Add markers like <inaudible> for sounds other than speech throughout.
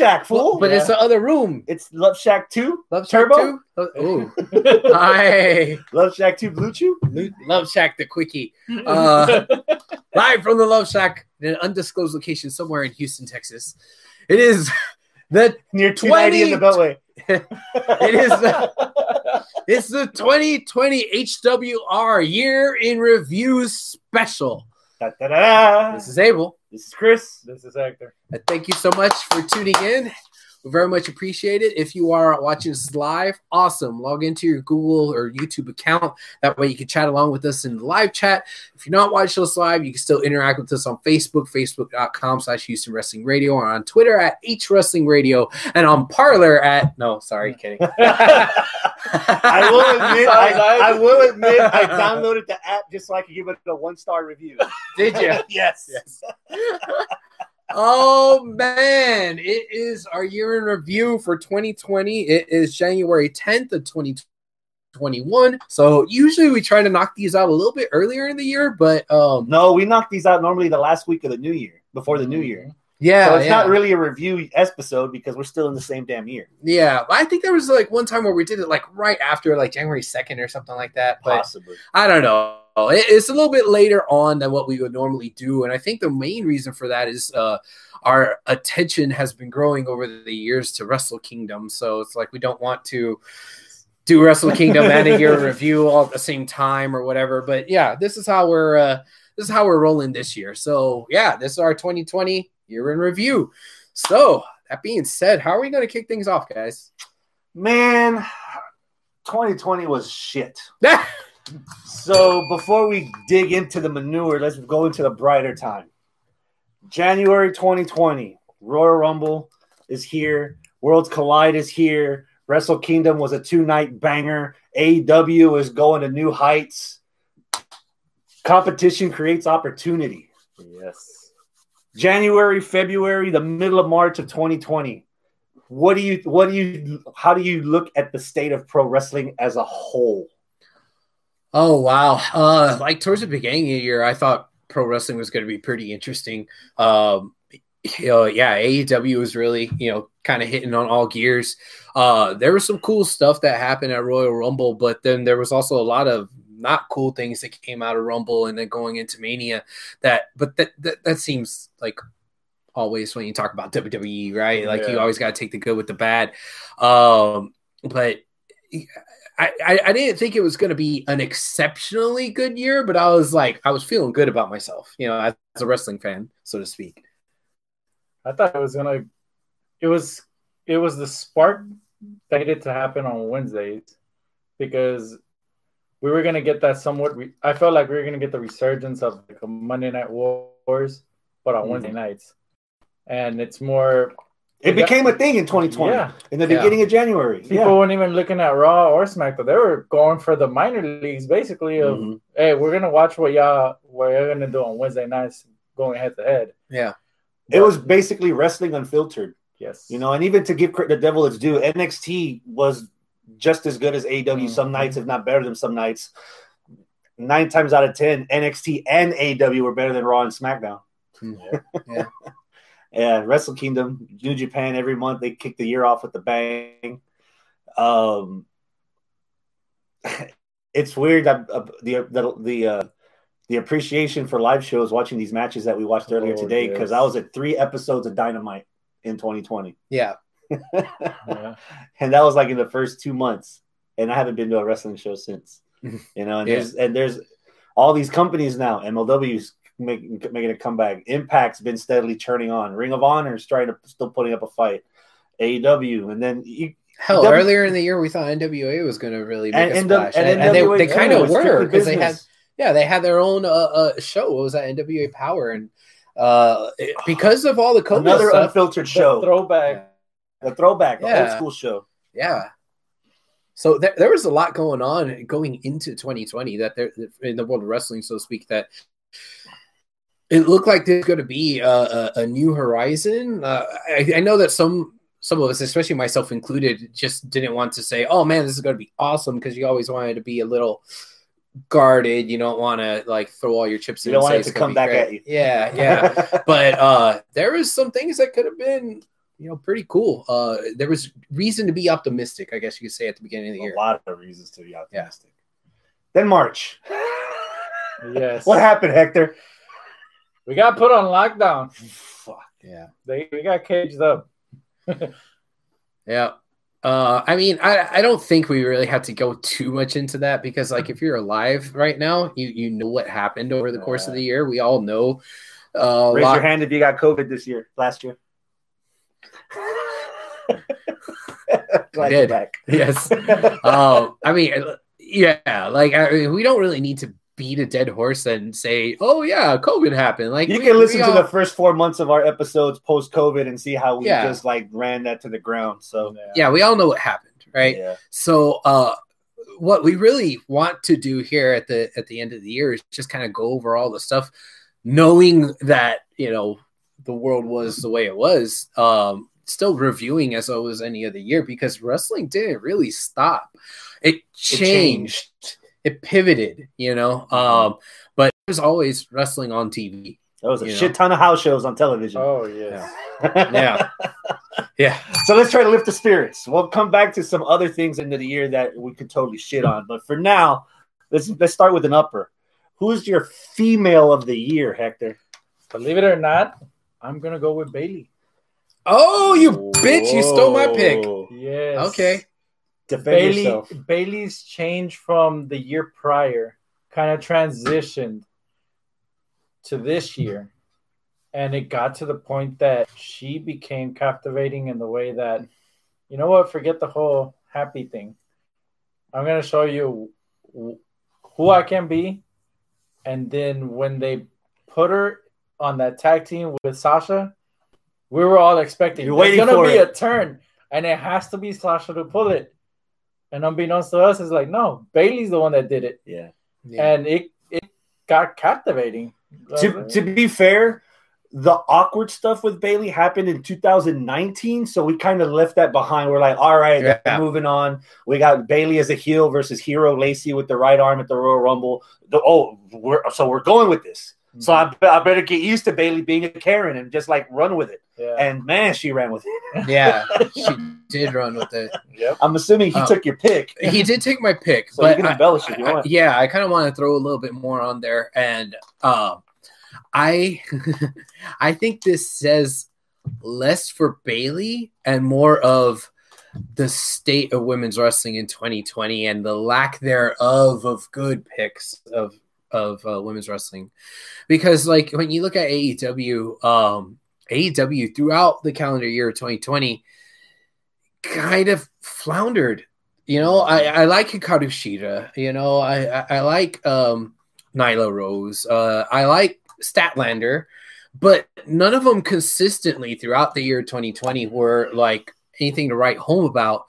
Shack, fool. but it's the other room. it's Love Shack 2, Love Shack Turbo? 2? Oh, hi. <laughs> Love Shack 2 Blue Chew. Love Shack the quickie. Uh, <laughs> live from the Love Shack in an undisclosed location somewhere in Houston, Texas. It is <laughs> the Near 290 in the Beltway. it is the, it's the 2020 HWR year in review special. Da, da, da, da. This is Abel. This is Chris. This is Hector. Uh, Thank you so much for tuning in. We very much appreciate it. If you are watching this live, awesome. Log into your Google or YouTube account. That way you can chat along with us in the live chat. If you're not watching us live, you can still interact with us on Facebook, facebook.com slash Houston Wrestling Radio, or on Twitter at H Wrestling Radio, and on Parler at no, sorry, kidding. <laughs> I will admit, I, I will admit, I downloaded the app just so I could give it a one star review. Did you? <laughs> yes. Yes. <laughs> oh man, it is our year in review for 2020. It is January 10th of 2021. So usually we try to knock these out a little bit earlier in the year, but um No, we knock these out normally the last week of the new year, before the new year. yeah, so it's yeah. not really a review episode because we're still in the same damn year. yeah. I think there was like one time where we did it like right after like January 2nd or something like that. But Possibly. I don't know. It- It's a little bit later on than what we would normally do, and I think the main reason for that is uh, our attention has been growing over the years to Wrestle Kingdom. So it's like we don't want to do Wrestle Kingdom and a year <laughs> review all at the same time or whatever. But yeah, this is how we're uh, this is how we're rolling this year. So yeah, this is our 2020 year in review. So that being said, how are we going to kick things off, guys? Man, 2020 was shit. <laughs> So before we dig into the manure, let's go into the brighter time. January 2020, Royal Rumble is here. Worlds Collide is here. Wrestle Kingdom was a two night banger. AEW is going to new heights. Competition creates opportunity. Yes. January, February, the middle of March of 2020. What do you, what do you, how do you look at the state of pro wrestling as a whole? Oh wow! Uh, like towards the beginning of the year, I thought pro wrestling was going to be pretty interesting. Um, you know, yeah, AEW was really you know kind of hitting on all gears. Uh, there was some cool stuff that happened at Royal Rumble, but then there was also a lot of not cool things that came out of Rumble and then going into Mania. That, but that that, that seems like always when you talk about WWE, right? Like you always got to take the good with the bad. Um, but I, I, I didn't think it was going to be an exceptionally good year, but I was like, I was feeling good about myself, you know, as, a wrestling fan, so to speak. I thought it was gonna. It was. It was the spark that needed to happen on Wednesdays, because we were gonna get that somewhat. Re- I felt like we were gonna get the resurgence of like a Monday Night Wars, but on Mhm. Wednesday nights, and it's more. It became a thing in 2020 Yeah. in the Yeah. beginning of January. People Yeah. weren't even looking at Raw or SmackDown. They were going for the minor leagues, basically. Of Mhm. hey, we're gonna watch what y'all what you're gonna do on Wednesday nights, going head to head. Yeah. It was basically wrestling unfiltered, yes, you know, and even to give cre- the devil its due, NXT was just as good as AW some Mhm. nights, if not better than some nights. Nine times out of 10, NXT and AW were better than Raw and SmackDown. Yeah. Yeah, <laughs> Wrestle Kingdom, New Japan every month they kick the year off with the bang. Um, <laughs> it's weird that uh, the the the uh, the appreciation for live shows watching these matches that we watched earlier Oh, today because I was at three episodes of Dynamite in 2020, Yeah. Yeah. <laughs> and that was like in the first two months, and I haven't been to a wrestling show since. <laughs> You know, and Yeah. there's and there's all these companies now. MLW's making making a comeback. Impact's been steadily churning on. Ring of Honor's trying to still putting up a fight. AEW, and then you, Hell, W- earlier in the year, we thought NWA was going to really make and, a and, splash. and, And, and they, NWA they kind of were because they had, yeah, they had their own uh, uh, show. What was that? NWA Power. And uh, it- because of all the COVID another stuff, unfiltered The show, throwback. the throwback, the Yeah. old school show. Yeah. So there, there was a lot going on going into 2020 that there in the world of wrestling, so to speak, that it looked like there's going to be a, a, a new horizon. Uh, I, I know that some some of us, especially myself included, just didn't want to say, "Oh man, this is going to be awesome," because you always wanted to be a little guarded. You don't want to like throw all your chips You in. don't and want it to come back be at you. Yeah, yeah. <laughs> but uh there was some things that could have been you know pretty cool uh there was reason to be optimistic i guess you could say at the beginning of the a year A lot of reasons to be optimistic. Then March. Yes. <laughs> What happened, Hector? We got put on lockdown. Fuck. yeah They we got caged up. <laughs> yeah uh i mean i i don't think we really have to go too much into that because like if you're alive right now you you know what happened over the course of the year we all know uh Raise lock- your hand if you got COVID this year, last year. <laughs> Glad you're did. back. yes um i mean yeah like I mean, we don't really need to beat a dead horse and say oh yeah covid happened like You we- can listen we to the first four months of our episodes post COVID and see how we Yeah. just like ran that to the ground. So yeah we all know what happened right yeah. So uh what we really want to do here at the at the end of the year is just kind of go over all the stuff knowing that, you know, the world was the way it was. Um still reviewing as though it was any other year because wrestling didn't really stop. It It changed. It, pivoted, you know. Um but it was always wrestling on TV. That was a shit know. ton of house shows on television. Oh yes. <laughs> Yeah. Yeah. So let's try to lift the spirits. We'll come back to some other things into the year that we could totally shit on. But for now, let's let's start with an upper. Who's your female of the year, Hector? Believe it or not, I'm gonna go with Bayley. Oh, you bitch, you stole my pick. Whoa. Yes. Okay. Defend Bayley yourself. Bayley's change from the year prior kind of transitioned to this year. And it got to the point that she became captivating in the way that, you know what, forget the whole happy thing. I'm going to show you who I can be. And then when they put her on that tag team with Sasha, we were all expecting You're there's waiting gonna be it. a turn, and it has to be Sasha to pull it. And unbeknownst to us, it's like, no, Bayley's the one that did it. Yeah. Yeah. And it it got captivating. To, uh, to be fair, the awkward stuff with Bayley happened in 2019, so we kind of left that behind. We're like, all right, Yeah. <laughs> moving on. We got Bayley as a heel versus Hero Lacey with the right arm at the Royal Rumble. The, oh, we're so we're going with this. So mm-hmm. I, I better get used to Bayley being a Karen and just like run with it. Yeah. And man, she ran with it. <laughs> yeah, she did run with it. yep. I'm assuming he Oh. took your pick. He did take my pick, So you but can I- embellish if you I- want. yeah, I kind of want to throw a little bit more on there, and um, I, <laughs> I think this says less for Bayley and more of the state of women's wrestling in 2020 and the lack thereof of good picks of of uh, women's wrestling, because like when you look at AEW, um, AEW throughout the calendar year of 2020 kind of floundered. You know, I, I like Hikaru Shida. You know, I, I, I like um, Nyla Rose. Uh, I like Statlander, but none of them consistently throughout the year 2020 were like anything to write home about.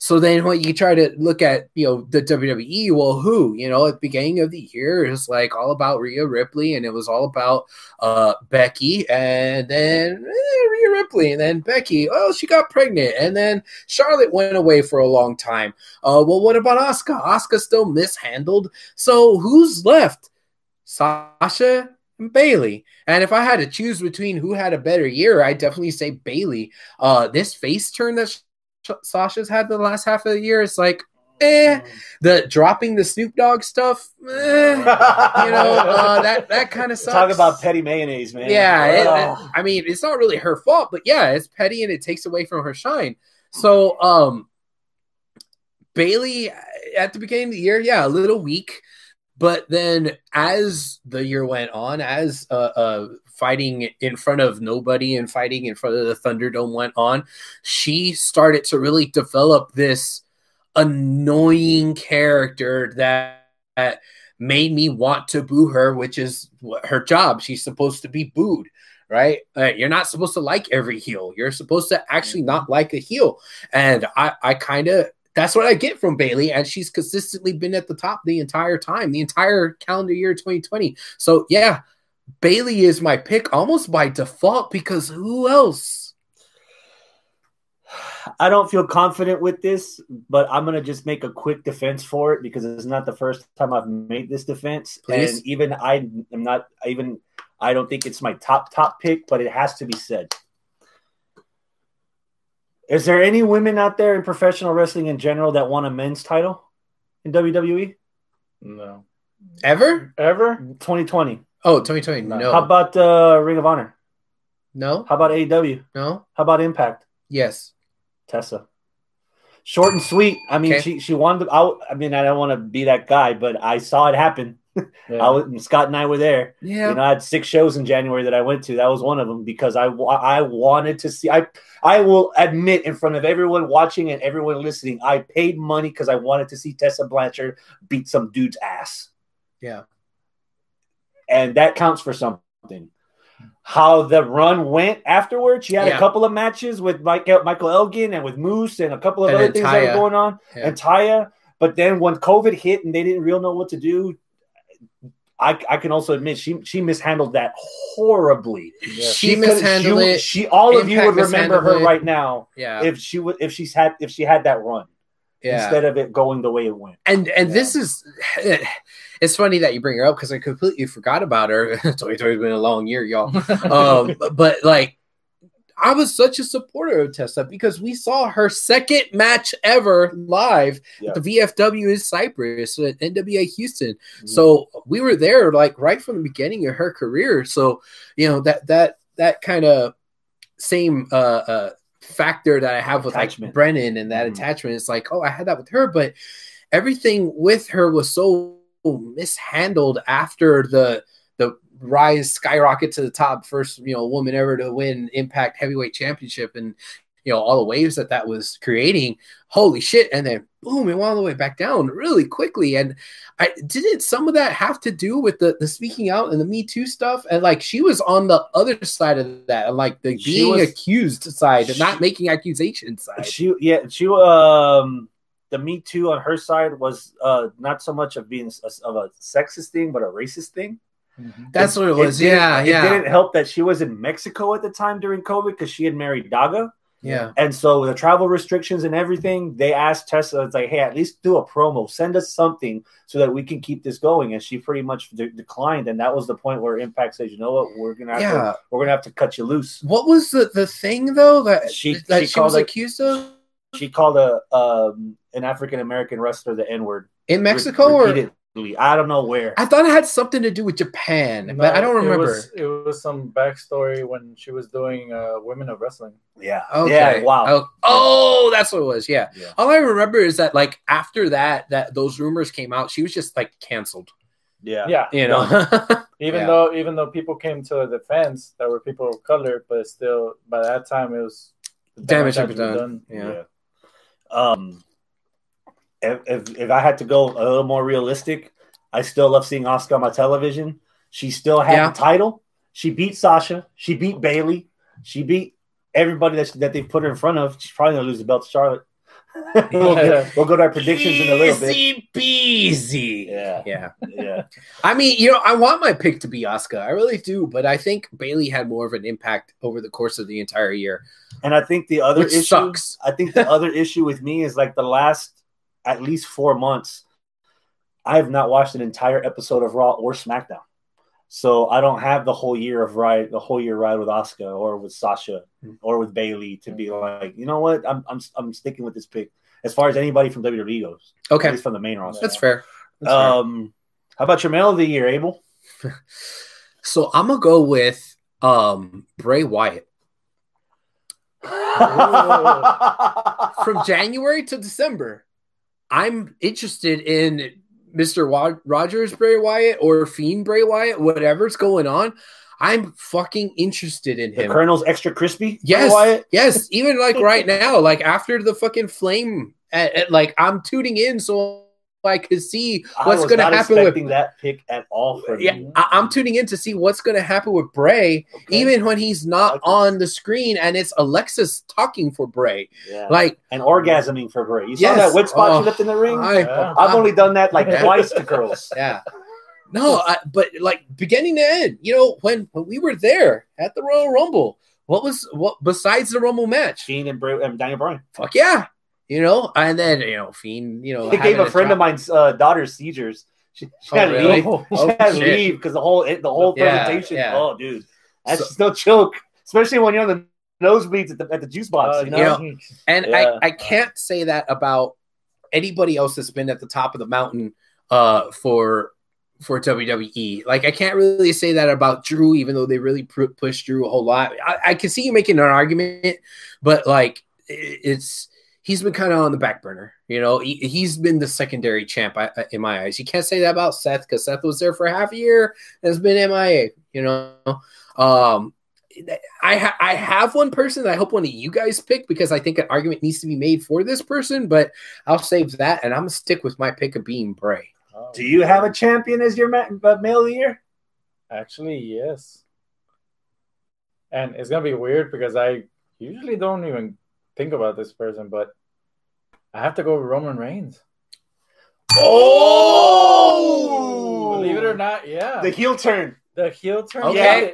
So then when you try to look at, you know, the WWE, well, who, you know, at the beginning of the year, it was like all about Rhea Ripley and it was all about uh, Becky and then eh, Rhea Ripley and then Becky. Oh, she got pregnant and then Charlotte went away for a long time. Uh, well, what about Asuka? Asuka still mishandled. So who's left? Sasha and Bayley. And if I had to choose between who had a better year, I'd definitely say Bayley. Uh, this face turn that Sasha's had the last half of the year, it's like, eh. The dropping the Snoop Dogg stuff, eh. you know, uh, that that kind of sucks. <laughs> Talk about petty mayonnaise, man. Yeah, it- it- I mean, it's not really her fault, but yeah, it's petty and it takes away from her shine. So, um, Bayley at the beginning of the year, yeah, a little weak, but then as the year went on, as uh, uh, fighting in front of nobody and fighting in front of the Thunderdome went on, she started to really develop this annoying character that, that made me want to boo her, which is her job. She's supposed to be booed, right? Uh, you're not supposed to like every heel. You're supposed to actually not like a heel. And I, I kind of that's what I get from Bayley, and she's consistently been at the top the entire time, the entire calendar year 2020. So yeah, Bayley is my pick almost by default because who else? I don't feel confident with this, but I'm gonna just make a quick defense for it because it's not the first time I've made this defense, Please. and even I am not even I don't think it's my top top pick, but it has to be said. Is there any women out there in professional wrestling in general that want a men's title in WWE No. Ever? Ever? 2020? Oh, 2020. No. How about uh, Ring of Honor? no. How about AEW? No. How about Impact? Yes. Tessa. Short and sweet. I mean, Okay. she she wanted. To, I, I mean, I don't want to be that guy, but I saw it happen. <laughs> Yeah. I was, Scott and I were there. Yeah. You know, I had six shows in January that I went to. That was one of them because I I wanted to see. I I will admit in front of everyone watching and everyone listening, I paid money because I wanted to see Tessa Blanchard beat some dude's ass, yeah. And that counts for something. How the run went afterwards, she had Yeah. a couple of matches with Michael Michael Elgin and with Moose and a couple of And other things that were going on, Yeah. and Taya. But then when COVID hit and they didn't real know what to do, I, I can also admit she she mishandled that horribly. Yeah. She could- mishandled she- it. She all of you would remember her right now Yeah. if she would if she's had if she had that run yeah. instead of it going the way it went. and and Yeah. this is <laughs> it's funny that you bring her up because I completely forgot about her. <laughs> 2020 has been a long year, y'all. <laughs> Um, but like, I was such a supporter of Tessa because we saw her second match ever live Yeah. at the VFW in Cypress at NWA Houston. Mm-hmm. So we were there like right from the beginning of her career. So you know that that that kind of same uh, uh, factor that I have with Attachment. like Brennan and that Mhm. attachment. It's like, oh, I had that with her, but everything with her was so mishandled after the the rise skyrocket to the top first you know woman ever to win impact heavyweight championship and you know all the waves that that was creating holy shit and then boom it went all the way back down really quickly. And i didn't some of that have to do with the the speaking out and the me too stuff? And like she was on the other side of that and like the She being was- accused side and not making accusations side. She yeah she um the Me Too on her side was uh not so much of being a, of a sexist thing but a racist thing. that's what it was didn't- yeah. it didn't help that she was in Mexico at the time during COVID because she had married Daga. Yeah. And so the travel restrictions and everything, they asked Tessa, it's like, hey, at least do a promo, send us something so that we can keep this going. And she pretty much de- declined, and that was the point where Impact says, you know what, we're gonna have yeah. to, we're gonna have to cut you loose. what was the the thing though that She- that she she, was it- accused of? She called a um, an African American wrestler the N word in mexico or repeatedly. I don't know where. I thought it had something to do with Japan, but I don't remember. It was, it was some backstory when she was doing uh, Women of Wrestling. yeah, Okay. yeah, wow. Oh, oh, that's what it was. Yeah. Yeah. All I remember is that like after that, that those rumors came out, she was just like canceled. Yeah, Yeah, You know. <laughs> even Yeah. though even though people came to the defense that were people of color, but still by that time it was the Damage had had been be done. Yeah. Um, if, if if I had to go a little more realistic, I still love seeing Asuka on my television. She still had Yeah. the title. She beat Sasha. She beat Bayley. She beat everybody that that they put her in front of. She's probably gonna lose the belt to Charlotte. <laughs> we'll, get- we'll go to our predictions in a little bit. Easy peasy. Yeah, Yeah. yeah. I mean, you know, I want my pick to be Asuka. I really do, but I think Bayley had more of an impact over the course of the entire year, And I think the other issue, sucks. I think the other issue with me is like the last at least four months, I have not watched an entire episode of Raw or SmackDown. So I don't have the whole year of ride, the whole year ride with Asuka or with Sasha or with Bayley to be like, you know what, I'm I'm I'm sticking with this pick. As far as anybody from WWE goes, at Okay. least from the main roster. That's fair. That's fair. Um, how about your mail of the year, Abel? <laughs> So I'm gonna go with um Bray Wyatt. <laughs> From January to December, I'm interested in Mr. Wa- Rogers Bray Wyatt or Fiend Bray Wyatt, whatever's going on. I'm fucking interested in the him. Colonel's extra crispy. Yes, Wyatt. yes. Even like <laughs> right now, like after the fucking flame, at, at, like I'm tuning in so I could see what's going to happen with. that pick at all. Yeah, you. I, I'm tuning in to see what's going to happen with Bray, Okay. even when he's not Okay. on the screen and it's Alexis talking for Bray. yeah. Like, and orgasming for Bray. You saw that wet spot Oh, she left in the ring? I, Yeah. I've only done that like twice to girls. <laughs> yeah. No, I, but like beginning to end, you know, when when we were there at the Royal Rumble, What was what besides the Rumble match? Fiend and, Bra- and Daniel Bryan. Fuck yeah, you know. And then you know, Fiend. You know, They gave a friend drop- of mine's uh, daughter seizures. <laughs> She, she Oh, had to really? leave. Oh, She Oh, had to leave because the whole the whole Yeah, presentation. yeah. Oh, dude, that's So- just no joke. Especially when you're on the nosebleeds at the, at the juice box. Uh, you know? you know, And Yeah. I, I can't say that about anybody else that's been at the top of the mountain uh, for for WWE. Like I can't really say that about Drew, even though they really pu- pushed Drew a whole lot. I, I can see you making an argument, but like it- it's he's been kind of on the back burner. You know, he, he's been the secondary champ I, I- in my eyes. You can't say that about Seth because Seth was there for half a year and has been MIA. You know, um, I ha- I have one person that I hope one of you guys pick because I think an argument needs to be made for this person, but I'll save that and I'm gonna stick with my pick of being Bray. Oh. Do you have a champion as your ma- uh, male year? Actually, yes. And it's gonna be weird because I usually don't even think about this person, but I have to go with Roman Reigns. Oh! Believe it or not, yeah. The heel turn. The heel turn. Okay. Yeah.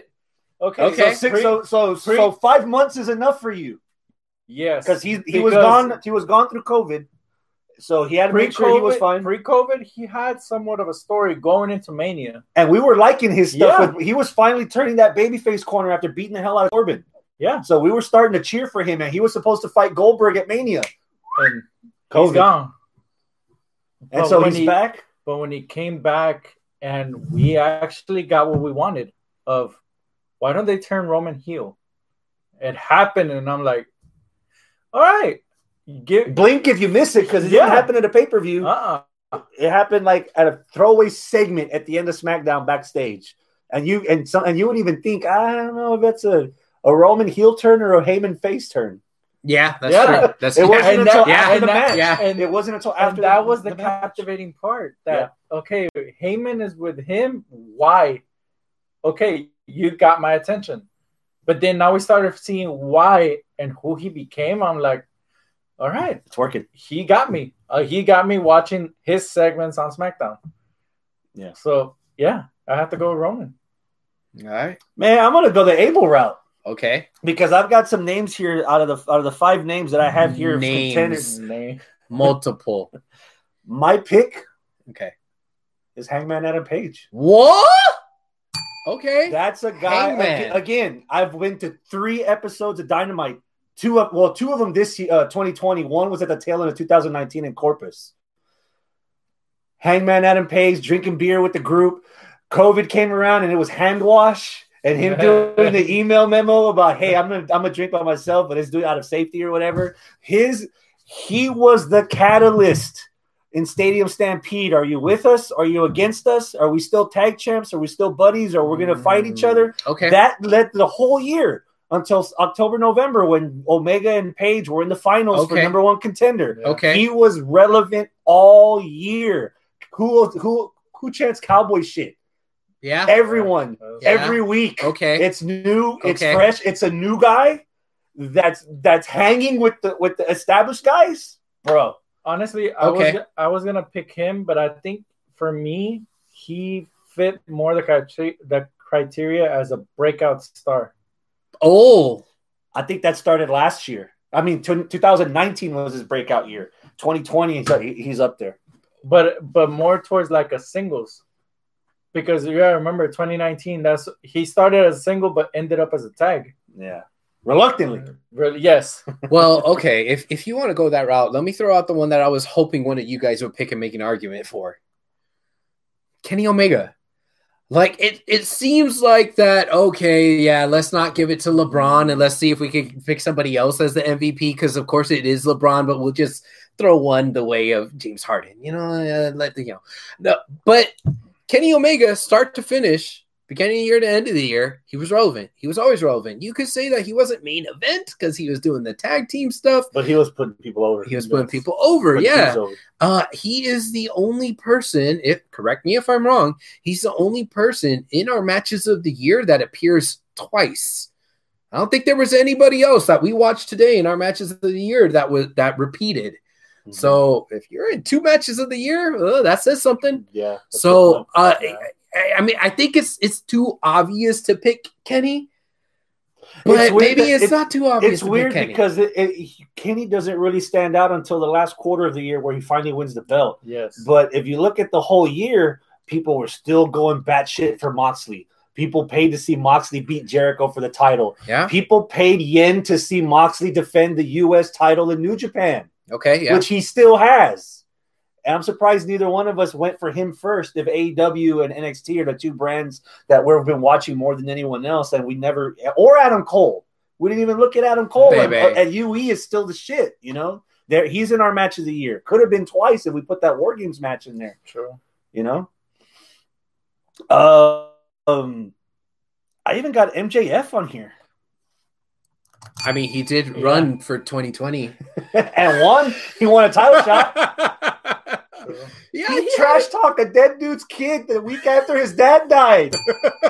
Okay. Okay. So, six, Pre- so so pre- so five months is enough for you yes. because he he was gone. He was gone through COVID, so he had to make sure he was fine. Pre-COVID, he had somewhat of a story going into Mania. and we were liking his stuff. Yeah. With, he was finally turning that babyface corner after beating the hell out of Corbin. Yeah. So we were starting to cheer for him, and he was supposed to fight Goldberg at Mania. And COVID. he's gone. And But so he's he- back. But when he came back and we actually got what we wanted of why don't they turn Roman heel? It happened, and I'm like, all right, give Blink if you miss it because it Yeah. didn't happen at a pay per view. uh It happened like at a throwaway segment at the end of SmackDown backstage, and you and some and you wouldn't even think I don't know if that's a a Roman heel turn or a Heyman face turn. Yeah, that's Yeah. true. That's It yeah. wasn't and until that- after yeah, the match. yeah. and, It wasn't until after that was the, the match. captivating part. That okay, Heyman is with him. Why? Okay, you got my attention. But then now we started seeing why and who he became. I'm like, all right, It's working. he got me. Uh, he got me watching his segments on SmackDown. Yeah. So yeah, I have to go with Roman. All right. Man, I'm gonna go the Abel route. Okay. because I've got some names here out of the out of the five names that I have here. Names. Nay. <laughs> Multiple. My pick Okay. is Hangman Adam Page. What? Okay. That's a guy. Hangman. Again, I've been to three episodes of Dynamite. Two of well, two of them this year, uh, 2020. One was at the tail end of 2019 in Corpus. Hangman Adam Page drinking beer with the group. COVID came around and it was hand wash. And him doing the email memo about, hey, I'm gonna I'm gonna drink by myself, but it's doing out of safety or whatever. His he was the catalyst in Stadium Stampede. Are you with us? Are you against us? Are we still tag champs? Are we still buddies? Or we're gonna fight each other? Mm, okay. That led the whole year until October, November when Omega and Page were in the finals for number one contender. okay. He was relevant all year. Who who who chants cowboy shit? Yeah. Everyone, Yeah. every week. Okay. It's new, it's Okay. fresh, it's a new guy that's that's hanging with the with the established guys. Bro. Honestly, I Okay. was I was gonna pick him, but I think for me, he fit more the criteria the criteria as a breakout star. oh. I think that started last year. I mean, t- 2019 was his breakout year. 2020, he's, he's up there. But but more towards like a singles. Because you gotta remember 2019, that's he started as a single but ended up as a tag. Yeah. Reluctantly. Really, yes. <laughs> Well, okay. If if you want to go that route, let me throw out the one that I was hoping one of you guys would pick and make an argument for. Kenny Omega. Like it it seems like that, okay, yeah, let's not give it to LeBron and let's see if we can pick somebody else as the MVP because of course it is LeBron, but we'll just throw one the way of James Harden. You know, uh, let the you know. No, but Kenny Omega start to finish beginning of the year to end of the year, he was relevant. He was always relevant. You could say that he wasn't main event because he was doing the tag team stuff. But he was putting people over. He was putting people over. Putting Yeah. over. Uh, he is the only person, if correct me if I'm wrong, he's the only person in our matches of the year that appears twice. I don't think there was anybody else that we watched today in our matches of the year that was that repeated. Mm-hmm. So if you're in two matches of the year, uh, that says something. yeah. So uh. I, I mean, I think it's it's too obvious to pick Kenny. But weird maybe it's, not too obvious. It's to weird Kenny. because it, it, Kenny doesn't really stand out until the last quarter of the year where he finally wins the belt. Yes. But if you look at the whole year, people were still going batshit for Moxley. People paid to see Moxley beat Jericho for the title. yeah. People paid yen to see Moxley defend the U.S. title in New Japan, Okay. Yeah. which he still has. And I'm surprised neither one of us went for him first. If AEW and NXT are the two brands that we've been watching more than anyone else, and we never, or Adam Cole, we didn't even look at Adam Cole. And, and UE is still the shit, you know. There, he's in our match of the year. Could have been twice if we put that War Games match in there True. you know. Uh, um, I even got MJF on here I mean, he did Yeah. run for 2020. <laughs> and won. He won a title shot. <laughs> Yeah. He trash talked a dead dude's kid the week after his dad died,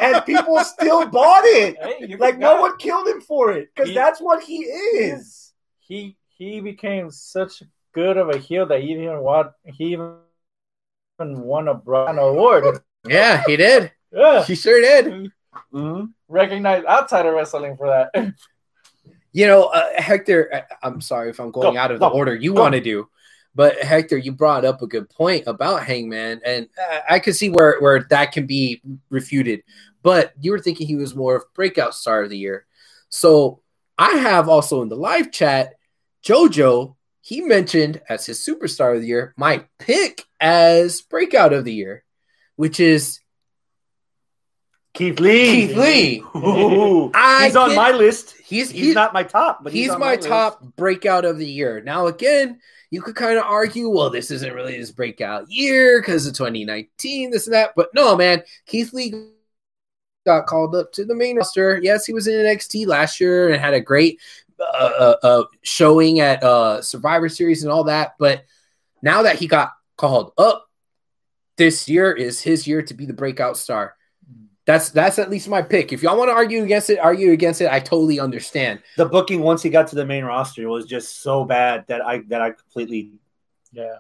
and <laughs> people still bought it. Hey, Like forgot. no one killed him for it because that's what he is. he he became such good of a heel that he even won he even won a Brown award. Yeah, he did. Yeah. He sure did. Mhm. Recognized outside of wrestling for that. You know, uh, Hector, I- I'm sorry if I'm going Go, out of the order you want to do, but Hector, you brought up a good point about Hangman, and uh, I could see where where that can be refuted. But you were thinking he was more of breakout star of the year. So I have also in the live chat, JoJo. He mentioned as his superstar of the year, my pick as breakout of the year, which is Keith Lee. Keith Lee. Ooh. He's on my list. He's He's, not my top, but he's, he's, my, list. top breakout of the year. Now, again, you could kind of argue, well, this isn't really his breakout year because of 2019, this and that. But no, man, Keith Lee got called up to the main roster. Yes, he was in NXT last year and had a great uh, uh, uh, showing at uh, Survivor Series and all that. But now that he got called up, this year is his year to be the breakout star. That's that's at least my pick. If y'all want to argue against it, argue against it. I totally understand. The booking once he got to the main roster was just so bad that I that I completely. yeah.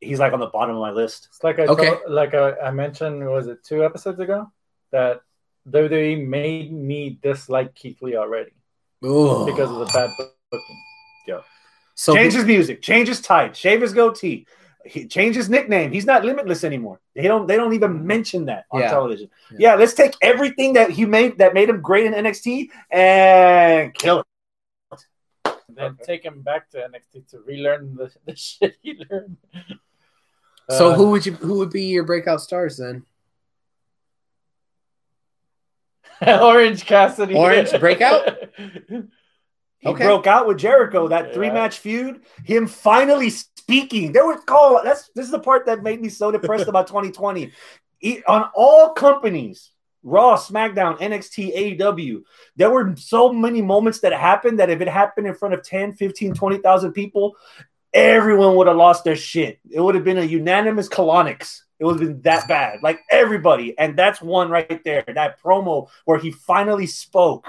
He's like on the bottom of my list. It's like I Okay. told, like I, I mentioned was it two episodes ago that WWE made me dislike Keith Lee already Ooh. because of the bad booking. Yeah. So change his music, change his tie, shave his goatee, he, change his nickname. He's not limitless anymore. They don't. They don't even mention that on Yeah. television. Yeah. Yeah. let's take everything that he made that made him great in NXT and kill it. Then Okay. take him back to NXT to relearn the, the <laughs> shit he learned. so Uh, who would you who would be your breakout stars then? <laughs> Orange Cassidy. Orange breakout? <laughs> He Okay. broke out with Jericho that Yeah. three match feud. Him finally speaking. There was call. That's this is the part that made me so depressed <laughs> about 2020. He- on all companies, Raw, SmackDown, NXT, AEW, there were so many moments that happened that if it happened in front of 10, 15, 20,000 people, everyone would have lost their shit. It would have been a unanimous colonics. It would have been that bad. Like everybody. And that's one right there. That promo where he finally spoke.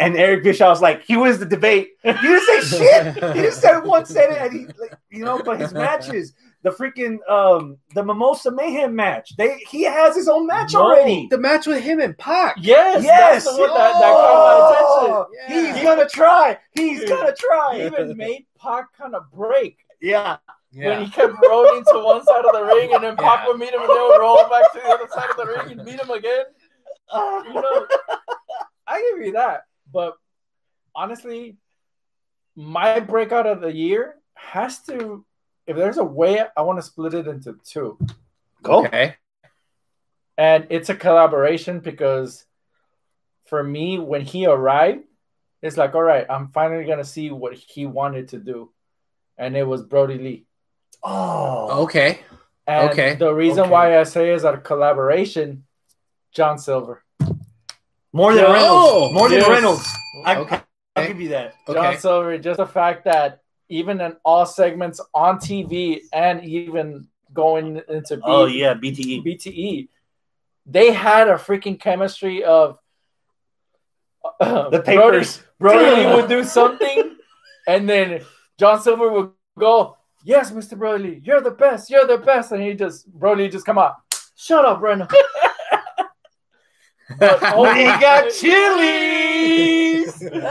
And Eric Bischoff's like, he wins the debate. He didn't say shit. He just said one sentence, and he, like, you know. But his matches, the freaking, um, the Mimosa Mayhem match, they he has his own match No. already. The match with him and Pac. Yes, Yes, that's the one that, that caught my attention. Yeah. He's gonna try. He's Dude, gonna He try. even made Pac kind of break yeah. when he kept rolling to one side of the ring, and then Pac Yeah. would meet him, and they would roll back to the other side of the ring and beat him again. <laughs> You know, I give you that, but honestly, my breakout of the year has to. If there's a way, I want to split it into two. Go. Okay. and it's a collaboration because for me when he arrived it's like all right i'm finally gonna see what he wanted to do and it was brodie lee Oh. Okay. and Okay. the reason Okay. why i say is a collaboration john silver More than Yo. Reynolds. More than Yes. Reynolds. I, Okay. I'll give you that. john silver just the fact that even in all segments on tv and even going into B- Oh yeah, BTE. bte they had a freaking chemistry of uh, The papers. Brodie Lee <laughs> would do something, and then John Silver would go, "Yes, Mr. Brodie you're the best, you're the best," and he just Brodie just come out, "Shut up, Brennan." <laughs> But, <laughs> oh, we got chilies. <laughs>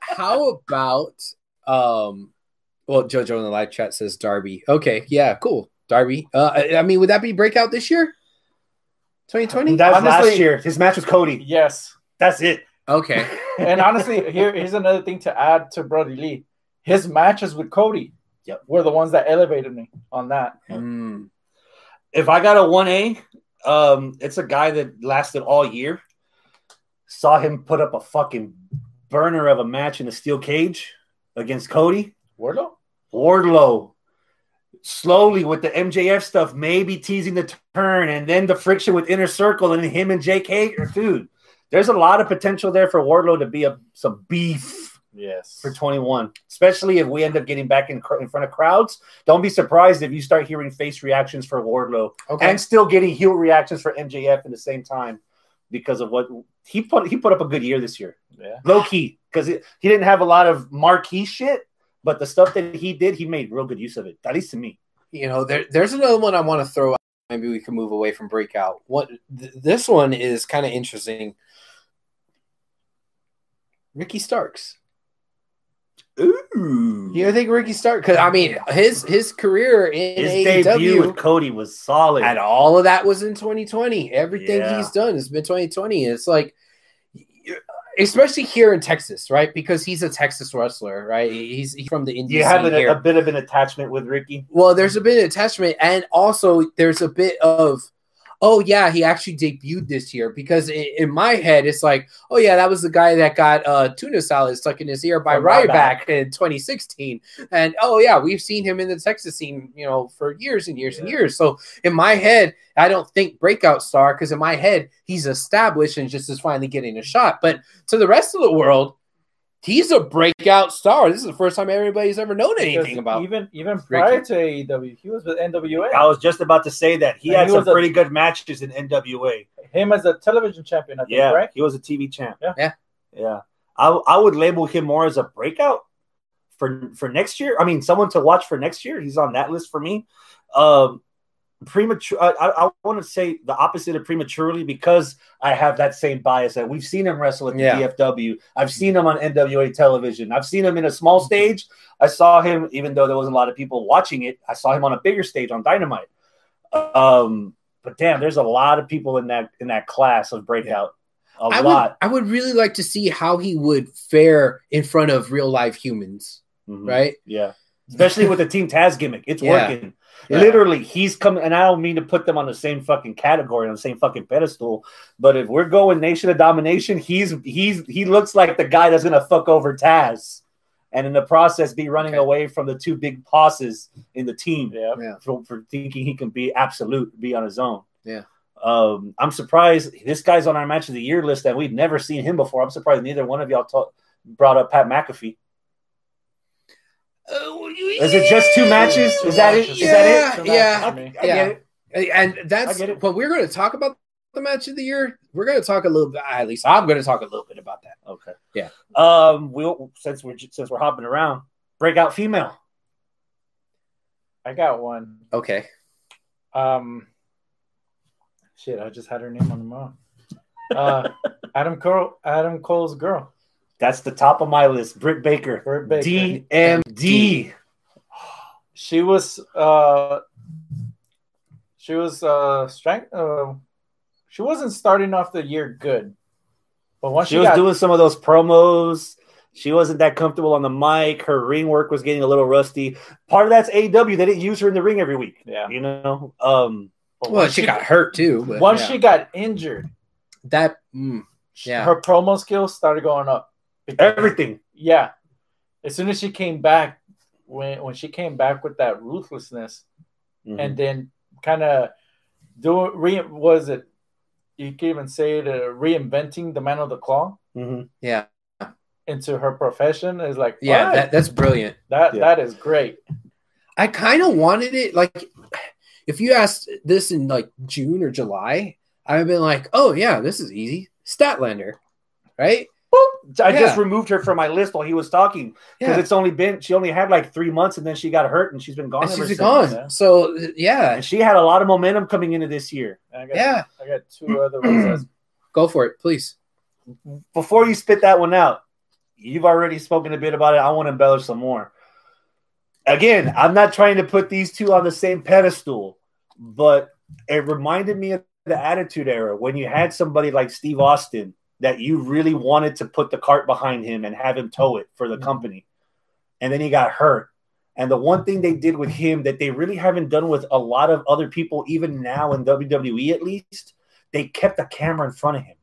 How about um? Well, JoJo in the live chat says Darby. Okay, yeah, cool. Darby. Uh, I I mean, would that be breakout this year? 2020. That was last year. His match with Cody. yes. That's it. Okay. <laughs> And honestly, here here's another thing to add to Brodie Lee. His matches with Cody Yep. were the ones that elevated me on that. Mm. If I got a one A, um, it's a guy that lasted all year. Saw him put up a fucking burner of a match in a steel cage against Cody. Wardlow? Wardlow slowly with the MJF stuff, maybe teasing the turn, and then the friction with Inner Circle and him and Jake Hager. Dude, there's a lot of potential there for Wardlow to be a some beef Yes. for 21, especially if we end up getting back in, cr- in front of crowds. Don't be surprised if you start hearing face reactions for Wardlow Okay. and still getting heel reactions for MJF at the same time because of what he put. He put up a good year this year, Yeah. low key, because he didn't have a lot of marquee shit, but the stuff that he did, he made real good use of it. At least to me. you know, there, there's another one I want to throw out. Maybe we can move away from breakout. What th- this one is kind of interesting. Ricky Starks. Ooh, You think Ricky Starks? Because I mean, his his career in his debut with AEW Cody was solid. and all of that was in 2020. Everything Yeah. he's done has been 2020. It's like, especially here in Texas, right? Because he's a Texas wrestler, right? He's, he's from the Indies. you have an, a bit of an attachment with Ricky. Well, there's a bit of attachment, and also there's a bit of, oh yeah, he actually debuted this year because in, in my head it's like, oh yeah, that was the guy that got uh, tuna salad stuck in his ear by From Ryback in 2016, and oh yeah, we've seen him in the Texas scene, you know, for years and years and years. So in my head, I don't think breakout star because in my head he's established and just is finally getting a shot. But to the rest of the world. He's a breakout star. This is the first time everybody's ever known anything Because about. even even prior to AEW, he was with NWA. I was just about to say that he And had he some was a- pretty good matches in NWA. Him as a television champion, I think, Yeah, right? he was a TV champ. Yeah. Yeah. yeah. I I would label him more as a breakout for for next year. I mean, someone to watch for next year. He's on that list for me. Um, premature. I, I, I want to say the opposite of prematurely because I have that same bias that we've seen him wrestle at the Yeah. DFW. I've seen him on NWA television. I've seen him in a small stage. I saw him, even though there wasn't a lot of people watching it. I saw him on a bigger stage on Dynamite. Um, but damn, there's a lot of people in that in that class of breakout. A I lot. would, I would really like to see how he would fare in front of real life humans, Mhm. right? Yeah. Especially with the Team Taz gimmick. It's Yeah. working. Yeah. Literally, he's coming, and I don't mean to put them on the same fucking category, on the same fucking pedestal. But if we're going Nation of Domination, he's he's he looks like the guy that's gonna fuck over Taz, and in the process be running Okay. away from the two big bosses in the team Yeah. Yeah. for, for thinking he can be absolute, be on his own. Yeah. Um, I'm surprised this guy's on our match of the year list and we've never seen him before. I'm surprised neither one of y'all ta- brought up Pat McAfee. Is it just two matches? Is that it? Is that it? Yeah, yeah. I. I Yeah. it. And that's I what we're going to talk about the match of the year. We're going to talk a little bit. At least I'm going to talk a little bit about that. Okay. Yeah. Um. We'll since we're since we're hopping around, breakout female. I got one. Okay. Um, shit, I just had her name on the mouth. Uh, <laughs> Adam Cole, Adam Cole's girl, That's the top of my list. Britt Baker. Britt Baker. DMD. She was, uh, she was, uh, strength. Uh, she wasn't starting off the year good, but once She she, was got, doing some of those promos. She wasn't that comfortable on the mic. Her ring work was getting a little rusty. Part of that's AEW. They didn't use her in the ring every week. yeah. You know. Um. But Well, once she got hurt too. But once yeah. she got injured, that, mm, Yeah. her promo skills started going up. Everything. Yeah. As soon as she came back, when when she came back with that ruthlessness, Mhm. and then kind of do re was it you can even say it uh, reinventing the Mandible Claw Mhm. yeah, into her profession is like yeah, alright, that, that's brilliant. that Yeah. that is great. I kind of wanted it like if you asked this in like June or July, I've been like, oh yeah, this is easy. Statlander, right? I Yeah. just removed her from my list while he was talking because Yeah. it's only been she only had like three months and then she got hurt and she's been gone. And ever she's since. gone. yeah. So yeah, And she had a lot of momentum coming into this year. I got, yeah. I got two other ones. <clears throat> Go for it, please. before you spit that one out, you've already spoken a bit about it. I want to embellish some more. Again, I'm not trying to put these two on the same pedestal, but it reminded me of the Attitude Era when you had somebody like Steve Austin that you really wanted to put the cart behind him and have him tow it for the company. And then he got hurt. And the one thing they did with him that they really haven't done with a lot of other people, even now in WWE at least, they kept the camera in front of him.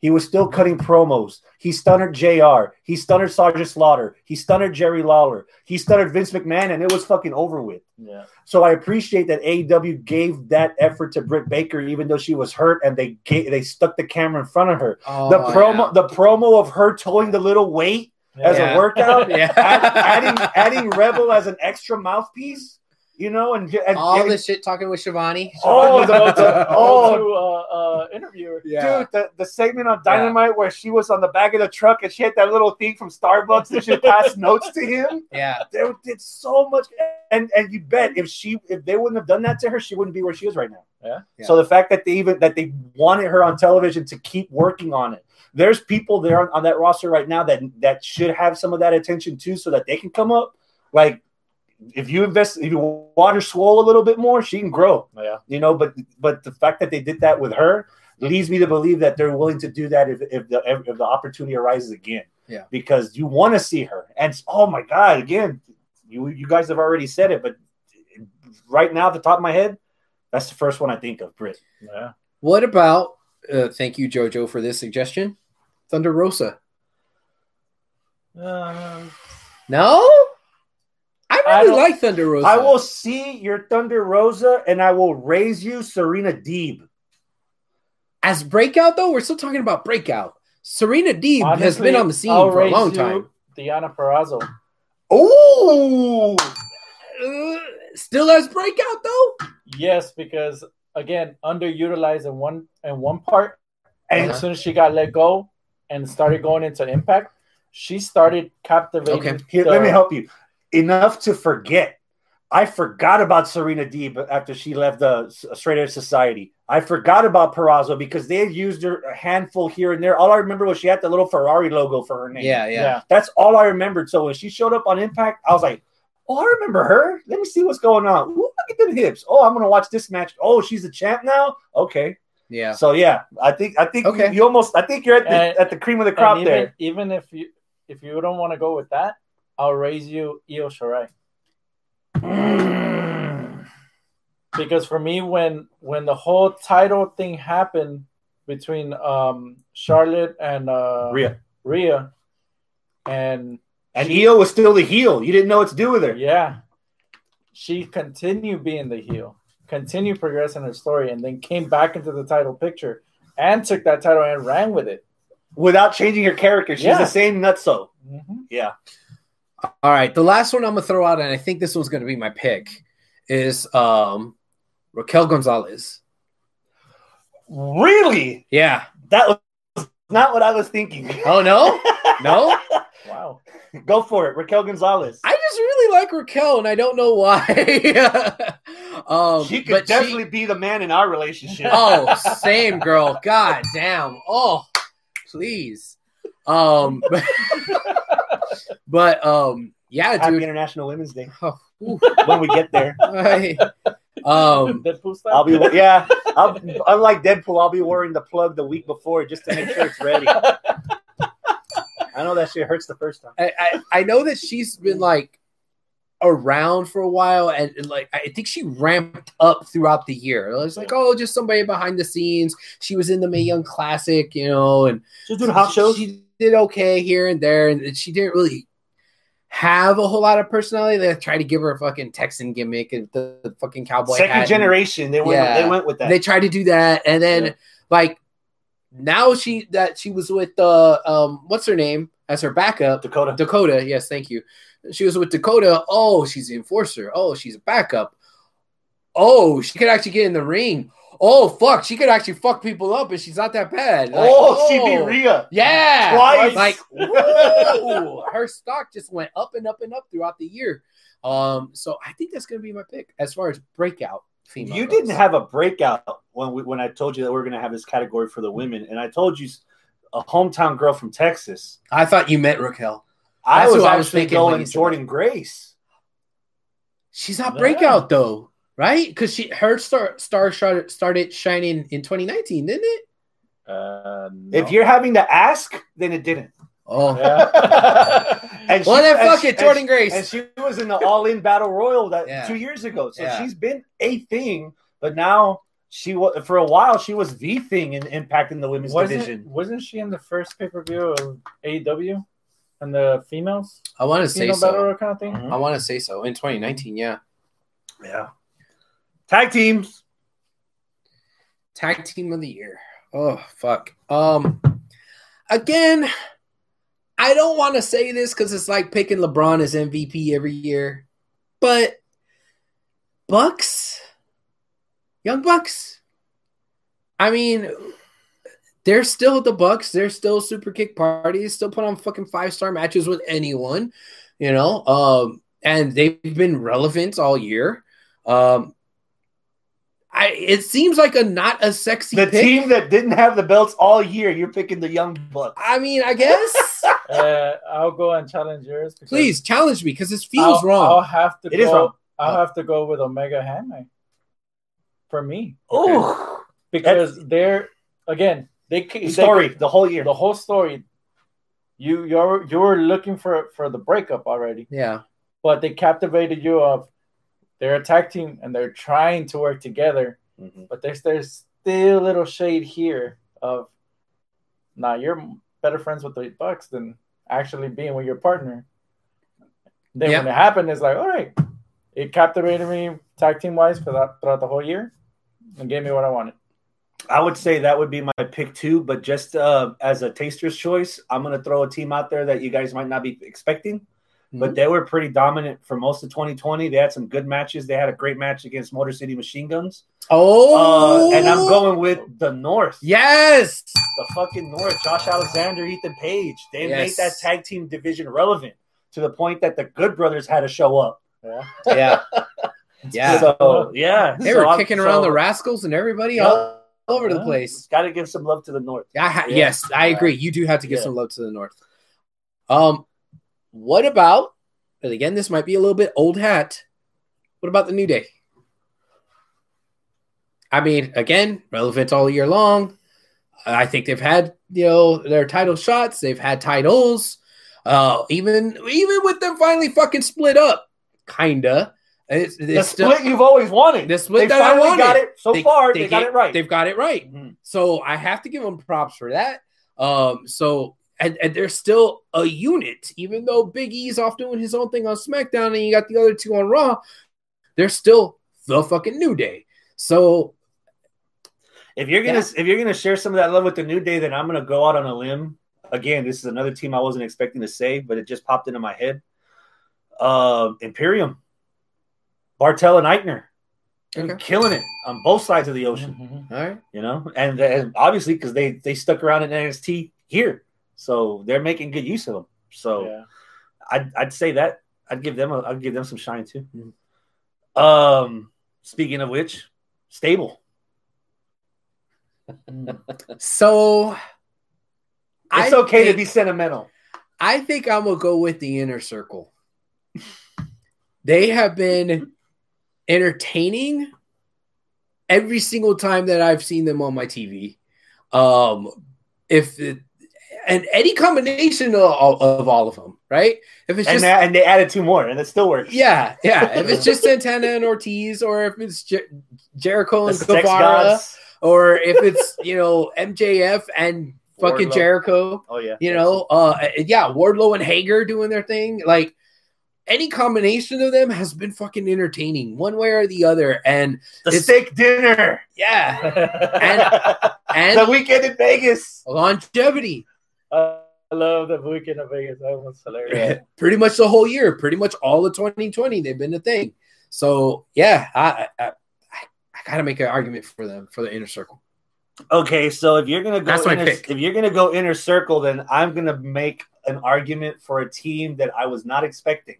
He was still mm-hmm. cutting promos. He stunnered JR. He stunnered Sergeant Slaughter. He stunnered Jerry Lawler. He stunnered Vince McMahon, and it was fucking over with. Yeah. So I appreciate that AEW gave that effort to Britt Baker, even though she was hurt, and they gave, they stuck the camera in front of her. Oh, the promo, the promo of her towing the little weight as Yeah. a workout, <laughs> Yeah. add- adding adding Rebel as an extra mouthpiece, you know, and, and all and- the shit talking with Schiavone. Oh, the- the- <laughs> oh, oh. to, uh, uh, interviewer. Dude, the, the segment on Dynamite where she was on the back of the truck and she had that little thing from Starbucks and she passed <laughs> notes to him. yeah, They did so much, and and you bet if she if they wouldn't have done that to her, she wouldn't be where she is right now. Yeah. Yeah. So the fact that they even that they wanted her on television to keep working on it, there's people there on, on that roster right now that that should have some of that attention too, so that they can come up. Like if you invest, if you water swole a little bit more, she can grow Yeah. you know but but the fact that they did that with her leads me to believe that they're willing to do that if, if the if the opportunity arises again Yeah. because you want to see her and oh my god again you you guys have already said it but right now at the top of my head that's the first one i think of Britt. Yeah. What about? Uh, thank you, Jojo, for this suggestion. Thunder Rosa. Um, No, I I really don't- like Thunder Rosa. i will see your thunder rosa and i will raise you serena deeb As breakout though, we're still talking about breakout. Serena Deeb has been on the scene I'll for a raise long you time. Deonna Purrazzo. oh Uh, still as breakout though. Yes, because again, underutilized in one in one part, and and as soon as she got let go and started going into Impact, she started captivating. Okay. Here, the- let me help you. Enough to forget. I forgot about Serena Deeb after she left the Straight Edge Society. I forgot about Purrazzo because they had used her a handful here and there. All I remember was she had the little Ferrari logo for her name. Yeah, yeah. Yeah. That's all I remembered. So when she showed up on Impact, I was like, oh, I remember her. Let me see what's going on. Ooh, look at them hips. Oh, I'm going to watch this match. Oh, she's a champ now? Okay. Yeah. So yeah, I think I think Okay. you almost I think you're at the And- at the cream of the crop even, there. even if you if you don't want to go with that, I'll raise you Io Shirai. because for me when when the whole title thing happened between um Charlotte and uh Rhea. Rhea and And she- Io was still the heel. You didn't know what to do with her. yeah she continued being the heel continued progressing her story and then came back into the title picture and took that title and ran with it without changing her character. She's Yeah. the same nutso. Mhm. Yeah. All right, the last one I'm gonna throw out, and I think this one's gonna be my pick, is um Raquel Gonzalez. Really? Yeah. That was not what I was thinking. Oh no, no. <laughs> wow Go for it, Raquel Gonzalez. I just really like Raquel, and I don't know why. <laughs> um, she could definitely be the man in our relationship. oh, same girl. God damn. Oh, please. Um, <laughs> but, but um, yeah, Happy dude. International Women's Day Oh, <laughs> when we get there. I- um, <laughs> Deadpool style? I'll be yeah. I'll, unlike Deadpool, I'll be wearing the plug the week before just to make sure it's ready. I know that shit hurts the first time. I, I, I know that she's been like around for a while and, and, like I think she ramped up throughout the year. It was like, oh, just somebody behind the scenes. She was in the Mae Young Classic, you know, and She's doing house shows. She did okay here and there, and she didn't really have a whole lot of personality. They tried to give her a fucking Texan gimmick and the, the fucking cowboy Second and- generation. They went. Yeah. They went with that. They tried to do that, and then Yeah. like now she that she was with uh um what's her name as her backup Dakota. Dakota. Yes, thank you. She was with Dakota. Oh, she's the enforcer. Oh, she's a backup. Oh, she could actually get in the ring. Oh, fuck, she could actually fuck people up, and she's not that bad. Like, oh, she beat Rhea. Yeah, Twice. Like, <laughs> woo, her stock just went up and up and up throughout the year. Um, so I think that's gonna be my pick as far as breakout female. You goes. didn't have a breakout when we, when I told you that we are going to have this category for the women, and I told you a hometown girl from Texas. I thought you meant Raquel. I was who I was actually thinking when going Jordynne Grace. She's not Yeah. breakout though, right? Because she her star star started started shining in 2019, didn't it? Uh, If you're having to ask, then it didn't. Oh, yeah. <laughs> And well then fuck she- it, Jordan and Grace. she, and she was in the All In Battle Royal that Yeah. two years ago. So Yeah. she's been a thing, but now she was for a while she was the thing in impacting the women's wasn't, division. wasn't she in the first pay per view of AEW and the females? I want to say Female battle so. royal kind of thing? Mhm. I want to say so in 2019. Yeah, Yeah. Tag teams. tag team of the year. Oh fuck. Um, again, I don't want to say this because it's like picking LeBron as MVP every year, but Bucks, Young Bucks. I mean, they're still the Bucks. They're still super kick parties. Still put on fucking five star matches with anyone, you know. Um, and they've been relevant all year. Um, I it seems like a not a sexy The pick. team that didn't have the belts all year, you're picking the Young Bucks. I mean, I guess. <laughs> Uh, I'll go and challenge yours. Please challenge me because this feels I'll, wrong. I'll have to It go. is wrong. I'll Oh. have to go with Omega Hangman for me Oh, because they're again they the they- story the whole year. the whole story. You you're you're looking for for the breakup already, yeah. but they captivated you of they're a tag team and they're trying to work together, Mhm. but there's there's still a little shade here of nah you're better friends with the Bucks than actually being with your partner. Then Yeah. when it happened, it's like all right, it captivated me tag team wise for that throughout the whole year and gave me what I wanted. I would say that would be my pick too, but just uh, as a taster's choice, I'm going to throw a team out there that you guys might not be expecting, but they were pretty dominant for most of 2020. They had some good matches. They had a great match against Motor City Machine Guns. Oh, Uh, and I'm going with the North. Yes. The fucking North. Josh Alexander, Ethan Page. They made that tag team division relevant to the point that the Good Brothers had to show up. Yeah. <laughs> Yeah. Yeah. So, yeah. they So were I'm- kicking around the Rascals and everybody Yeah. all over the place. Got to give some love to the North. I ha- Yeah. Yes, I agree. You do have to give Yeah. some love to the North. Um, what about? And again, this might be a little bit old hat. What about the New Day? I mean, again, relevant all year long. I think they've had you know their title shots. They've had titles. Uh, even even with them finally fucking split up, kinda. It's, The it's still, split you've always wanted. The split they that I wanted. got it so far. They, got get- it right. They've got it right. Mhm. So I have to give them props for that. Um, so and, and they're still a unit, even though Big E's off doing his own thing on SmackDown, and you got the other two on Raw. They're still the fucking New Day. So If you're gonna Yeah. if you're gonna share some of that love with the New Day, then I'm gonna go out on a limb. Again, this is another team I wasn't expecting to say, but it just popped into my head. Um, Imperium, Barthel and Aichner, They're Okay. killing it on both sides of the ocean. Mhm. all right, You know, and, and obviously because they they stuck around in NXT here, so they're making good use of them. So Yeah. I'd I'd say that I'd give them a, I'd give them some shine too. Mhm. Um, speaking of which, stable. <laughs> so It's I okay to be sentimental. I think I'm gonna go with the inner circle. They have been entertaining every single time that I've seen them on my TV. Um, if it, and any combination of, of all of them, right? If it's just they, and they added two more, and it still works. yeah, yeah. If it's just <laughs> Santana and Ortiz, or if it's Jer- Jericho and Guevara, or if it's you know MJF and <laughs> fucking Wardlow. Jericho, Oh yeah, you know, uh, yeah, Wardlow and Hager doing their thing. Like any combination of them has been fucking entertaining, one way or the other. And the steak dinner yeah, <laughs> and the weekend in Vegas. longevity, I love the weekend of Vegas. That was hilarious. <laughs> pretty much the whole year, pretty much all of 2020, they've been a thing. So yeah, I I, I, I gotta make an argument for them for the inner circle. Okay, so if you're gonna go, That's my inner, pick. if you're gonna go inner circle, then I'm gonna make an argument for a team that I was not expecting.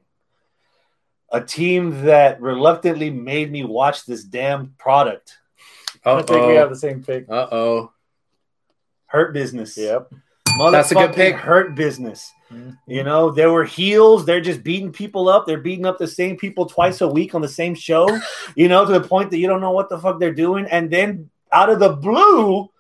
A team that reluctantly made me watch this damn product. I think we have the same pick. Uh oh. Hurt business. Yep. That's a good pick. Hurt business. Mhm. You know, there were heels. They're just beating people up. They're beating up the same people twice a week on the same show. <laughs> You know, to the point that you don't know what the fuck they're doing. And then out of the blue,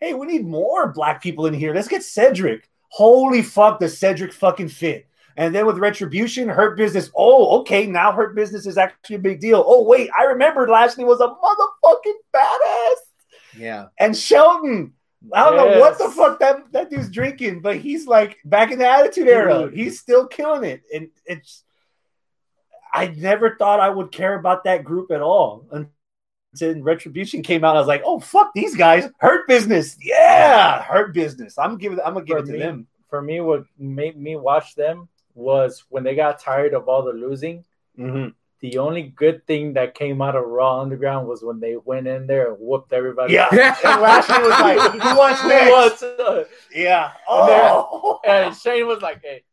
hey, we need more black people in here. Let's get Cedric. Holy fuck, the Cedric fucking fit? And then with Retribution, Hurt Business. Oh, okay, now Hurt Business is actually a big deal. Oh, wait, I remembered Lashley was a motherfucking badass Yeah. and Shelton. I don't know what the fuck that, that dude's drinking, but he's like back in the Attitude Era. He's still killing it, and it's. I never thought I would care about that group at all until Retribution came out. I was like, "Oh fuck, these guys! Hurt Business, yeah, Hurt Business." I'm giving, I'm gonna give For it to me, them. For me, what made me watch them was when they got tired of all the losing. Mhm. The only good thing that came out of Raw Underground was when they went in there and whooped everybody. Yeah, and Lashley was like, "Who wants Who next?" wants, <laughs> uh, Yeah. And they're- Oh, and Shane was like, "Hey,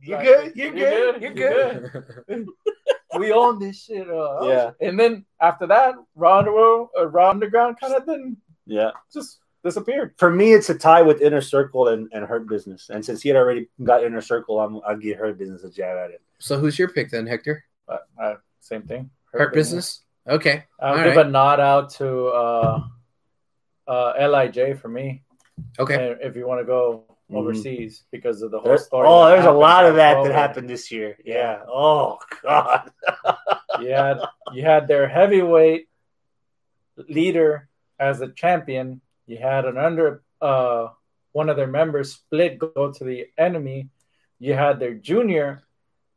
you like, good? You you good? good? You You good? <laughs> we own this shit." Uh, Yeah. And then after that, Raw Underworld, uh, Raw Underground kind of then Yeah. just disappeared. for me, it's a tie with Inner Circle and, and Hurt Business. And since he had already got Inner Circle, I'm, I'll give Hurt Business a jab at it. So who's your pick then, Hector? But uh, same thing. Hurt business. Okay. I'll All give right. a nod out to uh, uh, Lij for me. Okay. If you want to go Mhm. overseas because of the whole There's- story. oh, there's a lot of at that that happened this year. Yeah. Yeah. Oh God. <laughs> You had you had their heavyweight leader as a champion. You had an under uh one of their members split go to the enemy. You had their junior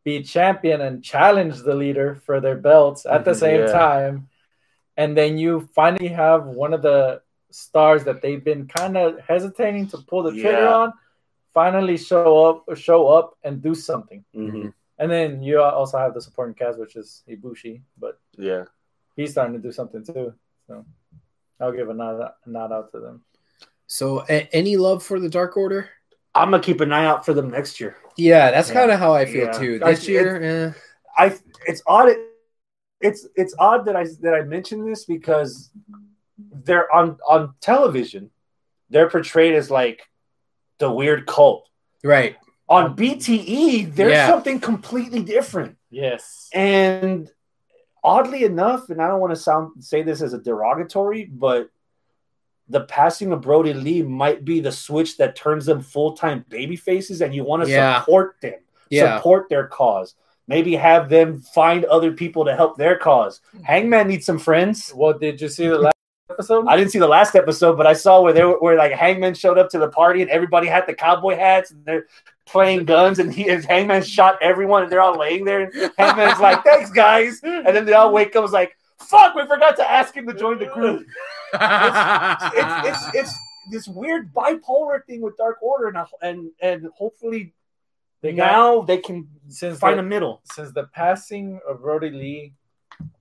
be champion and challenge the leader for their belts at the Mhm, same yeah. time. And then you finally have one of the stars that they've been kind of hesitating to pull the trigger Yeah. on finally show up show up and do something. Mhm. And then you also have the supporting cast, which is Ibushi, but Yeah. he's starting to do something too. So I'll give a nod, a nod out to them. So a- any love for the Dark Order? I'm gonna keep an eye out for them next year. Yeah, that's Yeah. kind of how I feel Yeah. too. I- This year, eh. I it's odd. It's it's odd that I that I mention this because they're on on television. They're portrayed as like the weird cult. right. On BTE, there's Yeah. something completely different. Yes. And oddly enough, and I don't want to sound say this as a derogatory, but the passing of Brodie Lee might be the switch that turns them full time baby faces, and you want to Yeah. support them, Yeah. support their cause. Maybe have them find other people to help their cause. Mm-hmm. Hangman needs some friends. Well, did you see the last episode? I didn't see the last episode, but I saw where they were where like Hangman showed up to the party and everybody had the cowboy hats and they're playing guns and he and Hangman shot everyone and they're all laying there and Hangman's like, thanks guys. And then they all wake up was like, fuck, we forgot to ask him to join the group. <laughs> It's it's it's this weird bipolar thing with Dark Order and and and hopefully They got now they can since find the, a middle. since the passing of Brodie Lee,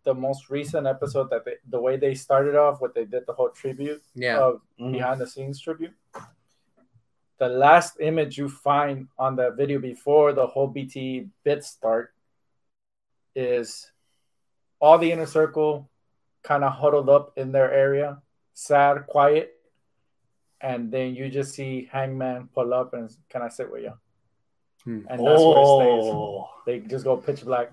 the most recent episode that they, the way they started off, what they did the whole tribute yeah. of Mhm. behind the scenes tribute. The last image you find on the video before the whole BT bit start is all the inner circle kind of huddled up in their area, sad, quiet, and then you just see Hangman pull up and can I sit with you? Hmm. And that's where it stays. Oh, They just go pitch black.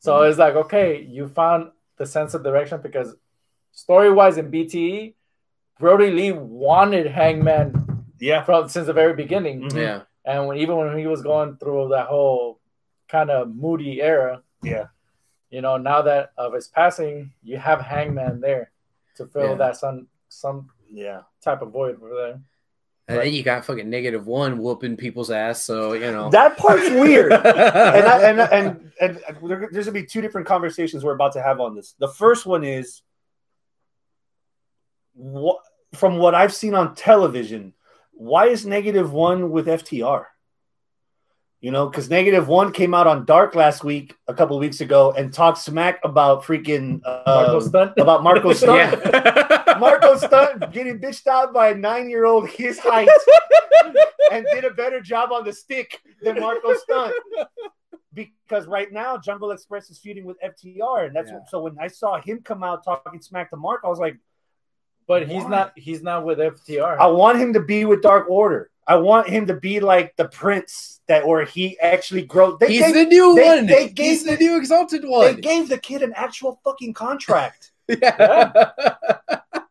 So it's like, okay, you found the sense of direction because story wise in BTE, Brodie Lee wanted Hangman yeah. from since the very beginning. Mhm. Yeah. And when, even when he was going through that whole kind of moody era, Yeah. You know, now that of his passing, you have Hangman there to fill Yeah. that some some Yeah. type of void over there. And then you got fucking negative one whooping people's ass. So you know. That part's weird. <laughs> and, I, and and and there- there's gonna be two different conversations we're about to have on this. The first one is what from what I've seen on television, why is negative one with FTR? You know, because negative one came out on Dark last week, a couple weeks ago, and talked smack about freaking Marko uh, Stunt. about Marko <laughs> Stunt. <laughs> Marko Stunt getting bitched out by a nine-year-old his height <laughs> and did a better job on the stick than Marko Stunt. Because right now Jungle Express is feuding with FTR, and that's Yeah. what, so when I saw him come out talking smack to Mark, I was like, But he's Why? not. He's not with FTR. I want him to be with Dark Order. I want him to be like the prince that where he actually grow. They He's gave, the new they- one. they gave He's the the- new exalted one. they gave the kid an actual fucking contract. <laughs> yeah.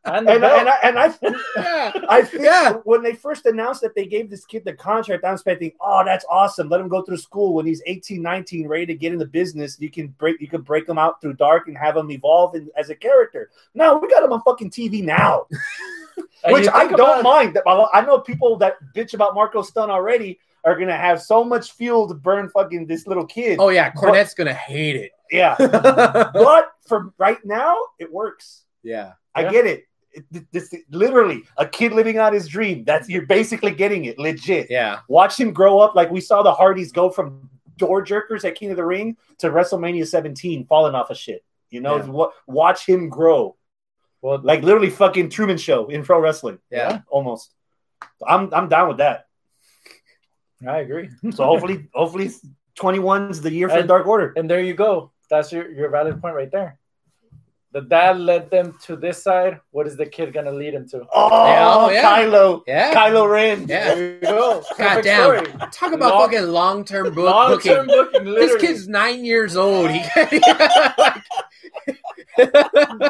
and and, belt. and I and I <laughs> yeah. <laughs> I think Yeah. when they first announced that they gave this kid the contract, I'm expecting, oh, that's awesome. Let him go through school when he's 18, 19, ready to get in the business. You can break you can break him out through dark and have him evolve in, as a character. No, we got him on fucking TV now. And which I think don't mind. That I know people that bitch about Marko Stun already are gonna have so much fuel to burn fucking this little kid. Oh yeah, Cornette's gonna hate it. yeah, yeah. <laughs> but for right now, it works. Yeah, I Yeah. get it. It- This literally a kid living out his dream. That's you're basically getting it legit. Yeah. Watch him grow up like we saw the Hardys go from door jerkers at King of the Ring to WrestleMania 17, falling off of shit. You know, Yeah. what? Watch him grow. Well, Like literally fucking Truman Show in pro wrestling. Yeah. almost. I'm I'm down with that. I agree. <laughs> So hopefully, hopefully, 21's the year for And- Dark Order. And there you go. That's your, your valid point right there. The dad led them to this side. What is the kid gonna lead him to? Oh, Yeah, oh, yeah. Kylo, Yeah. Kylo Ren. Yeah. There you go. God damn. story. Talk about Long- fucking long term book Long-term booking. booking. This kid's nine years old. He Hey, <laughs> <laughs>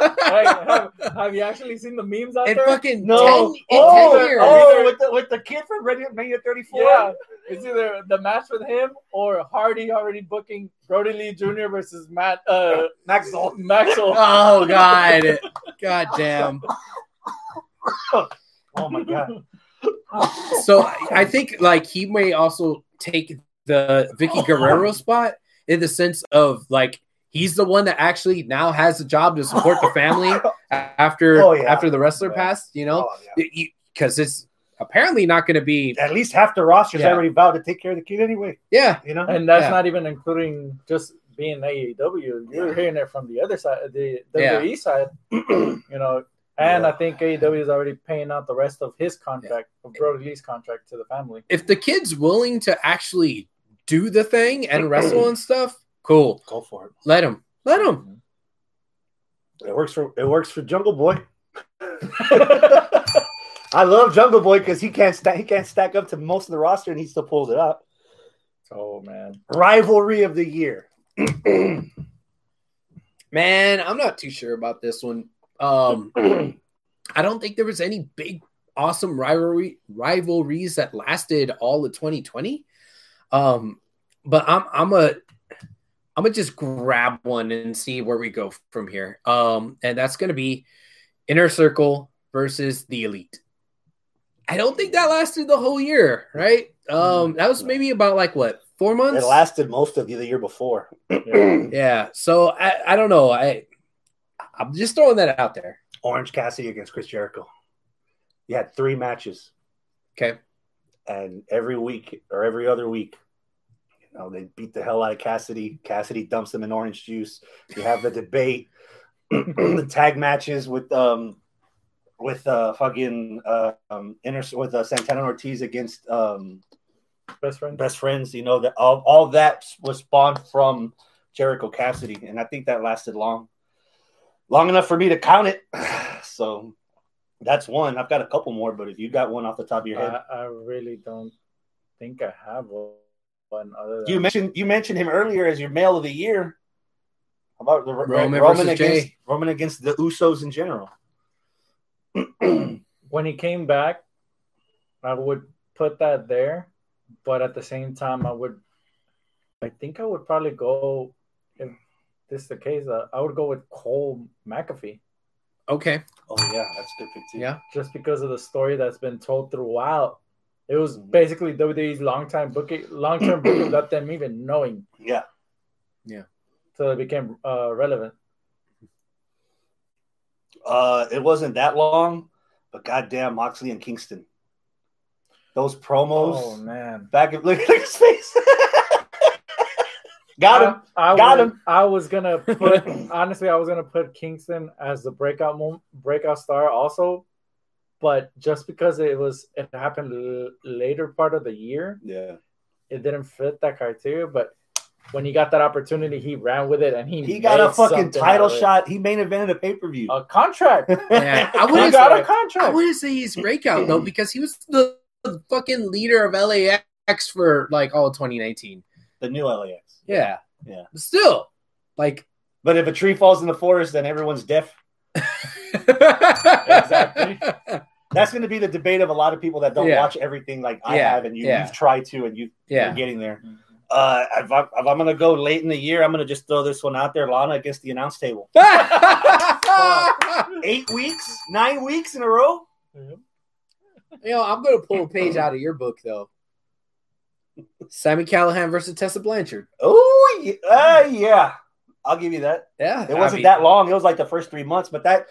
have, have you actually seen the memes out in there? fucking No. 10, in oh, 10 years. oh, with the with the kid from Ready Mania 34. Yeah, it's either the match with him or Hardy already booking Brodie Lee Jr. versus Matt uh, Maxwell. Maxwell. <laughs> Oh god. God damn. <laughs> Oh my god. So I- I think like he may also take the Vickie Guerrero spot in the sense of like he's the one that actually now has a job to support the family <laughs> after Oh, yeah. after the wrestler Yeah. passed, you know? Oh, yeah. Because it's apparently not going to be At least half the roster's Yeah. already vowed to take care of the kid anyway. yeah. You know. And that's Yeah. not even including just being AEW. You're Yeah. hearing it from the other side, the Yeah. WWE side. <clears throat> You know, and Yeah. I think AEW is already paying out the rest of his contract, of Brodie Lee's contract to the family. If the kid's willing to actually do the thing and <clears throat> wrestle and stuff, cool. Go for it. Let him. Let him. It works for it works for Jungle Boy. <laughs> I love Jungle Boy because he can't stack he can't stack up to most of the roster and he still pulls it up. Oh man, Rivalry of the year. <clears throat> Man, I'm not too sure about this one. Um <clears throat> I don't think there was any big awesome rivalry rivalries that lasted all of 2020. Um but I'm I'm a I'm gonna just grab one and see where we go from here. Um and that's gonna be Inner Circle versus the Elite. I don't think that lasted the whole year, right? Um that was maybe about like what four months. It lasted most of the year before. Yeah. <clears throat> yeah, so I, I don't know. I I'm just throwing that out there. Orange Cassidy against Chris Jericho. You had three matches, Okay. and every week or every other week, you know, they beat the hell out of Cassidy. Cassidy dumps them in orange juice. You have the debate, <clears throat> the tag matches with um with uh fucking uh um inter with uh, Santana Ortiz against um best friend. best friends. You know that all, all that was spawned from Jericho Cassidy, and I think that lasted long, long enough for me to count it. <sighs> So that's one. I've got a couple more, but if you got one off the top of your head, I, I really don't think I have one than you mentioned you mentioned him earlier as your male of the year. How about the Roman Roman, against Jay. Roman against the Usos in general? <clears throat> when he came back, I would put that there, but at the same time, I would, I think I would probably go, if this is the case, uh, I would go with Cole McAfee Okay. Oh yeah, that's a good pick too. Yeah. just because of the story that's been told throughout. It was basically WWE's long time booking, long term booking <clears throat> without them even knowing, yeah. Yeah. So it became uh, relevant. Uh, it wasn't that long, but goddamn, Moxley and Kingston. Those promos. Oh man, Back at look at his face. <laughs> Got him. I, I Got was, him. I was gonna <laughs> put honestly, I was gonna put Kingston as the breakout mom- breakout star also, but just because it was it happened l- later part of the year, Yeah. it didn't fit that criteria. But when he got that opportunity, he ran with it and he He got a fucking title out of it. shot. He main evented a pay per view. something out of it. shot. He main evented a pay per view. A contract. <laughs> Yeah, I wouldn't got a I contract. wouldn't say he's breakout though because he was the fucking leader of LAX for like all of 2019. the new LAX. Yeah, Yeah. But still, like But if a tree falls in the forest, then everyone's deaf. <laughs> Exactly. <laughs> That's going to be the debate of a lot of people that don't Yeah. watch everything like I Yeah, have, and you, yeah. you've tried to, and you, Yeah. you're getting there. Uh, if, I, if I'm going to go late in the year, I'm going to just throw this one out there: Lana against the announce table. <laughs> Eight weeks, nine weeks in a row. You know, I'm gonna pull a page out of your book though. Sami Callihan versus Tessa Blanchard. Oh, yeah, uh, yeah, I'll give you that. Yeah, It wasn't that long. It was like the first three months, but that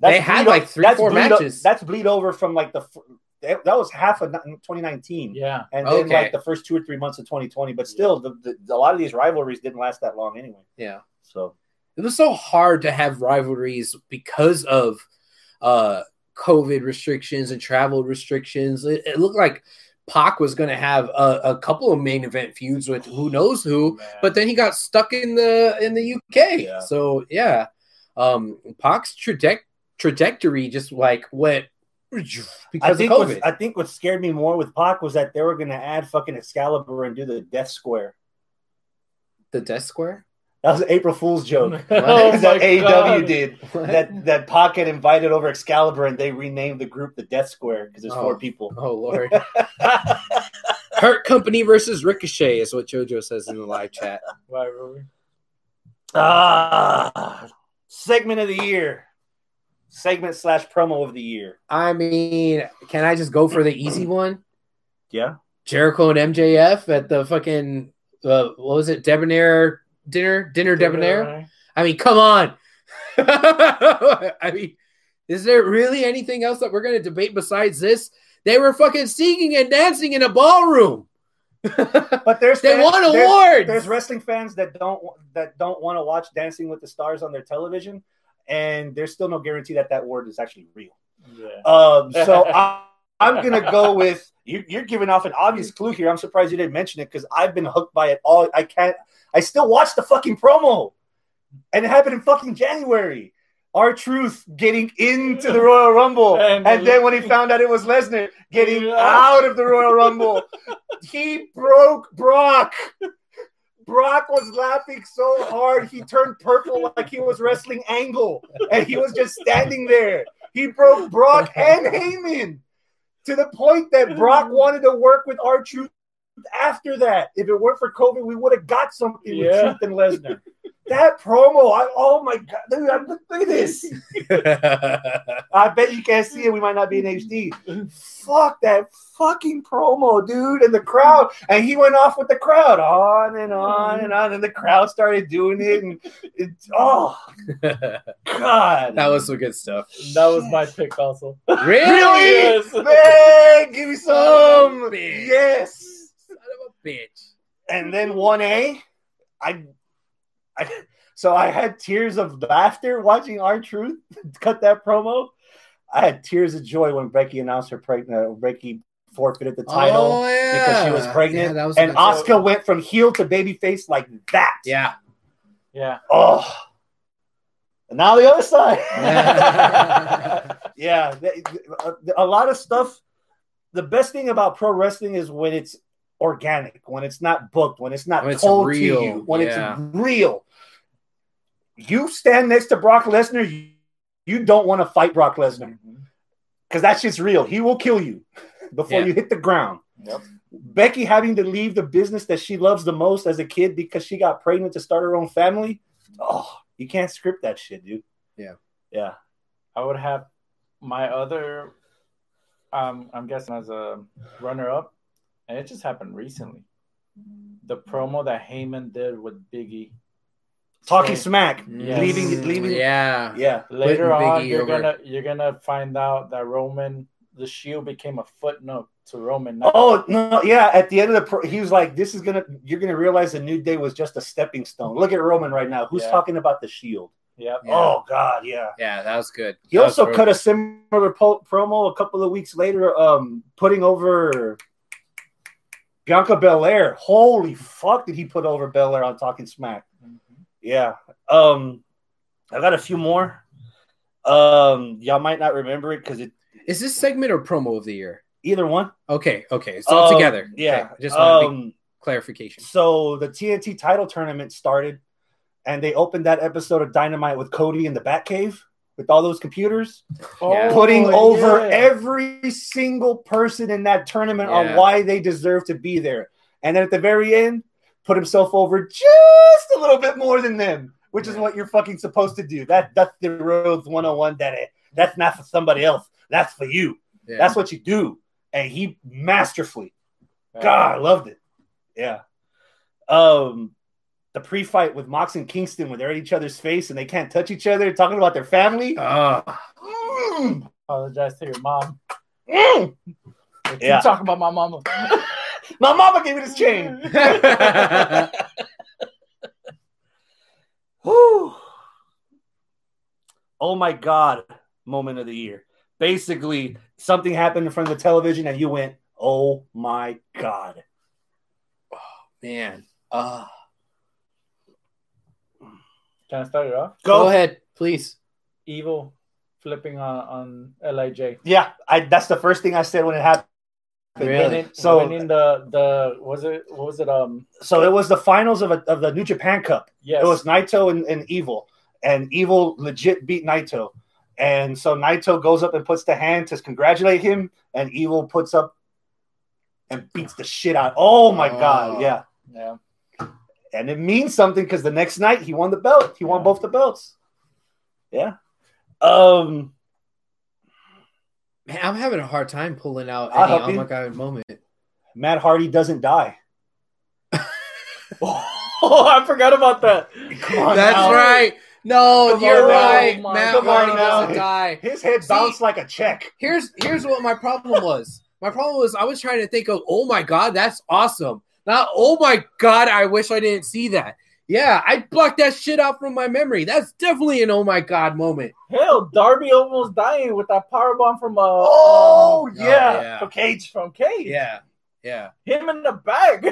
They had, bleed like, o- three, that's four bleed o- matches. that's bleed over from like the f- that that was half of 2019, Yeah. and then Okay. like the first two or three months of 2020. But still, the, the, a lot of these rivalries didn't last that long anyway. Yeah, So it was so hard to have rivalries because of uh COVID restrictions and travel restrictions. It, it looked like Pac was going to have a, a couple of main event feuds with who knows who, Man. but then he got stuck in the in the UK. Yeah. So yeah, um, Pac's traje- trajectory just like went because I of think COVID. what, I think what scared me more with Pac was that they were going to add fucking Excalibur and do the Death Square. the Death Square. That was an April Fool's joke. <laughs> <laughs> oh that AEW God. did. <laughs> That that Pac had invited over Excalibur and they renamed the group the Death Square because there's Oh. four people. Oh lord. Hurt Company versus Ricochet is what JoJo says in the live chat. Rivalry. Ah, segment of the year. Segment slash promo of the year. I mean, can I just go for the easy <clears throat> one? Yeah. Jericho and MJF at the fucking uh, what was it? Debonair dinner, dinner debonair. I mean, come on. <laughs> I mean, is there really anything else that we're going to debate besides this? They were fucking singing and dancing in a ballroom. <laughs> But there's they fans- won there's- awards. There's wrestling fans that don't that don't want to watch Dancing with the Stars on their television, and there's still no guarantee that that word is actually real. Yeah. Um, so <laughs> I, I'm gonna go with you, you're giving off an obvious clue here. I'm surprised you didn't mention it because I've been hooked by it all. I can't. I still watch the fucking promo, and it happened in fucking January. R-Truth getting into the Royal Rumble, <laughs> And- and, then when he <laughs> found out it was Lesnar getting out of the Royal Rumble, he broke Brock. Brock was laughing so hard he turned purple like he was wrestling Angle, and he was just standing there. He broke Brock and Heyman to the point that Brock wanted to work with R-Truth after that. If it weren't for COVID, we would have got something with Truth and Lesnar. That promo, I, oh my god, dude, I'm, look at this. <laughs> I bet you can't see it. We might not be in HD. Fuck that fucking promo, dude, and the crowd. And he went off with the crowd on and on and on, and the crowd started doing it. And it, oh god, that was some good stuff. That was my pick also. Really? Yes. man, give me Son of a some. bitch. Yes. Son of a bitch. and then one A, I, I, <laughs> so I had tears of laughter watching R-Truth <laughs> cut that promo. I had tears of joy when Becky announced her pregnant. Uh, Becky forfeited the title Oh, yeah. because she was pregnant, Yeah, that was and good- Asuka went from heel to babyface like that. Yeah. Yeah. Oh. And now the other side. yeah, <laughs> th- a, a lot of stuff. The best thing about pro wrestling is when it's organic, when it's not booked, when it's not When it's told real, to you, when yeah. it's real. You stand next to Brock Lesnar, you, you don't want to fight Brock Lesnar because that's just real. He will kill you <laughs> before Yeah. you hit the ground. Yep. Becky having to leave the business that she loves the most as a kid because she got pregnant to start her own family. Oh, you can't script that shit, dude. Yeah. Yeah. I would have my other. Um, I'm guessing as a runner-up, and it just happened recently. The promo that Heyman did with Biggie. Talking So, smack. Yes. Leaving leaving Yeah. Yeah. later on, Biggie you're over. gonna you're gonna find out that Roman, the Shield became a footnote to Roman. not- Oh no, yeah. At the end of the pro, he was like, This is gonna you're gonna realize the new day was just a stepping stone. Look at Roman right now. Who's Yeah. talking about the shield? Yep. Yeah. Oh god, yeah. Yeah, that was good. He That also cut a similar po- promo a couple of weeks later, um, putting over Bianca Belair. Holy fuck, did he put over Belair on Talking Smack? Yeah. Um, I got a few more. Um, y'all might not remember it because it Is this segment or promo of the year? either one. Okay, okay, it's all Um, together. Yeah. Okay, just want um, clarification. so the TNT title tournament started, and they opened that episode of Dynamite with Cody in the Batcave with all those computers, Yeah. putting Oh, over yeah. every single person in that tournament Yeah. on why they deserve to be there. And then at the very end, put himself over just a little bit more than them, which is what you're fucking supposed to do. That that's the Rhodes 101 that that's not for somebody else. That's for you. Yeah. That's what you do. And he masterfully God, I loved it. Yeah. Um, the pre-fight with Mox and Kingston, when they're at each other's face and they can't touch each other, talking about their family. Ah, Mm, Apologize to your mom. mm. Keep Yeah. talking about my mama. <laughs> My mama gave me this chain. <laughs> Whew. Oh my god, moment of the year. Basically, something happened in front of the television and you went, "Oh my god." Oh, man. Uh, Can I start it off? go. Go, ahead, please. Evil flipping on on Lij. Yeah, I that's the first thing I said when it happened. Really? Winning, So- winning the the was it what was it um So it was the finals of, a, of the New Japan Cup. yes It was Naito and, and Evil, and Evil legit beat Naito. And so Naito goes up and puts the hand to congratulate him, and Evil puts up and beats the shit out. Oh my Oh. god, yeah. yeah And it means something because the next night he won the belt. He won Yeah. both the belts. Yeah. Um. Man, I'm having a hard time pulling out I'll any help oh you. my god moment. Matt Hardy doesn't die. <laughs> <laughs> oh I forgot about that Come on That's now. right. No, Come you're on now. right. Oh Matt Come Hardy now. doesn't die. His head See- bounced like a check. Here's here's what my problem was. My problem was I was trying to think of, oh my god, that's awesome. Not oh my god, I wish I didn't see that. Yeah, I blocked that shit out from my memory. That's definitely an oh my god moment. hell Darby almost dying with that power bomb from uh Oh, um, yeah. yeah. For Cage. from Cage Yeah, yeah. him in the bag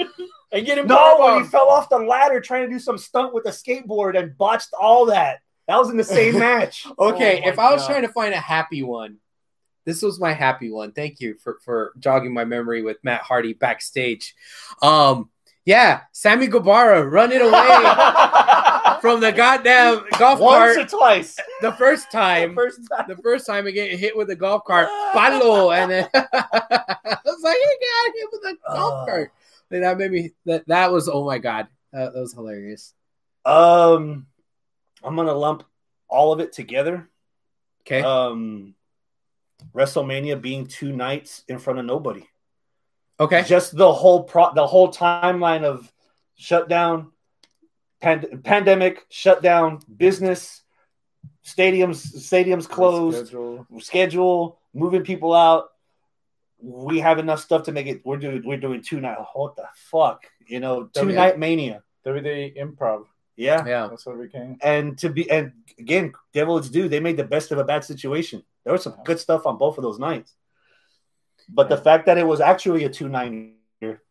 <laughs> and get him No, when he fell off the ladder trying to do some stunt with a skateboard and botched all that. That was in the same <laughs> match. Okay, Oh if I was God. trying to find a happy one, this was my happy one. Thank you for for jogging my memory with Matt Hardy backstage. Um, yeah, Sammy Guevara running away <laughs> from the goddamn golf Once cart Once or twice. the first time. First time. the first time I get hit with a golf cart, palo, and then <laughs> I was like, "You got hit with a golf Oh. cart." And that made me that that was oh my god, that, that was hilarious. Um, I'm gonna lump all of it together. Okay, Um, WrestleMania being two nights in front of nobody. Okay, Just the whole pro, the whole timeline of shutdown, pand- pandemic, shutdown, business, stadiums, stadiums closed, Schedule. schedule, moving people out. We have enough stuff to make it. We're doing we're doing two night. What the fuck, you know, two W- night mania. WWE improv Yeah, yeah, that's what we came and to be and again, devil is due. They made the best of a bad situation. There was some good stuff on both of those nights, but the fact that it was actually a two nine year,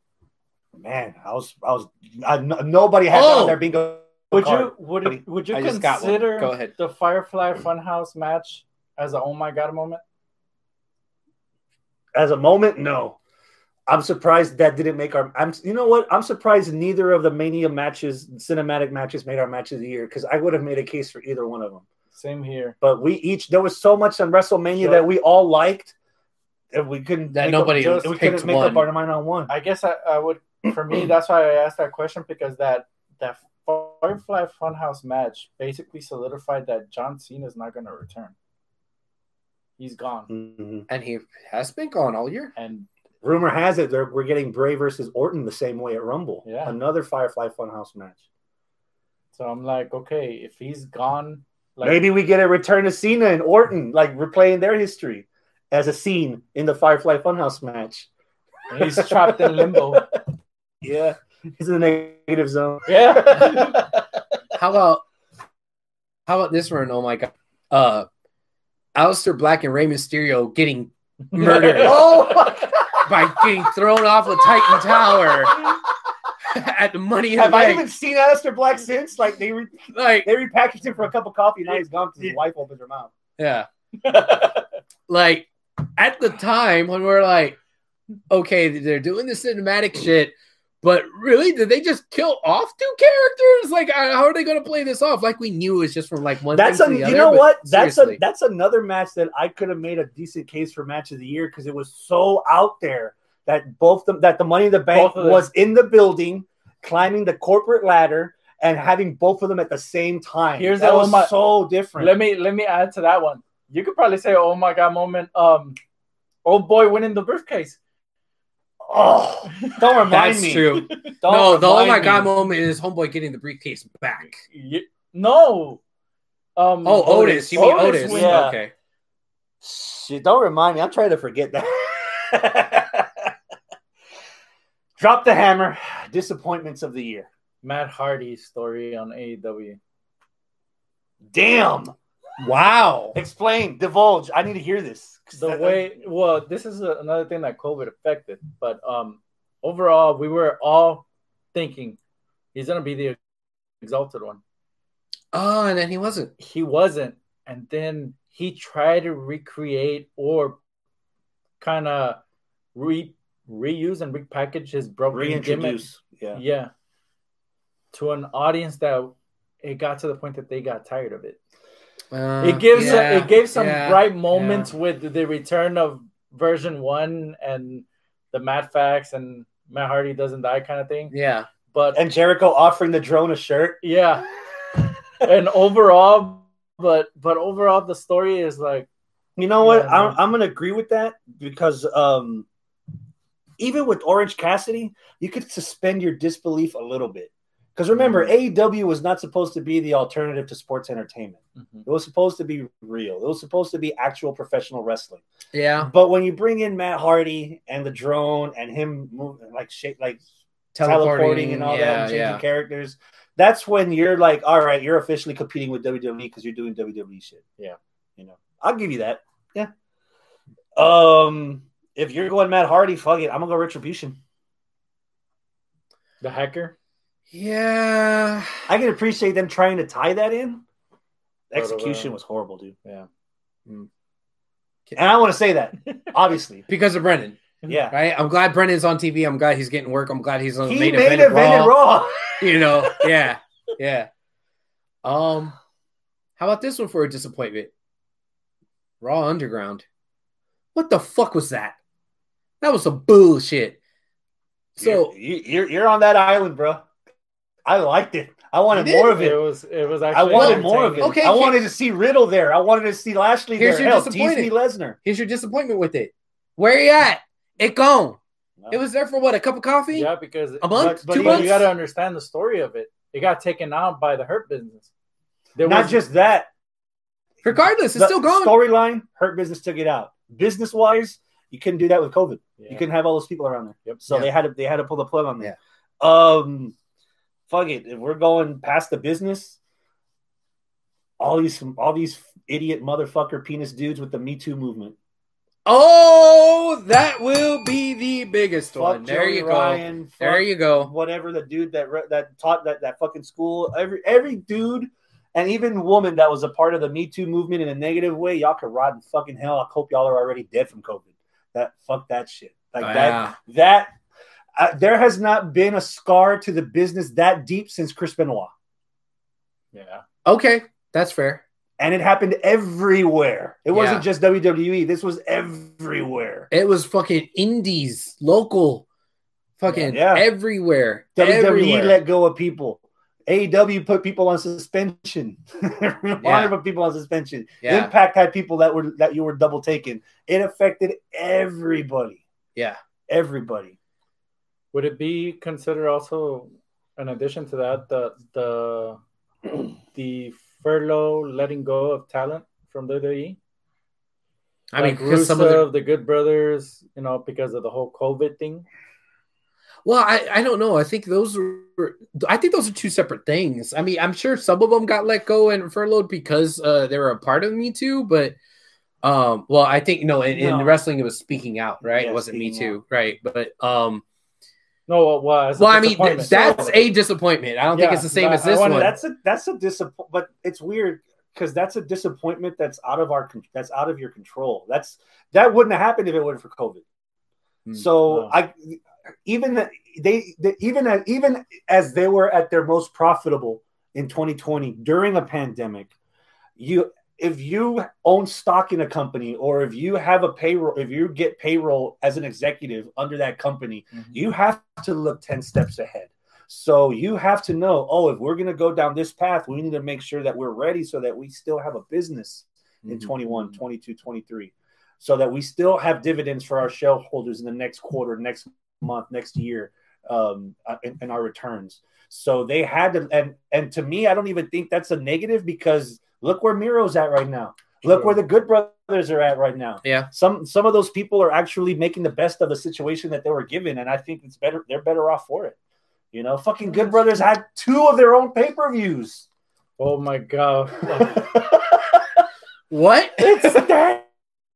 man, I was I was I, nobody had that Oh! their bingo. Would card. you would it, would you I just got one. consider Go ahead. the Firefly Funhouse match as a oh my god moment? as a moment? No, I'm surprised that didn't make our. I'm you know what? I'm surprised neither of the Mania matches, cinematic matches, made our match of the year because I would have made a case for either one of them. Same here. But we each there was so much on WrestleMania Sure. that we all liked that we couldn't That make nobody up, we couldn't make one. up our mind on one. I guess I, I would for me <clears throat> that's why I asked that question because that that Firefly Funhouse match basically solidified that John Cena is not going to return. He's gone, Mhm. and he has been gone all year. and Rumor has it they're, we're getting Bray versus Orton the same way at Rumble. Yeah. another Firefly Funhouse match. so I'm like, okay, if he's gone, like Maybe we get a return to Cena and Orton, like replaying their history as a scene in the Firefly Funhouse match. he's trapped in limbo. <laughs> Yeah, he's in the negative zone. Yeah, <laughs> How about how about this one? Oh my god, uh, Aleister Black and Rey Mysterio getting murdered. <laughs> oh my God. by getting thrown off the Titan Tower at the Money in the Have I Bank. even seen Aleister Black since? Like they re- Like, they repackaged him for a cup of coffee. Now he's gone because his wife opens her mouth. yeah. like at the time when we're like, okay, they're doing the cinematic shit, but really, did they just kill off two characters? Like, uh, how are they going to play this off? Like we knew it was just from like one. That's thing a, you other, know what? That's a that's another match that I could have made a decent case for match of the year because it was so out there that both them that the Money in the Bank Both of them. was in the building, climbing the corporate ladder, and having both of them at the same time. Here's that the was my- so different. let me let me add to that one. You could probably say, "Oh my god!" Moment. Um, old boy winning the briefcase. oh, don't remind That's me. true. <laughs> Don't no, the oh remind my me. god moment is homeboy getting the briefcase back. Ye- no. Um. Oh, Otis. You mean Otis? win- yeah. Okay. Shit, don't remind me. I'm trying to forget that. <laughs> Drop the hammer. Disappointments of the year. Matt Hardy's story on AEW. Damn. Wow. Explain. Divulge. I need to hear this. the that- way well this is a, another thing that covid affected but um overall we were all thinking he's gonna be the exalted one Oh, and then he wasn't. he wasn't and then he tried to recreate or kind of re reuse and repackage his broken gimmick. Yeah. yeah to an audience that it got to the point that they got tired of it Uh, it gives yeah, it gave some yeah, bright moments with the return of version one and the Matt Fax and Matt Hardy doesn't die kind of thing. Yeah. But And Jericho offering the drone a shirt. yeah, <laughs> and overall, but but overall, the story is like You know what? Yeah, I'm, man. I'm going to agree with that because um, even with Orange Cassidy, you could suspend your disbelief a little bit. Because remember, AEW was not supposed to be the alternative to sports entertainment. It was supposed to be real. It was supposed to be actual professional wrestling. Yeah. But when you bring in Matt Hardy and the drone and him moving like shape like teleporting, and all that, and changing yeah. characters, that's when you're like, all right, you're officially competing with WWE because you're doing WWE shit. Yeah. you know, I'll give you that. Yeah. Um, if you're going Matt Hardy, fuck it, I'm gonna go Retribution. the hacker. Yeah. I can appreciate them trying to tie that in. But, Execution was horrible, dude. Yeah, And I want to say that, <laughs> obviously. Because of Brennan. Yeah. Right? I'm glad Brennan's on TV. I'm glad he's getting work. I'm glad he's on the He main made event. event Raw. Raw. <laughs> You know, <laughs> yeah. Yeah. Um, how about this one for a disappointment? Raw Underground. What the fuck was that? That was some bullshit. So you're, you're you're on that island, bro. I liked it. I wanted more of it it. was it was actually I wanted more of it. Okay, I here- wanted to see Riddle there. I wanted to see Lashley Here's there. your Hell, disappointment. Lesnar. here's your disappointment with it. Where are you at? It gone. No. It was there for what? A cup of coffee? Yeah, because A month? But, but Two you, months? you got to understand the story of it. It got taken out by the Hurt Business. There Not was- just that. Regardless, it's still gone. Storyline, Hurt Business took it out. Business wise, you couldn't do that with COVID. Yeah. You couldn't have all those people around there. Yep. So Yeah. they had to they had to pull the plug on that. Um, fuck it. If we're going past the business, all these all these idiot motherfucker penis dudes with the Me Too movement. Oh, that will be the biggest one. Fuck There Joey you go. There you go. Whatever the dude that re- that taught that that fucking school, every every dude and even woman that was a part of the Me Too movement in a negative way, y'all could rot in fucking hell. I hope y'all are already dead from COVID. That fuck that shit. Like that Yeah. that uh, there has not been a scar to the business that deep since Chris Benoit, Yeah. Okay, that's fair. and it happened everywhere. It wasn't just WWE. This was everywhere. It was fucking indies, local, fucking Yeah. everywhere. WWE everywhere. Let go of people. AEW put people on suspension. <laughs> Warner Yeah. put people on suspension. yeah, Impact had people that were that you were double taken. It affected everybody. yeah. Everybody. Would it be considered also, in addition to that, the the <clears throat> the furlough letting go of talent from WWE? I mean, like because some of the the Good Brothers, you know, because of the whole COVID thing. well, I, I don't know. I think those are I think those are two separate things. I mean, I'm sure some of them got let go and furloughed because uh, they were a part of Me Too, but Um, well, I think no, in, in wrestling it was speaking out, right? Yeah, it wasn't me too, right? But um, No, it was. well, I mean, th- disappointment. that's a disappointment. I don't think it's the same but as this wanted- one. That's a that's a disappoint, but it's weird because that's a disappointment that's out of our that's out of your control. That's that wouldn't have happened if it weren't for COVID. Hmm. So No. I even the- they, they even as, even as they were at their most profitable in 2020 during a pandemic, you if you own stock in a company or if you have a payroll if you get payroll as an executive under that company Mhm. you have to look 10 steps ahead. So you have to know, oh, if we're going to go down this path, we need to make sure that we're ready so that we still have a business in Mhm. 21, 22, 23, so that we still have dividends for our shareholders in the next quarter, next month, next year, um, uh, in, in our returns. So they had to, and and to me, I don't even think that's a negative because look where Miro's at right now. Look True. where the Good Brothers are at right now yeah, some some of those people are actually making the best of the situation that they were given, and I think it's better. They're better off for it. You know, fucking Good Brothers had two of their own pay per views. Oh my god. <laughs> what? it's dang.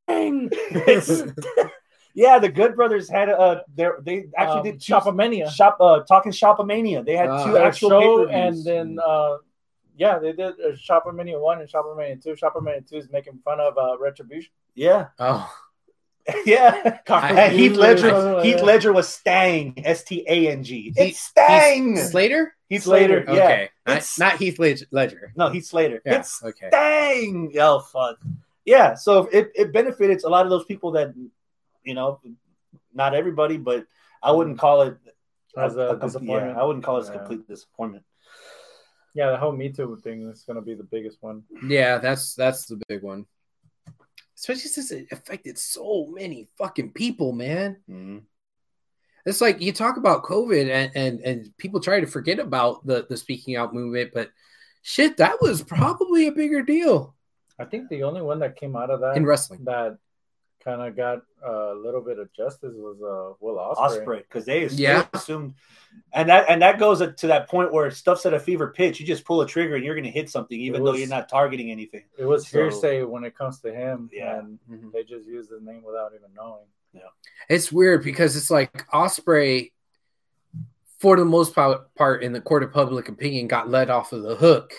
It's, <laughs> yeah, the Good Brothers had uh, their they actually um, did two, Shopomania. shop uh talking Shopomania. They had Ah. two actual show, pay-per-views. and then uh, yeah, they did uh, Shopomania one and Shopomania two. Shopomania two is making fun of uh, Retribution. yeah, <laughs> Oh, <laughs> yeah. I- Heath Ledger, I- Heath Ledger was Stang, S T A N G. It's Stang. Heath Slater. Heath Slater. Yeah. Okay, not, It's- not Heath Ledger. Ledger. No, Heath Slater. Yeah. It's okay. dang oh fuck yeah so it, it benefits a lot of those people that you know not everybody but i wouldn't call it As a com- disappointment. yeah, i wouldn't call it a Yeah. complete disappointment Yeah, the whole Me Too thing is going to be the biggest one. Yeah, that's that's the big one. Especially since it affected so many fucking people, man. Mm-hmm. It's like you talk about COVID and and, and people try to forget about the the speaking out movement, but shit, that was probably a bigger deal I think the only one that came out of that in wrestling. that kind of got a little bit of justice was uh, Will Ospreay because they, they Yeah. assumed and that and that goes to that point where stuff's at a fever pitch you just pull a trigger and you're going to hit something even It though you're not targeting anything It was So- hearsay when it comes to him, Yeah. and Mhm. they just used his name without even knowing. Yeah, It's weird because it's like Ospreay, for the most pa- part, in the court of public opinion, got let off of the hook.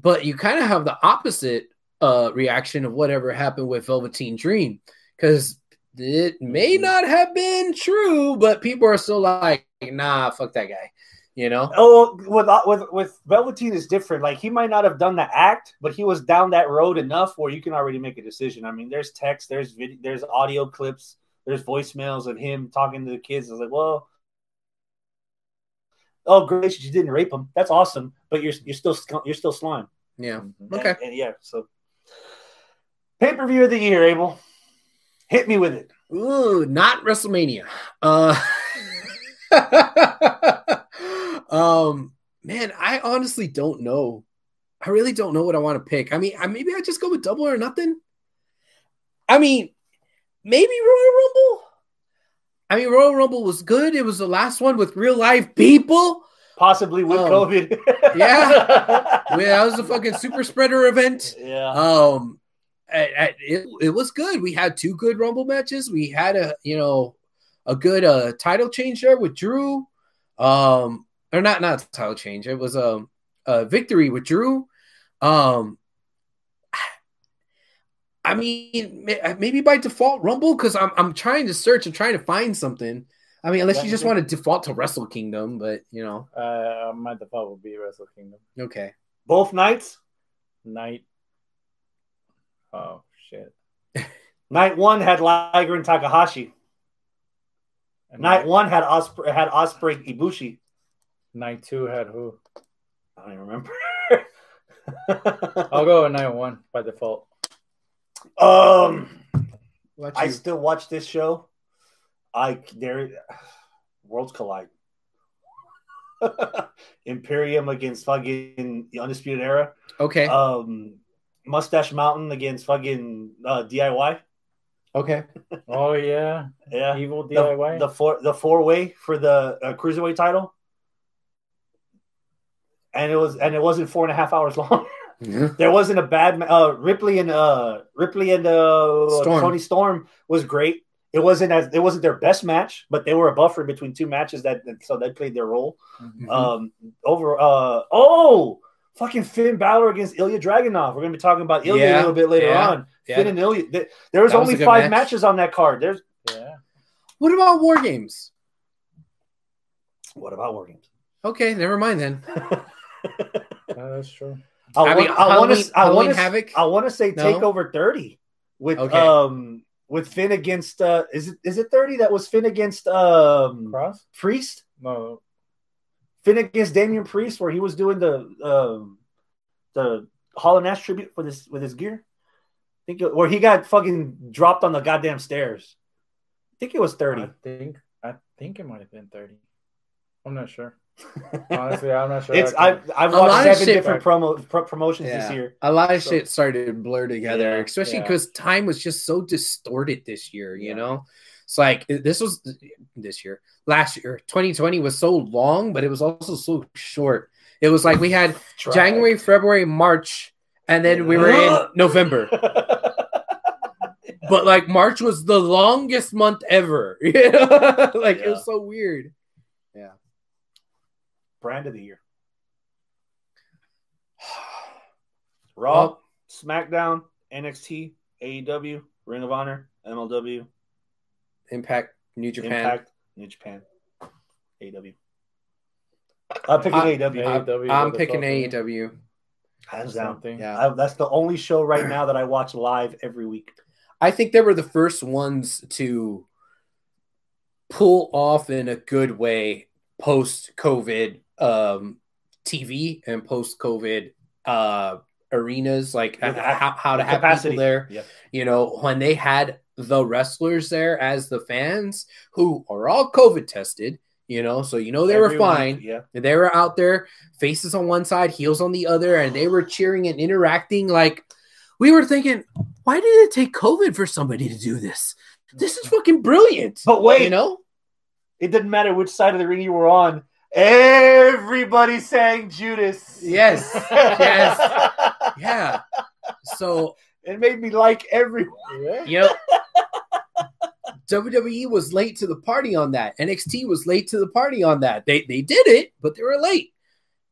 But you kind of have the opposite uh, reaction of whatever happened with Velveteen Dream because it may Mhm. not have been true, but people are still like, nah, fuck that guy. You know? Oh, with with with Velveteen is different. Like he might not have done the act, but he was down that road enough where you can already make a decision. I mean, there's text, there's video, there's audio clips, there's voicemails of him talking to the kids. I was like, well, oh, gracious, you didn't rape him. That's awesome, but you're you're still you're still slime. Yeah. Mhm. Okay. And- and yeah. So, pay per view of the year, Abel. Hit me with it. Ooh, not WrestleMania. Uh, <laughs> um, man, I honestly don't know. I really don't know what I want to pick. I mean, I, maybe I just go with Double or Nothing. I mean, maybe Royal Rumble. I mean, Royal Rumble was good. It was the last one with real life people. Possibly with Um, COVID. yeah. <laughs> Well, that was a fucking super spreader event. yeah. Um, it, it was good. We had two good Rumble matches. We had a you know a good uh title change there with Drew. Um, or not not title change. It was um, a victory with Drew. Um, I mean maybe by default Rumble because I'm I'm trying to search. I'm trying to find something. I mean, unless you just want to default to Wrestle Kingdom, but you know, Uh, my default would be Wrestle Kingdom okay. Both nights. night. Oh shit! Night one had Liger and Takahashi. And Night one had Ospreay had Ospreay Ibushi. night two had who? I don't even remember. I'll go with night one by default. um, What I you- still watch this show. I there, worlds collide. <laughs> Imperium against fucking the Undisputed Era. okay. Um, Mustache Mountain against fucking uh, DIY. okay. <laughs> Oh yeah, Yeah, evil the, DIY. the four the four way for the uh, cruiserweight title, and it was and it wasn't four and a half hours <laughs> long. There wasn't a bad uh, Ripley and uh Ripley and uh Storm. Toni Storm was great. It wasn't as it wasn't their best match, but they were a buffer between two matches that so they played their role. Mhm. Um over uh oh fucking Finn Balor against Ilja Dragunov. We're gonna be talking about Ilja Yeah, a little bit later yeah, on. yeah. Finn and Ilja. There was was only five match. matches on that card. There's Yeah. What about War Games? what about War Games? Okay, never mind then. <laughs> Yeah, that's true. I, I mean, want, I want Halloween- to. I want to. I want to say No? Takeover thirty with Okay. um with Finn against uh is it is it thirty that was Finn against um Cross? Priest No. Finn against Damian Priest where he was doing the um the Hall and Ash tribute with his with his gear. I think it, where he got fucking dropped on the goddamn stairs. I think it was thirty. I think I think it might have been thirty. I'm not sure. <laughs> Honestly, I'm not sure. it's I I've I've A lot watched of seven shit- different promo pro- promotions this year. A lot of So- shit started to blur together, Yeah, especially yeah. because time was just so distorted this year, you Yeah. know? It's like this was this year, last year, 2020 was so long, but it was also so short. It was like we had <laughs> January, February, March, and then we were in <laughs> November. But like March was the longest month ever. <laughs> You know? like it was so weird. Yeah. Brand of the year. <sighs> Raw, Well, SmackDown, NXT, AEW, Ring of Honor, MLW, Impact, New Japan. Impact, New Japan, AEW. I'm picking I- AEW. I- I'm, AEW, I'm picking fuck. AEW. Hands down. Something. Yeah. I, that's the only show right now that I watch live every week. I think they were the first ones to pull off in a good way post COVID um, TV and post COVID uh, arenas, like how, how to with have capacity. people there. Yeah. You know, when they had the wrestlers there as the fans who are all COVID tested, you know, so you know they Every were fine. Yeah. They were out there, faces on one side, heels on the other, and they were cheering and interacting. Like we were thinking, why did it take COVID for somebody to do this? This is fucking brilliant. But wait, you know, it didn't matter which side of the ring you were on. Everybody sang Judas. Yes. <laughs> Yes. <laughs> yeah. So it made me like everyone. Yeah. you WWE <laughs> was late to the party on that. NXT was late to the party on that. They they did it, but they were late.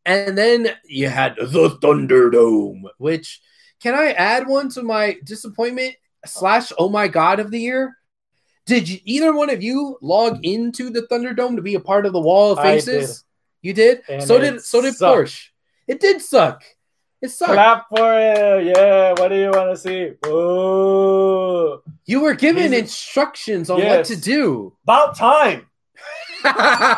And then you had the Thunderdome, which can I add one to my disappointment slash oh my god of the year? Did you, either one of you log into the Thunderdome to be a part of the Wall of I Faces? You did. And so it did so did sucked. Porsche. It did suck. It sucked. Clap for it. Yeah. What do you want to see? Whoa. You were given He's- instructions on Yes. what to do. About time. <laughs> WWE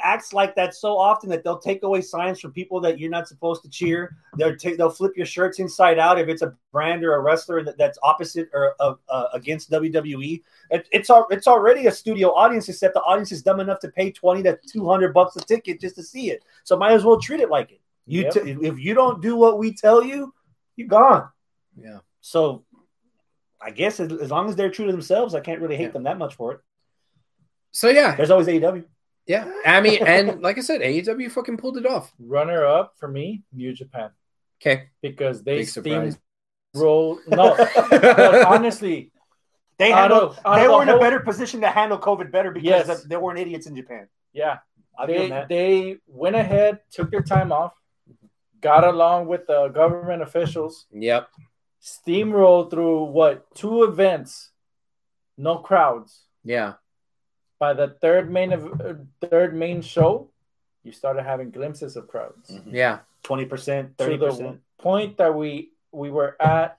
acts like that so often that they'll take away signs from people that you're not supposed to cheer. They'll take, they'll flip your shirts inside out if it's a brand or a wrestler that, that's opposite or uh, uh, against WWE. It, it's it's already a studio audience, except the audience is dumb enough to pay twenty to two hundred bucks a ticket just to see it. So might as well treat it like it. You Yep. t- if you don't do what we tell you, you're gone. yeah. So I guess as, as long as they're true to themselves, I can't really hate Yeah. them that much for it. So yeah, There's always AEW. yeah. I mean, and like I said, AEW fucking pulled it off. Runner up for me, New Japan, Okay. because they Big surprise. steamroll. No, <laughs> honestly, They Out handled, of- out they were the in a better position to handle COVID better because Yes. they weren't idiots in Japan. yeah, I'll give them they that. they went ahead, took their time off, got along with the government officials, Yep. steamrolled through what two events, no crowds. Yeah. By the third main of third main show, you started having glimpses of crowds. Mm-hmm. Yeah. Twenty percent, thirty percent. point that we we were at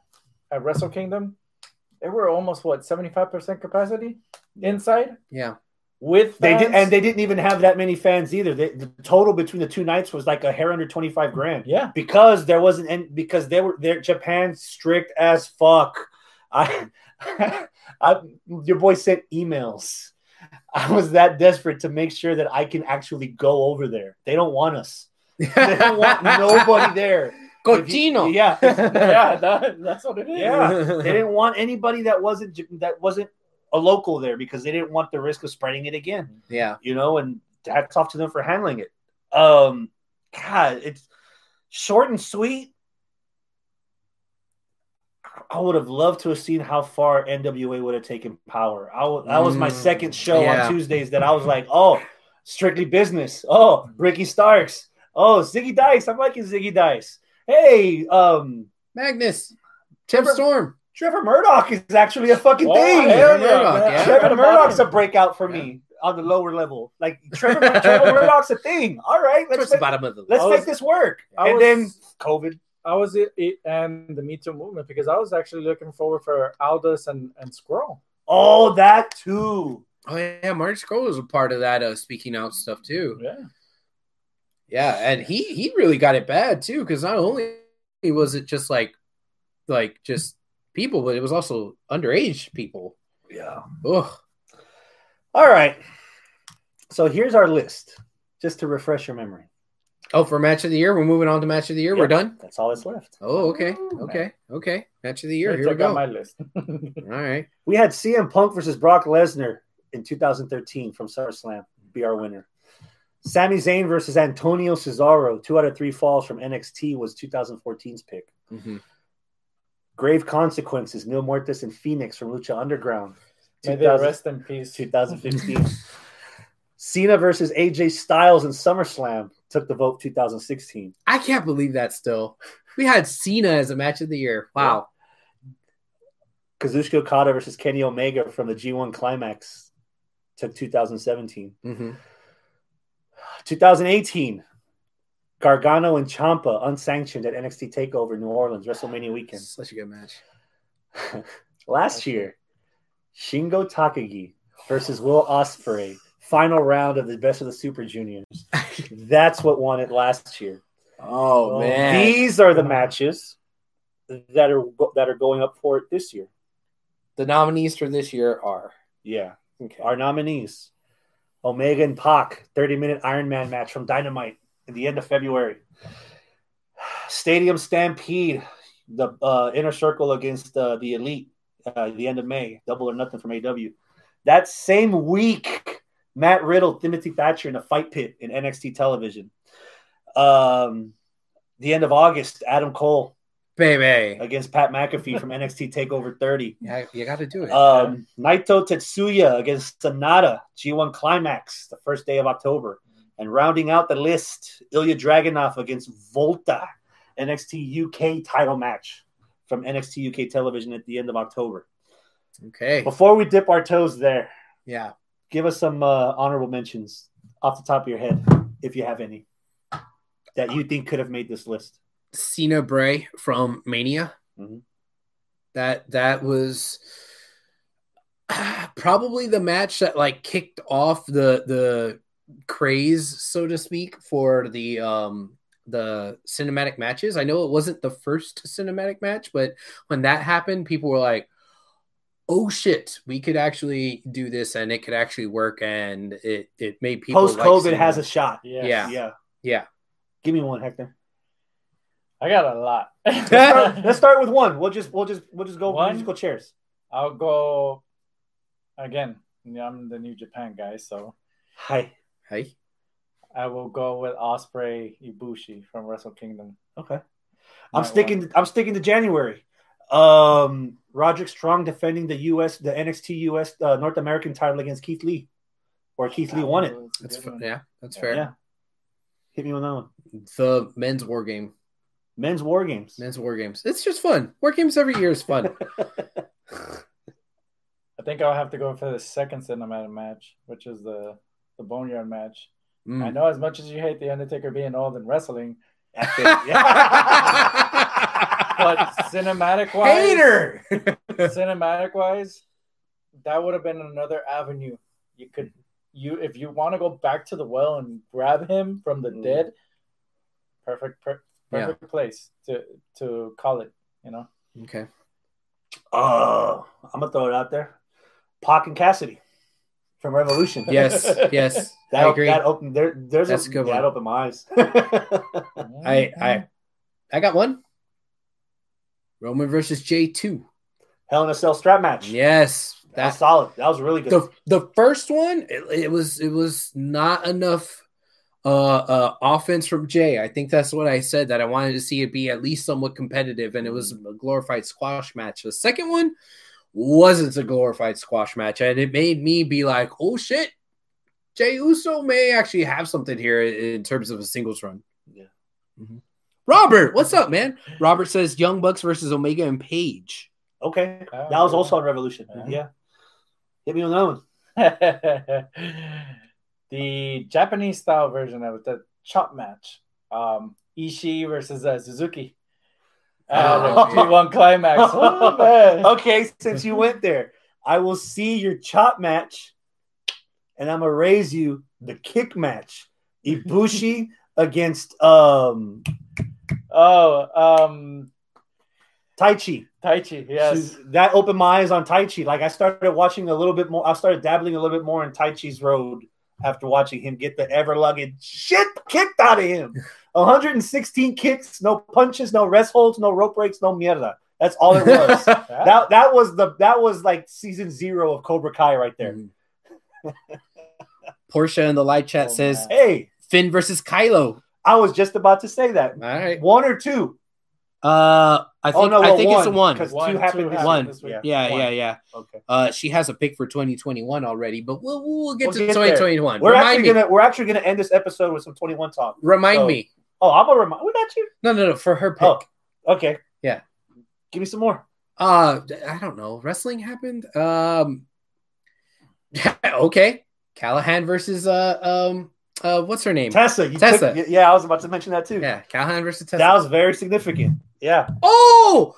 at Wrestle Kingdom, they were almost what seventy five percent capacity inside Yeah. With They did, and they didn't even have that many fans either. They, the total between the two nights was like a hair under twenty five grand. yeah, because there wasn't and because they were Japan strict as fuck. <laughs> I, I your boy sent emails. I was that desperate to make sure that I can actually go over there. They don't want us. They don't want <laughs> nobody there. If you- Yeah. <laughs> yeah, that, that's what it is. Yeah. They didn't want anybody that wasn't that wasn't a local there because they didn't want the risk of spreading it again Yeah. you know, and hats off to them for handling it. Um, God, it's short and sweet. I would have loved to have seen how far NWA would have taken power. I w- that was my Mm, second show yeah. on Tuesdays that I was like, oh, strictly business. Oh, Ricky Starks. Oh, Zicky Dice. I'm liking Zicky Dice. Hey, um, Magnus, Tim Storm. Trevor Murdoch is actually a fucking Oh, thing. hell yeah, yeah. Trevor Right about Murdoch's a breakout for me on the lower level. Like Trevor, Trevor <laughs> Murdoch's a thing. All right, let's Towards the make, bottom of the let's I make was- this work. I and was- then COVID. I was it, it and the Me Too movement because I was actually looking forward for Aldous and and Squirrel. Oh, that too. Oh yeah, Marty Scurll was a part of that uh, speaking out stuff too. Yeah, Yeah, and he he really got it bad too because not only was it just like like just people, but it was also underage people. Yeah. Ugh. All right. So here's our list, just to refresh your memory. Oh, for match of the year, we're moving on to match of the year. We're done. That's all that's left. Oh, okay, okay, okay. Match of the year. Here we go. my list. <laughs> All right. We had CM Punk versus Brock Lesnar in 2013 from SummerSlam. Be our winner. Sami Zayn versus Antonio Cesaro, two out of three falls from NXT, was 2014's pick. Mhm. Grave Consequences, Mil Muertes and Fenix from Lucha Underground, May they rest in peace. 2015. Cena versus AJ Styles in SummerSlam took the vote 2016. I can't believe that. Still, we had Cena as a match of the year. Wow. Kazuchika Okada versus Kenny Omega from the G1 Climax took 2017. hmm 2018, Gargano and Ciampa unsanctioned at NXT Takeover New Orleans WrestleMania ah, weekend. Such a good match. <laughs> Last year, Shingo Takagi versus Will Ospreay, final round of the Best of the Super Juniors. <laughs> That's what won it last year. Oh man. These are the matches that are that are going up for it this year. the nominees for this year are Yeah, okay. our nominees: Omega and Pac, 30 minute Iron Man match from Dynamite at the end of February. Stadium Stampede, the uh, inner circle against uh, the Elite, uh, the end of May. Double or nothing from AW. That same week, Matt Riddle, Timothy Thatcher in a fight pit in NXT television. Um, the end of August, Adam Cole baby. against Pat McAfee from NXT <laughs> Takeover 30. Yeah, you got to do it. Um, Naito Tetsuya against Sanada, G1 Climax, the first day of October. And rounding out the list, Ilja Dragunov against WALTER, NXT UK title match from NXT UK television at the end of October. okay. Before we dip our toes there, Yeah. give us some uh, honorable mentions off the top of your head, if you have any, that you think could have made this list. Cena Bray from Mania. Mhm. That that was <sighs> probably the match that like kicked off the the craze, so to speak, for the um the cinematic matches. I know it wasn't the first cinematic match, but when that happened, people were like, "Oh shit, we could actually do this, and it could actually work." And it it made people post COVID Cena. has a shot. Yes. Yeah. Yeah. yeah. Give me one, Hector. I got a lot. <laughs> Let's start, let's start with one. We'll just we'll just we'll just go One? musical chairs. I'll go again. I'm the New Japan guy, so Hi. Hey, I will go with Ospreay Ibushi from Wrestle Kingdom. Okay. I'm Might sticking. I'm sticking to January. Um, Roderick Strong defending the U.S. the NXT U.S. Uh, North American title against Keith Lee, or Keith Lee won it. That's a that's good fa- one. yeah, that's fair. Yeah. Hit me with that one. The men's war game. Men's War Games. Men's war games. It's just fun. War games every year is fun. <laughs> I think I'll have to go for the second cinematic match, which is the the Boneyard match. Mm. I know as much as you hate the Undertaker being old in wrestling, That's <laughs> it. Yeah. but cinematic wise, Hater. cinematic wise, that would have been another avenue. You could you if you want to go back to the well and grab him from the Mm. dead, perfect per, Yeah. perfect place to to call it. You know, okay. Oh, I'm gonna throw it out there. Pac and Cassidy from Revolution. <laughs> Yes. Yes. <laughs> That, I agree. That opened there. There's That's a, good yeah, one. That opened my eyes. <laughs> I I I got one. Roman versus J two. Hell in a Cell strap match. Yes. that was solid. That was really good. the the first one it, it was it was not enough uh, uh, offense from Jey. I think that's what I said that I wanted to see it be at least somewhat competitive, and it was a glorified squash match. The second one wasn't a glorified squash match, and it made me be like, "Oh shit, Jey Uso may actually have something here in terms of a singles run." Yeah. Mhm. Robert, what's up, man? Robert says Young Bucks versus Omega and Page. Okay, Oh, that was also on Revolution. Uh-huh. Yeah, hit me on that one. <laughs> the Japanese style version of the chop match. Um, Ishii versus uh, Suzuki. The <laughs> G1 climax. Oh, man. <laughs> okay, since you went there, I will see your chop match, and I'm gonna raise you the kick match. Ibushi <laughs> against um Oh, um, Taichi. Tai Chi, Yes. She- that opened my eyes on Taichi. Like I started watching a little bit more. I started dabbling a little bit more in Taichi's road after watching him get the ever lugged shit kicked out of him. <laughs> 116 kicks, no punches, no rest holds, no rope breaks, no mierda. That's all it was. <laughs> that that was the that was like season zero of Cobra Kai right there. Mm-hmm. Portia in the live chat Oh, says man. Hey, Finn versus Kylo. I was just about to say that. All right. One or two? Uh, I think oh no, I well, think it's a one. because One, two happened two this happened this week. week. Yeah, one. yeah, yeah. Okay. Uh, she has a pick for 2021 already, but we'll we'll get We'll to get there. 2021. We're remind actually me. gonna we're actually gonna end this episode with some 21 talk. Remind so- me. Oh, I'm gonna remind. We got you. No, no, no. For her pick. Oh, okay. Yeah. Give me some more. Uh, I don't know. Wrestling happened. Um, <laughs> okay. Callihan versus uh um uh what's her name? Tessa. You Tessa. Took, yeah, I was about to mention that too. Yeah, Callihan versus Tessa. That was very significant. Yeah. Oh,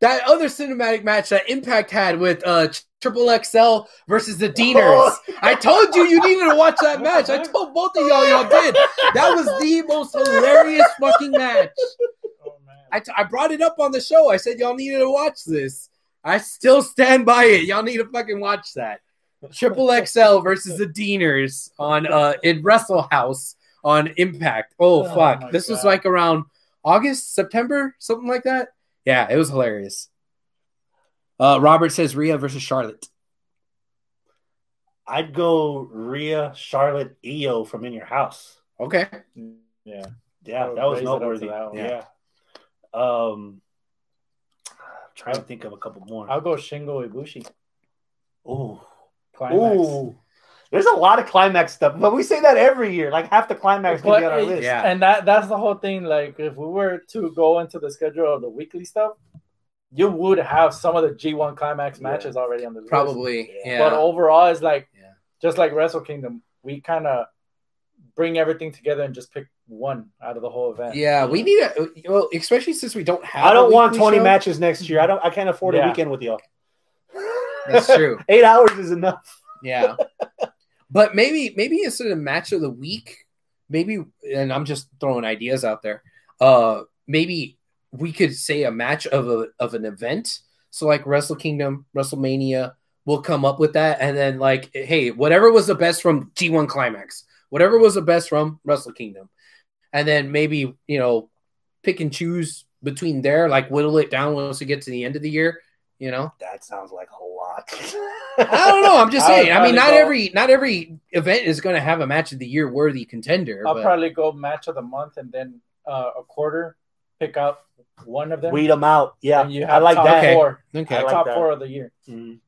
that other cinematic match that Impact had with uh Triple XL versus the Deaners. Oh. I told you you needed to watch that match. I told both of y'all y'all did. That was the most hilarious fucking match. Oh, man. I, t- I brought it up on the show. I said y'all needed to watch this. I still stand by it. Y'all need to fucking watch that. Triple XL versus the Deaners on uh in Wrestle House on Impact. Oh, Oh fuck. This was like around August, September, something like that. Yeah, it was hilarious. Uh Robert says Rhea versus Charlotte. I'd go Rhea, Charlotte, Io from In Your House. Okay. Yeah. Yeah, that was raise it up to noteworthy. that one. Yeah. Um, trying to think of a couple more. I'll go Shingo Ibushi. Ooh, Climax. ooh. There's a lot of climax stuff, but we say that every year. Like half the climax could But be on our list. Yeah. And that that's the whole thing. Like if we were to go into the schedule of the weekly stuff, you would have some of the G1 climax Yeah. matches already on the list. Probably. Yeah. Yeah. But overall, it's like Yeah. just like Wrestle Kingdom, we kind of bring everything together and just pick one out of the whole event. yeah, we need a well, especially since we don't have I don't want 20 show. matches next year. I don't. I can't afford a weekend with y'all. That's true. <laughs> Eight hours is enough. Yeah. <laughs> but maybe maybe instead of match of the week, maybe and I'm just throwing ideas out there. Uh maybe we could say a match of a of an event. So like Wrestle Kingdom, WrestleMania, we'll come up with that and then like hey, whatever was the best from G1 Climax, whatever was the best from Wrestle Kingdom. And then maybe, you know, pick and choose between there, like whittle it down once we get to the end of the year, you know. That sounds like a lot. I don't know. I'm just <laughs> saying. I mean, not go- every not every event is going to have a match of the year worthy contender. I'll but- probably go match of the month and then uh, a quarter, pick out one of them. Weed them out. Yeah, and you I have like top that. Okay. four, okay. I like top that. four of the year. Mhm.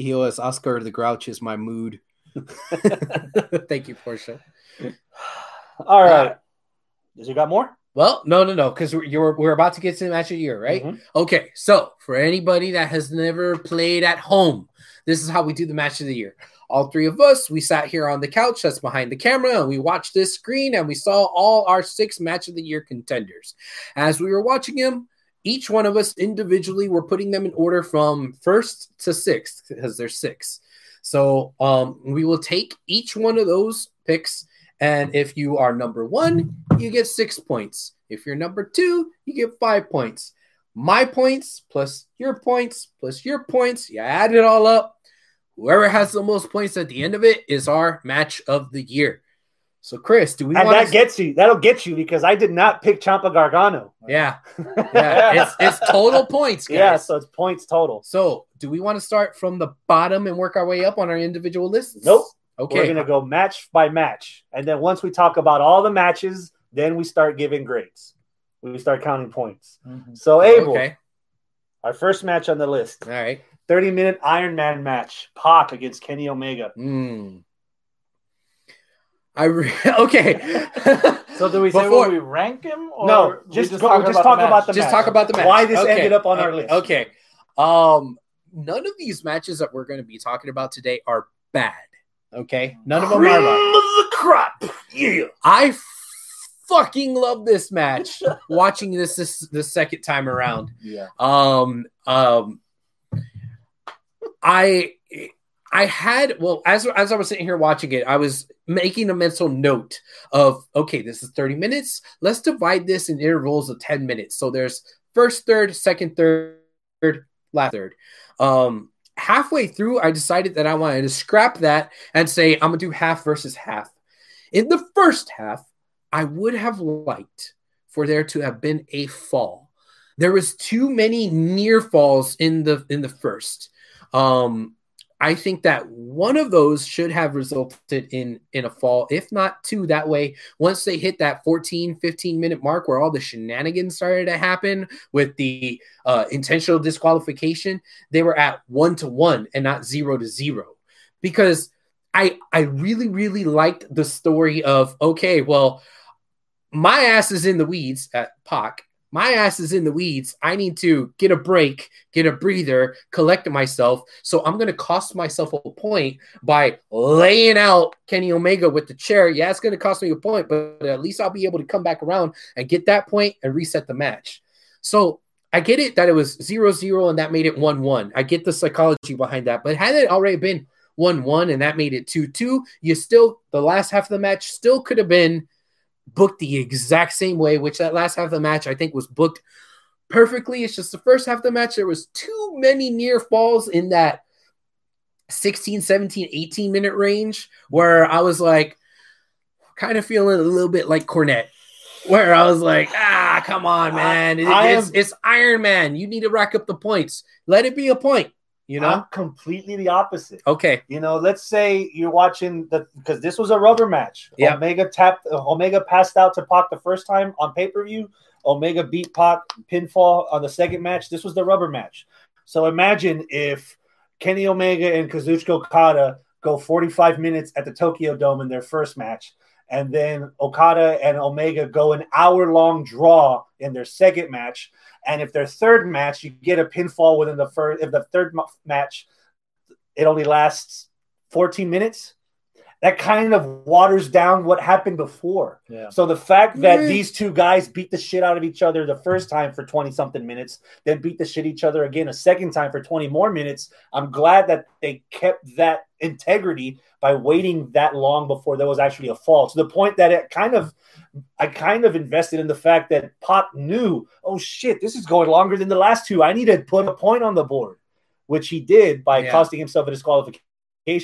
EOS Oscar the Grouch is my mood. <laughs> <laughs> Thank you, Portia. All right. Does you got more? Well, no, no, no, because we're we're about to get to the match of the year, right? Mhm. Okay, so for anybody that has never played at home, this is how we do the match of the year. All three of us, we sat here on the couch that's behind the camera and we watched this screen and we saw all our six match of the year contenders. As we were watching them, each one of us individually were putting them in order from first to sixth because there's six. So um, we will take each one of those picks, and if you are number one, you get six points. If you're number two, you get five points. My points plus your points plus your points, you add it all up. Whoever has the most points at the end of it is our match of the year. So, Chris, do we And want that to? gets you. That'll get you because I did not pick Ciampa Gargano. yeah, <laughs> yeah. It's, it's total points, guys. Yeah, so it's points total. So, do we want to start from the bottom and work our way up on our individual lists? Nope. Okay. We're gonna go match by match, and then once we talk about all the matches, then we start giving grades. We start counting points. Mhm. So Abel, Okay. our first match on the list, All right. 30 minute Iron Man match, Pac against Kenny Omega. Hmm. I re- <laughs> okay. <laughs> So do we say Before- we rank him? Or No, we just go- just talk about the just match. talk about the match. Why this Okay. ended up on our Uh, list. Okay. Um, none of these matches that we're going to be talking about today are bad. Okay, none of them Cream are of the crop. Yeah. I fucking love this match. <laughs> watching this this the second time around. Yeah. Um, um, I I had well as as I was sitting here watching it, I was making a mental note of okay, this is 30 minutes. Let's divide this in intervals of 10 minutes. So there's first third, second third, last third. Um halfway through, I decided that I wanted to scrap that and say I'm gonna do half versus half. In the first half, I would have liked for there to have been a fall. There was too many near falls in the in the first. Um, I think that one of those should have resulted in in a fall, if not two. That way, once they hit that 14, 15 minute mark where all the shenanigans started to happen with the uh, intentional disqualification, they were at one to one and not zero to zero. Because I I really really liked the story of okay, well, my ass is in the weeds at Pac. My ass is in the weeds. I need to get a break, get a breather, collect myself. So I'm going to cost myself a point by laying out Kenny Omega with the chair. Yeah, it's going to cost me a point, but at least I'll be able to come back around and get that point and reset the match. So I get it that it was 0 0 and that made it 1 1. I get the psychology behind that. But had it already been 1 1 and that made it 2 2, you still, the last half of the match still could have been booked the exact same way, which that last half of the match I think was booked perfectly. It's just the first half of the match, there was too many near falls in that 16, 17, 18 minute range where I was like, kind of feeling a little bit like Cornette. Where I was like, ah, come on, man. It- I it's, am- it's Iron Man. You need to rack up the points. Let it be a point, you know? I'm completely the opposite. okay. You know, let's say you're watching the because this was a rubber match. Yeah. Omega tapped. Omega passed out to Pac the first time on pay per view. Omega beat Pac pinfall on the second match. This was the rubber match. So imagine if Kenny Omega and Kazuchika Okada go 45 minutes at the Tokyo Dome in their first match, and then Okada and Omega go an hour long draw in their second match. And if their third match, you get a pinfall within the first. If the third match it only lasts 14 minutes that kind of waters down what happened before Yeah. so the fact that Mm. these two guys beat the shit out of each other the first time for 20 something minutes then beat the shit each other again a second time for 20 more minutes i'm glad that they kept that integrity by waiting that long before there was actually a fall to the point that it kind of i kind of invested in the fact that Pac knew oh shit this is going longer than the last two i need to put a point on the board which he did by Yeah. costing himself a disqualification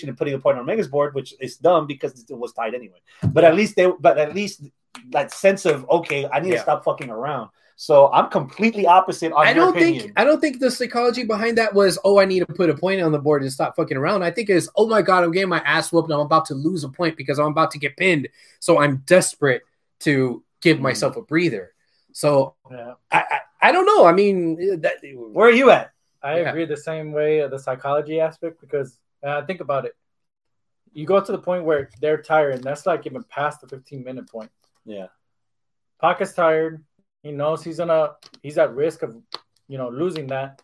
and putting a point on Omega's board, which is dumb because it was tied anyway. But at least they, but at least that sense of okay, I need Yeah. to stop fucking around. So I'm completely opposite on I don't opinion. think I don't think the psychology behind that was oh I need to put a point on the board and stop fucking around. I think it's oh my god I'm getting my ass whooped and I'm about to lose a point because I'm about to get pinned. So I'm desperate to give hmm. myself a breather. So Yeah. I I, I don't know. I mean that Where are you at? I Yeah. agree the same way of the psychology aspect because uh, think about it. You go to the point where they're tired, and that's like even past the 15 minute point. Yeah. Is tired. He knows he's gonna he's at risk of you know losing that.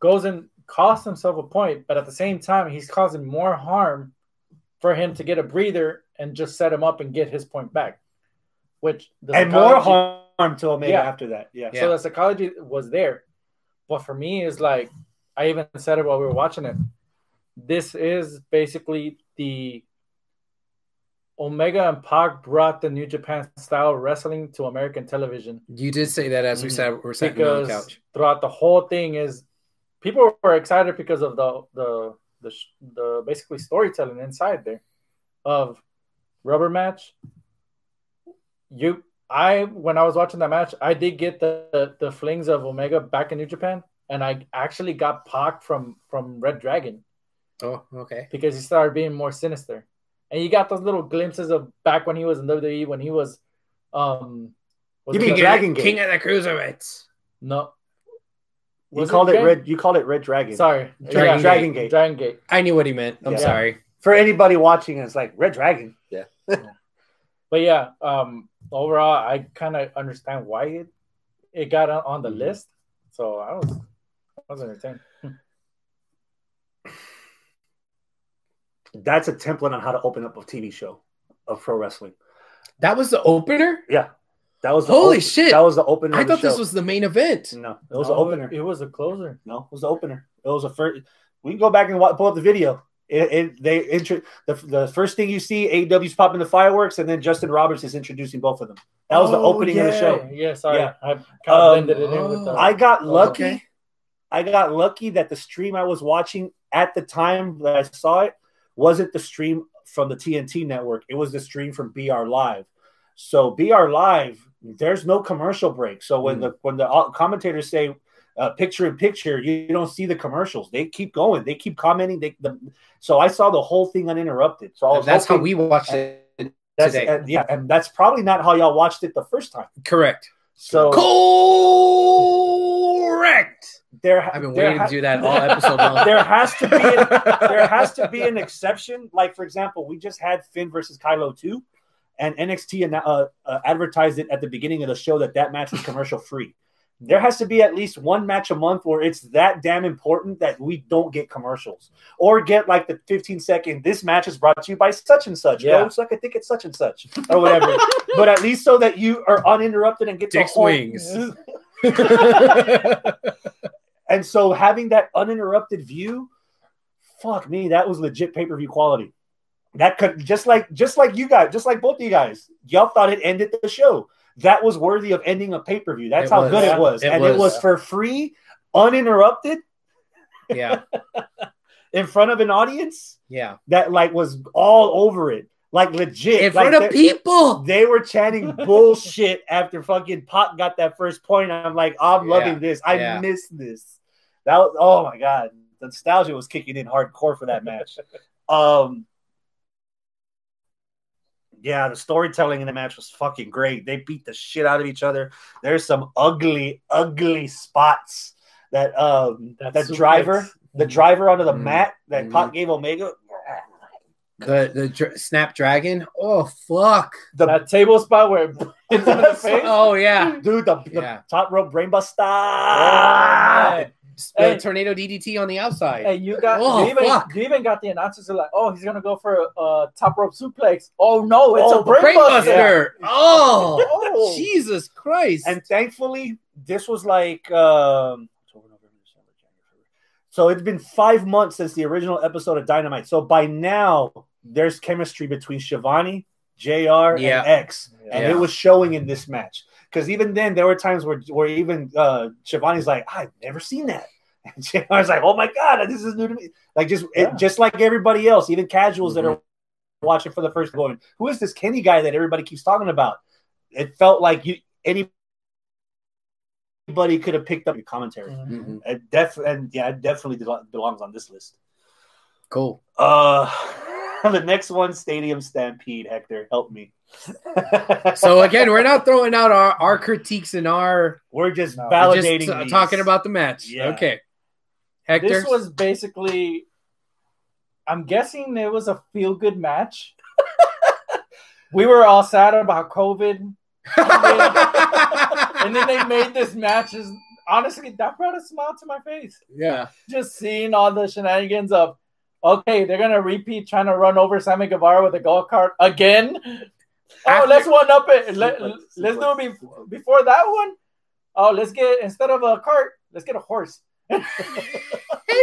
Goes and costs himself a point, but at the same time he's causing more harm for him to get a breather and just set him up and get his point back. Which the And more harm to Omega Yeah. after that. Yeah. Yeah. so the psychology was there. But for me, is like I even said it while we were watching it. This is basically the Omega and Pac brought the New Japan style wrestling to American television you did say that as we Mhm. sat we're sitting on the couch. throughout the whole thing is people were excited because of the the the, the basically storytelling inside there of rubber match. You, I when I was watching that match, I did get the the, the flings of Omega back in New Japan, and I actually got Pac from from Red Dragon Oh, okay. because he started being more sinister. and you got those little glimpses of back when he was in WWE when he was, um, was You it mean Dragon Gate? King of the Cruiserweights. No, You Was called it Dragon- red. You called it Red Dragon. Sorry, Dragon Yeah, Dragon Gate. Dragon Gate. I knew what he meant. I'm Yeah. sorry. For anybody watching, it's like Red Dragon. Yeah. <laughs> But yeah, um, overall, I kind of understand why it it got on, on the Mhm. list. So I was I was entertained. <laughs> That's a template on how to open up a TV show of pro wrestling. That was the opener. Yeah, that was the Holy op- shit. That was the opener. I of the thought this show. was the main event. no, it was No, the opener. It was a closer. No, it was the opener. It was a first. We can go back and wa- pull up the video. It, it they intro the, the first thing you see AEW's popping the fireworks, and then Justin Roberts is introducing both of them. That was the Oh, opening of the show. Yeah, sorry, Yeah. I kind of Um, blended it in with the. oh. I got lucky. Okay. I got lucky that the stream I was watching at the time that I saw it wasn't the stream from the TNT network. It was the stream from BR Live. So BR Live, there's no commercial break. So when Mm. the when the uh, commentators say uh, picture in picture, you, don't see the commercials. They keep going. They keep commenting. They the, so I saw the whole thing uninterrupted. So I was That's how we watched it that's, today. uh, yeah, and that's probably not how y'all watched it the first time. Correct. So Correct. There, I've been there waiting ha- to do that all <laughs> episode long. there has to be an, <laughs> there has to be an exception. Like for example, we just had Finn versus Kylo two, and NXT uh, uh, advertised it at the beginning of the show that that match was <laughs> commercial free. There has to be at least one match a month where it's that damn important that we don't get commercials or get like the 15 second. This match is brought to you by such and such. Yeah. Go suck a dick at such and such or whatever. but at least so that you are uninterrupted and get the Dick's wings. And so having that uninterrupted view, fuck me, that was legit pay per view quality. That could just like just like you guys, just like both of you guys, y'all thought it ended the show. That was worthy of ending a pay per view. That's It how was. good it was, It and it was. was for free, uninterrupted, yeah, <laughs> in front of an audience yeah. that like was all over it, like legit In like front of people. They were chanting <laughs> bullshit after fucking Pac got that first point. I'm like, I'm loving this. I yeah. miss this. That was oh my god, the nostalgia was kicking in hardcore for that match. <laughs> um, yeah, the storytelling in the match was fucking great. They beat the shit out of each other. There's some ugly, ugly spots that um that, That suplex. driver, the driver onto the Mm. mat that Mhm. Pac gave Omega. The the dr- Snapdragon. Oh fuck. The that table spot where it <laughs> in the <laughs> face. Oh yeah. dude, the, the Yeah. top rope brainbuster. Oh, The tornado DDT on the outside. Hey, you got Oh, you even you even got the announcers are like, oh, he's gonna go for a uh, top rope suplex. Oh no, it's Oh, a brainbuster. Brainbuster. Oh, Oh. Jesus Christ. And thankfully, this was like um, October, November, December, January, February. so it's been five months since the original episode of Dynamite. So by now, there's chemistry between Schiavone, JR, Yeah. and X, and Yeah. it was showing in this match. Because even then, there were times where where even uh, Schiavone's like, "I've never seen that," <laughs> and JR's like, "Oh my god, this is new to me." Like just Yeah. it, just like everybody else, even casuals that are watching for the first time, going, "Who is this Kenny guy that everybody keeps talking about?" It felt like you any anybody could have picked up your commentary. Mhm. Mhm. It def and yeah, it definitely belo- belongs on this list. Cool. Uh, <laughs> the next one, Stadium Stampede. Hector, help me. So again, we're not throwing out our, our critiques and our we're just No, we're validating. just uh, these. talking about the match. Yeah. Okay. Hector. This was basically, I'm guessing it was a feel good match. <laughs> we were all sad about COVID, and then they made this match. Is honestly that brought a smile to my face. yeah. Just seeing all the shenanigans of, okay, they're gonna repeat trying to run over Sammy Guevara with a golf cart again. Oh, After- let's one up it. Let let's do it be- before that one. Oh, let's get instead of a cart, let's get a horse. <laughs> Hey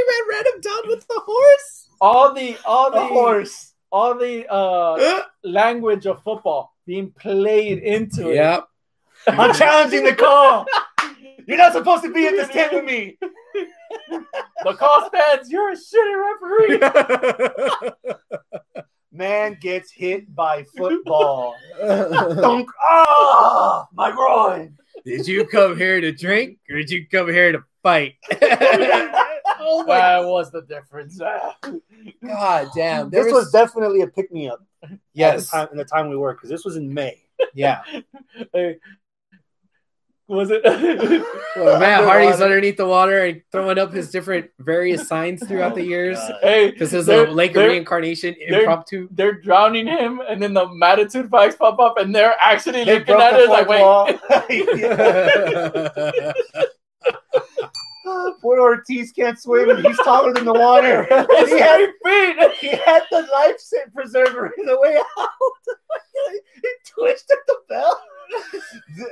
man, ran him down with the horse. all the all the Of course. all the uh language of football being played into it. Yep. <laughs> I'm challenging the call. <laughs> You're not supposed to be in this tent with me. The call stands. You're a shitty referee. Man <laughs> gets hit by football. <laughs> Dunk. Ah, my groin. did you come here to drink or did you come here to fight? <laughs> oh my That was the difference. god damn. This was definitely a pick me up Yes. At the time, in the time we were, because this was in May. Yeah. Hey, was it? <laughs> Well, Matt Hardy's underneath the water and throwing up his different various signs throughout the years. God. <laughs> hey, This is a they're- Lake of they're- Reincarnation they're- impromptu. They're drowning him, and then the Matitude bikes pop up, and they're actually They looking at the it like, fourth wait. wall. <laughs> Poor Ortiz can't swim, and he's taller than the water. He, had, feet. he had the life sa- preserver in the way out. he twisted the bell. <laughs>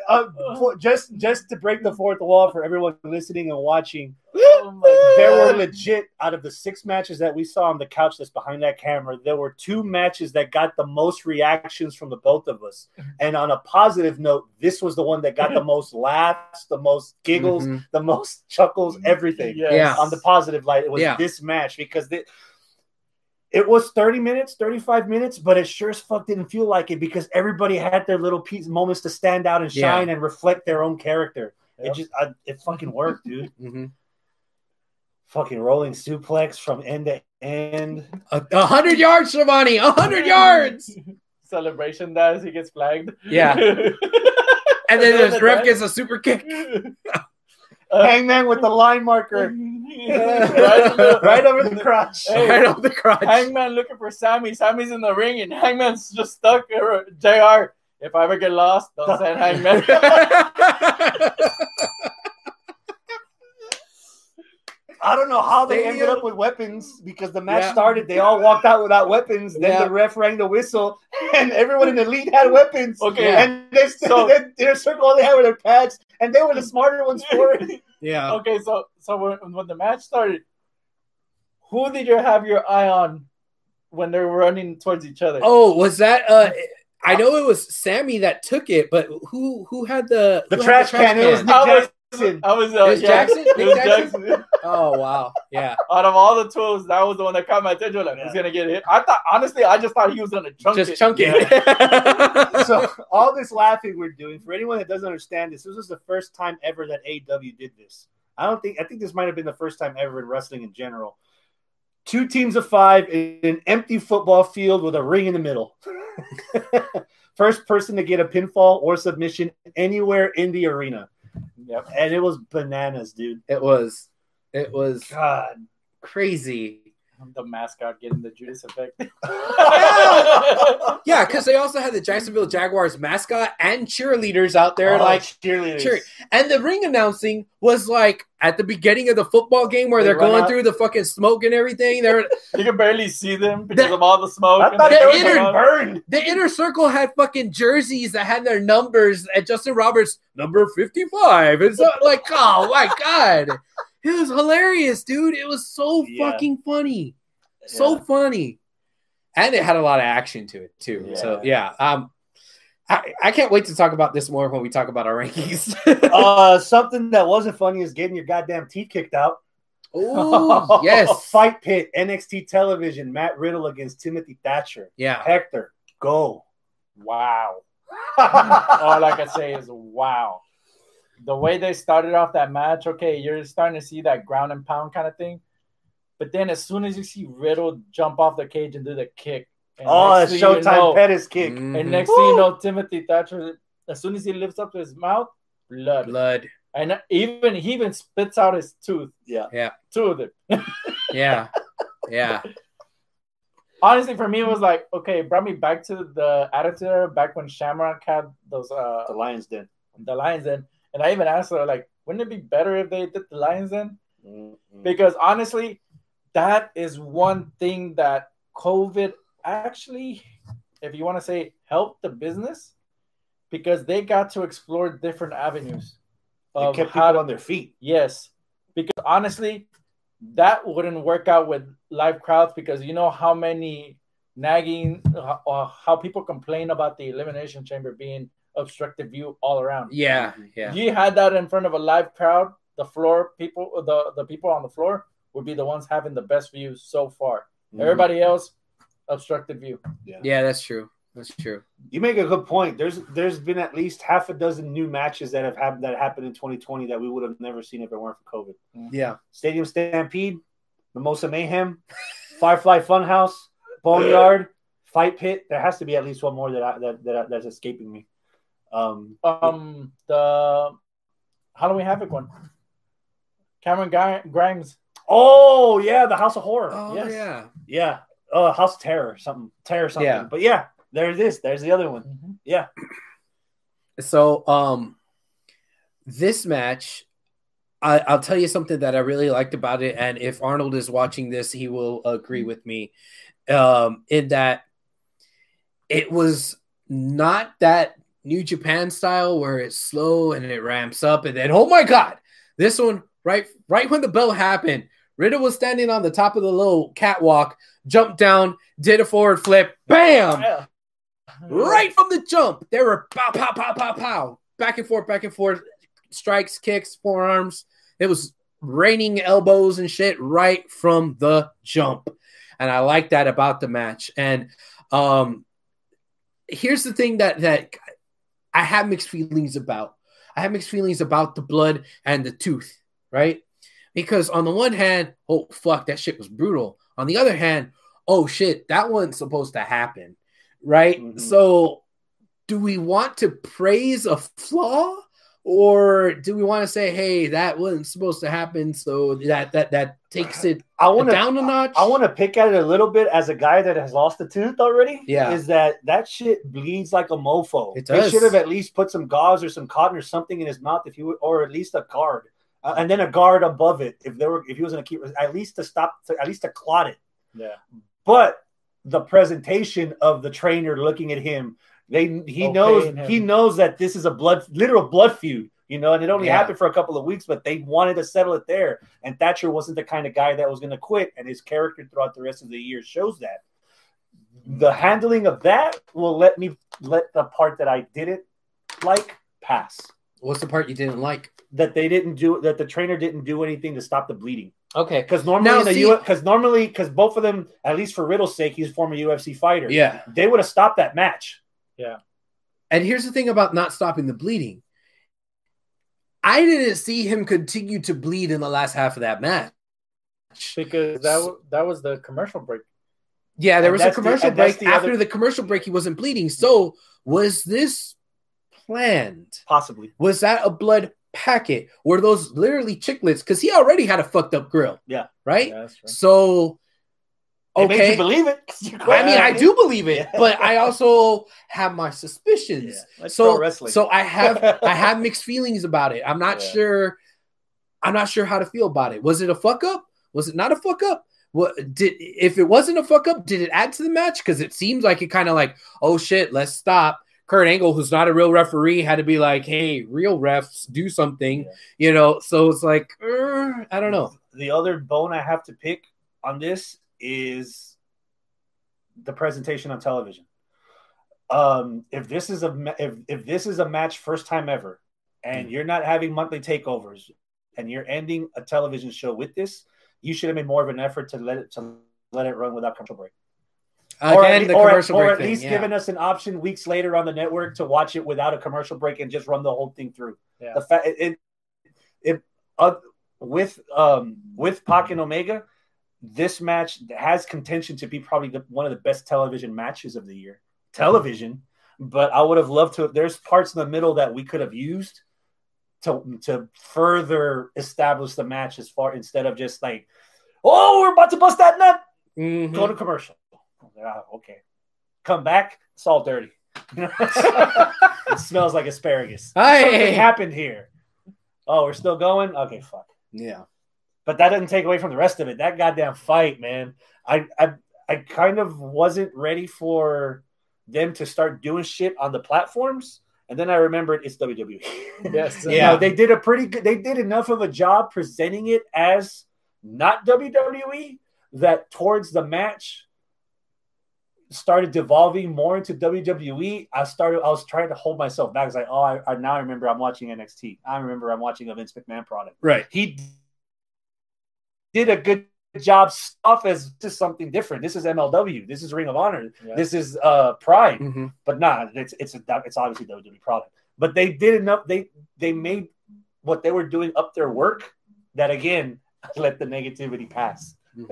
Uh, for- just, just to break the fourth wall for everyone listening and watching, Oh there were legit out of the six matches that we saw on the couch that's behind that camera there were two matches that got the most reactions from the both of us and on a positive note this was the one that got the <laughs> most laughs the most giggles Mhm. the most chuckles everything Yes. Yeah. on the positive light it was Yeah. this match because the, it was 30 minutes 35 minutes but it sure as fuck didn't feel like it because everybody had their little piece moments to stand out and Yeah. shine and reflect their own character Yep. it just I, it fucking worked dude <laughs> Mhm. fucking rolling suplex from end to end. A a hundred yards, Schiavone. A hundred yards. <laughs> celebration dance. He gets flagged. Yeah. <laughs> And then the ref gets a super kick. Uh, Hangman with the line marker <laughs> right, right over the <laughs> crotch. Hey. Right off the crotch. Hangman looking for Sammy. Sammy's in the ring, and Hangman's just stuck. Jr. If I ever get lost, don't send Hangman. <laughs> I don't know how they ended up with weapons because the match Yeah. started. They all walked out without weapons. Then Yeah. the ref rang the whistle, and everyone in the lead had weapons. Okay. And they So- then their circle all they had were their pads, and they were the smarter ones for it. <laughs> yeah. okay, so so when, when the match started, who did you have your eye on when they were running towards each other? Oh, was that? uh I know it was Sammy that took it, but who who had the The trash had can. It was can? Nick I was- Jackson. I was, uh, It was yeah, Jackson? it Nick was Jackson? Jackson. <laughs> Oh wow, yeah. Out of all the tools, that was the one that caught my attention. Like, who's Yeah. gonna get hit? I thought, honestly, I just thought he was gonna chunk Just it. chunk it. <laughs> so all this laughing we're doing for anyone that doesn't understand this, this was the first time ever that AEW did this. I don't think I think this might have been the first time ever in wrestling in general. Two teams of five in an empty football field with a ring in the middle. <laughs> first person to get a pinfall or submission anywhere in the arena. Yep. And it was bananas, dude. it was, it was God. crazy. <laughs> The mascot getting the Judas effect. <laughs> <laughs> Yeah, because they also had the Jacksonville Jaguars mascot and cheerleaders out there, Oh, like cheerleaders. cheering. And the ring announcing was like at the beginning of the football game where They they are going out. through the fucking smoke and everything. They're you can barely see them because The- of all the smoke. I thought the inner- burned. the inner circle had fucking jerseys that had their numbers and Justin Roberts number 55. It's uh, like, oh my god. It was hilarious, dude. It was so Yeah. fucking funny. So Yeah. funny. And it had a lot of action to it too. So yeah. Um I, I can't wait to talk about this more when we talk about our rankings. <laughs> Uh, something that wasn't funny is getting your goddamn teeth kicked out. Ooh, yes. <laughs> Fight Pit, NXT Television, Matt Riddle against Timothy Thatcher. Yeah. Hector, go. Wow. <laughs> All I can say is wow. The way they started off that match, okay, you're starting to see that ground and pound kind of thing. But then as soon as you see Riddle jump off the cage and do the kick, and oh, next a thing you Showtime know- Pettis kick. Mhm. And next thing you know, Timothy Thatcher, as soon as he lifts up his mouth, blood. blood. And even he even spits out his tooth. Yeah. Yeah. Two of them. <laughs> Yeah. Yeah. Honestly, for me, it was like, okay, it brought me back to the attitude back when Shamrock had those uh The Lions Den. the Lions Den. And I even asked her, like, wouldn't it be better if they did the Lions Den? Mm-hmm. Because honestly, that is one thing that COVID actually, if you want to say, helped the business because they got to explore different avenues. They of kept people to- on their feet. Yes, because honestly, that wouldn't work out with live crowds because you know how many nagging, uh, uh, how people complain about the elimination chamber being obstructive view all around. Yeah. Yeah. You had that in front of a live crowd. The floor people, the the people on the floor would be the ones having the best views so far. Mm-hmm. Everybody else, obstructed view. Yeah, that's true. That's true. You make a good point. There's there's been at least half a dozen new matches that have happened that happened in 2020 that we would have never seen if it weren't for COVID. Yeah. Stadium Stampede, Mimosa Mayhem, <laughs> Firefly Funhouse, Boneyard, Fight Pit. There has to be at least one more that I, that, that that's escaping me. Um, Um, the Halloween Havoc one. Cameron Gri- Grimes. oh yeah, the House of Horror. Oh yes. yeah. yeah. Oh, House of Terror, something terror, something. Yeah. But yeah, there it is. There's the other one. Yeah. So um this match I, I'll tell you something that I really liked about it, and if Arnold is watching this, he will agree with me. Um, in that it was not that New Japan style where it's slow and it ramps up, and then oh my god, this one right right when the bell happened, Riddle was standing on the top of the little catwalk, jumped down, did a forward flip, bam, Yeah. right from the jump. They were pow, pow, pow, pow, pow, back and forth, back and forth, strikes, kicks, forearms. It was raining elbows and shit right from the jump. And I like that about the match. And um here's the thing that that I have mixed feelings about. I have mixed feelings about the blood and the tooth, right? Because on the one hand, oh fuck, that shit was brutal. On the other hand, oh shit, that wasn't supposed to happen, right? Mhm. So, do we want to praise a flaw, or do we want to say, hey, that wasn't supposed to happen? So that that that takes it I want to down a notch. I want to pick at it a little bit as a guy that has lost a tooth already. Yeah. is that that shit bleeds like a mofo. It They does. should have at least put some gauze or some cotton or something in his mouth if you would, or at least a guard, uh, and then a guard above it if there were if he was going to keep at least to stop to, at least to clot it. Yeah. But the presentation of the trainer looking at him, they he Okaying knows he knows that this is a blood literal blood feud. You know, and it only Yeah. happened for a couple of weeks, but they wanted to settle it there. And Thatcher wasn't the kind of guy that was going to quit, and his character throughout the rest of the year shows that. The handling of that will let me let the part that I didn't like pass. What's the part you didn't like? That they didn't do that the trainer didn't do anything to stop the bleeding. Okay. Because normally Now, the see- because normally because both of them, at least for Riddle's sake, he's a former UFC fighter. Yeah. They would have stopped that match. And here's the thing about not stopping the bleeding. I didn't see him continue to bleed in the last half of that match. Because that that was the commercial break. Yeah, there And was a that's the- commercial break. the After other- the commercial break, he wasn't bleeding. So, was this planned? Possibly. Was that a blood packet? Were those literally chiclets? Because he already had a fucked up grill. Yeah. Right? Yeah. So, okay. you believe it. <laughs> I mean, I do believe it, Yeah. but I also have my suspicions. Yeah. Let's so wrestling. so I have I have <laughs> mixed feelings about it. I'm not Yeah. sure I'm not sure how to feel about it. Was it a fuck up? Was it not a fuck up? What did if it wasn't a fuck up, did it add to the match? Because it seems like it kind of like, oh shit, let's stop. Kurt Angle, who's not a real referee, had to be like, hey, real refs, do something, Yeah. you know. So it's like, er, I don't know. The other bone I have to pick on this is the presentation on television. Um, if this is a if, if this is a match first time ever, and Mm. you're not having monthly takeovers, and you're ending a television show with this, you should have made more of an effort to let it to let it run without commercial break. or at, the or at- or at thing, least yeah. giving us an option weeks later on the network to watch it without a commercial break and just run the whole thing through. Yeah. The fact it, it, it uh, with um with Pac and Omega, this match has contention to be probably the, one of the best television matches of the year. Television, but I would have loved to. There's parts in the middle that we could have used to to further establish the match as far instead of just like, oh, we're about to bust that nut Mhm. go to commercial. Ah, okay. Come back, it's all dirty. <laughs> it smells like asparagus. Hey! Something happened here. Oh, we're still going? Okay, fuck. Yeah. But that doesn't take away from the rest of it. That goddamn fight, man. I I I kind of wasn't ready for them to start doing shit on the platforms. And then I remembered it's WWE. <laughs> Yes. You Yeah. know, they did a pretty good they did enough of a job presenting it as not WWE that towards the match started devolving more into WWE. I started I was trying to hold myself back. I was like, oh, I, I now I remember I'm watching NXT. I remember I'm watching a Vince McMahon product. Right. He did a good job stuff as just something different. This is MLW. This is Ring of Honor. Yeah. This is uh Pride Mhm. but nah, it's it's a, it's obviously WWE product. But they did enough. They they made what they were doing up their work. That again, <laughs> let the negativity pass. <laughs>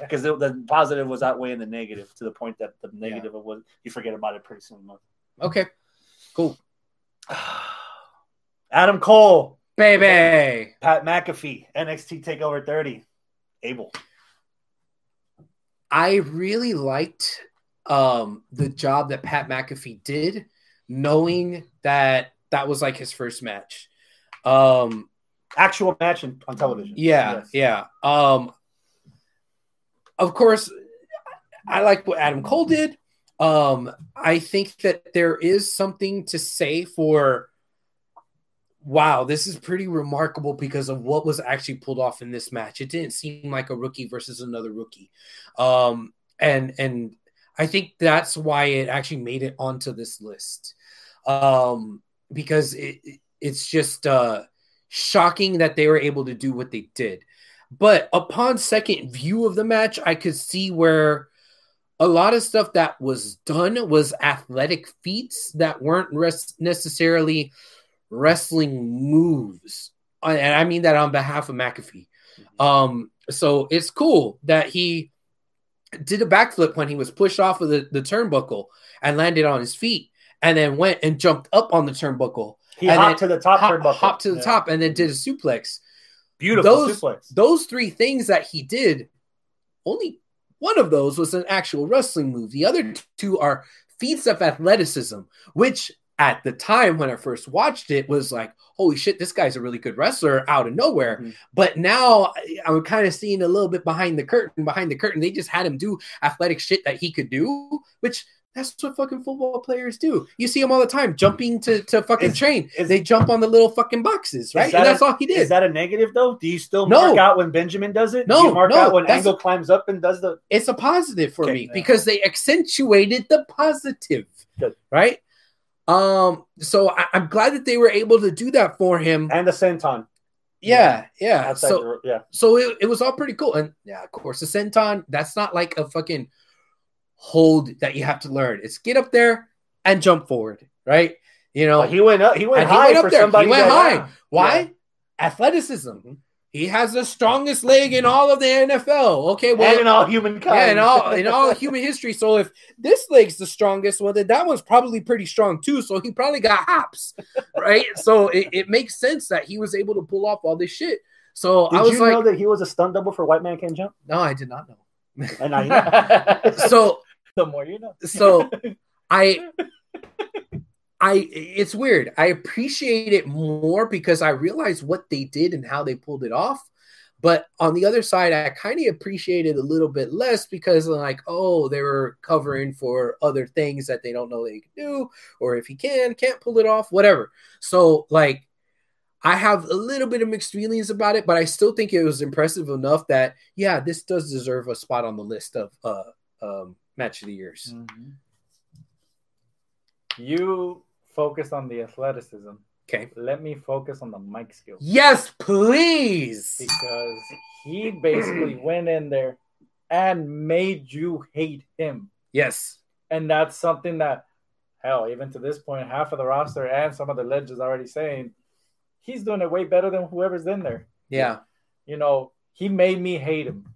Because the, the positive was outweighing the negative to the point that the negative was you forget about it pretty soon. Okay, cool, <sighs> Adam Cole, baby. Pat McAfee, NXT Takeover 30, Abel. I really liked um, the job that Pat McAfee did, knowing that that was like his first match. Um, Actual match in, on television. yeah, Yes. yeah. Um, of course, I like what Adam Cole did. Um, I think that there is something to say for wow, this is pretty remarkable because of what was actually pulled off in this match. It didn't seem like a rookie versus another rookie. Um, and and I think that's why it actually made it onto this list. Um, because it it's just uh shocking that they were able to do what they did. But upon second view of the match, I could see where a lot of stuff that was done was athletic feats that weren't res- necessarily wrestling moves. And I mean that on behalf of McAfee. Um, so it's cool that he did a backflip when he was pushed off of the, the turnbuckle and landed on his feet and then went and jumped up on the turnbuckle, He And hopped then to the top hop, turnbuckle. hopped to the Yeah. top, and then did a suplex Beautiful Those- suplex. those three things that he did, only one of those was an actual wrestling move. The other two are feats of athleticism, which at the time when I first watched it was like, holy shit, this guy's a really good wrestler out of nowhere. Mhm. But now I'm kind of seeing a little bit behind the curtain. Behind the curtain, they just had him do athletic shit that he could do, which that's what fucking football players do. You see them all the time jumping to, to fucking Is- train. is- they jump on the little fucking boxes, right? that And that's a- all he did. Is that a negative though? Do you still No. mark out when Benjamin does it? No, Do you mark no, out when Angle climbs up and does the it's a positive for Okay, me yeah. because they accentuated the positive Good. right um so I, i'm glad that they were able to do that for him and the senton? yeah yeah so yeah. so it, it was all pretty cool and yeah of course the senton that's not like a fucking hold that you have to learn it's get up there and jump forward right you know But he went up. He went And he high went up for there. He somebody. went high. yeah. why athleticism he has the strongest leg in all of the nfl okay well and in all humankind. yeah, in all in all human history. So if this leg's the strongest, well, then that one's probably pretty strong too. So he probably got hops, right? so it, it makes sense that he was able to pull off all this shit. So Did I was Did you like, know that he was a stunt double for White Man Can Jump? no, I did not know. And you <laughs> know. So the more you know. so I <laughs> I it's weird. I appreciate it more because I realize what they did and how they pulled it off. But on the other side, I kind of appreciate it a little bit less because like, oh, they were covering for other things that they don't know they can do, or if he can, can't pull it off, whatever. So like I have a little bit of mixed feelings about it, but I still think it was impressive enough that yeah, this does deserve a spot on the list of uh um match of the years. Mm-hmm. You focused on the athleticism. Okay. Let me focus on the mic skills Yes, please. because he basically <clears throat> went in there and made you hate him. Yes. And that's something that, hell, even to this point, half of the roster and some of the legends already saying he's doing it way better than whoever's in there. Yeah. You know, he made me hate him.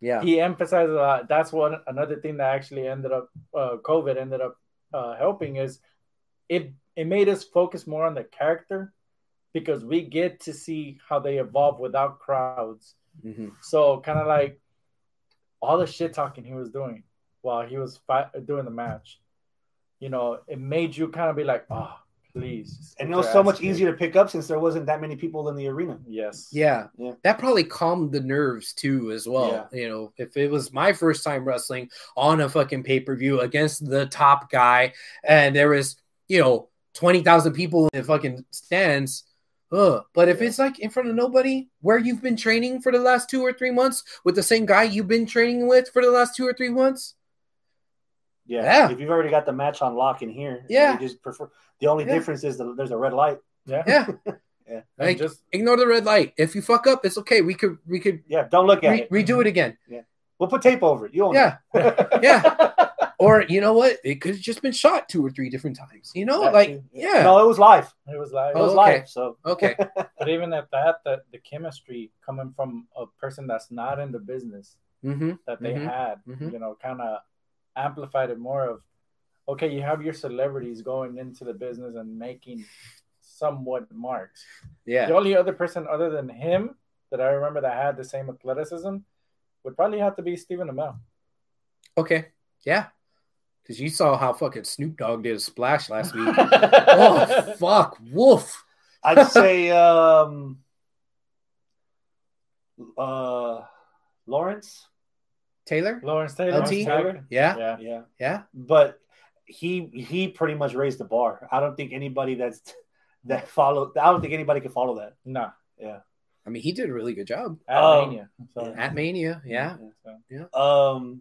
Yeah. He emphasized a lot. That's one another thing that actually ended up uh, COVID ended up uh, helping is it it made us focus more on the character because we get to see how they evolve without crowds. Mhm. So kind of like all the shit talking he was doing while he was fi- doing the match, you know, it made you kind of be like, oh, please. And it was so much kicked." easier to pick up since there wasn't that many people in the arena. Yes. Yeah. Yeah. That probably calmed the nerves too, as well. You know, if it was my first time wrestling on a fucking pay per view against the top guy and there was, you know, 20,000 people in the fucking stands. Ugh. But if it's like in front of nobody, where you've been training for the last two or three months with the same guy you've been training with for the last two or three months, Yeah. Yeah. If you've already got the match on lock in here, Yeah. You just prefer. The only Yeah. difference is the, there's a red light. <laughs> Yeah. yeah, And like just ignore the red light. If you fuck up, it's okay. We could we could Yeah. Don't look at re- it. redo it again. Yeah, we'll put tape over it. You own Yeah. it. Yeah. <laughs> <laughs> Or you know what? It could have just been shot two or three different times. You know, That like too. yeah. No, it was live. it was like It was Oh, live. So Okay. <laughs> But even at that, the, the chemistry coming from a person that's not in the business Mm-hmm. that they Mhm. had, Mhm. you know, kind of amplified it more of, okay, you have your celebrities going into the business and making somewhat marks. Yeah. The only other person other than him that I remember that had the same athleticism would probably have to be Stephen Amell. Okay. Yeah. Because you saw how fucking Snoop Dogg did a splash last week. <laughs> oh fuck, woof. I'd say um, uh, Lawrence. Taylor. Lawrence Taylor. LT? Taylor. Yeah. Yeah. Yeah, Yeah. but he he pretty much raised the bar. I don't think anybody that's that followed. I don't think anybody can follow that. No. Yeah. I mean, he did a really good job At Oh. Mania. So, at Mania. Yeah. so- Um,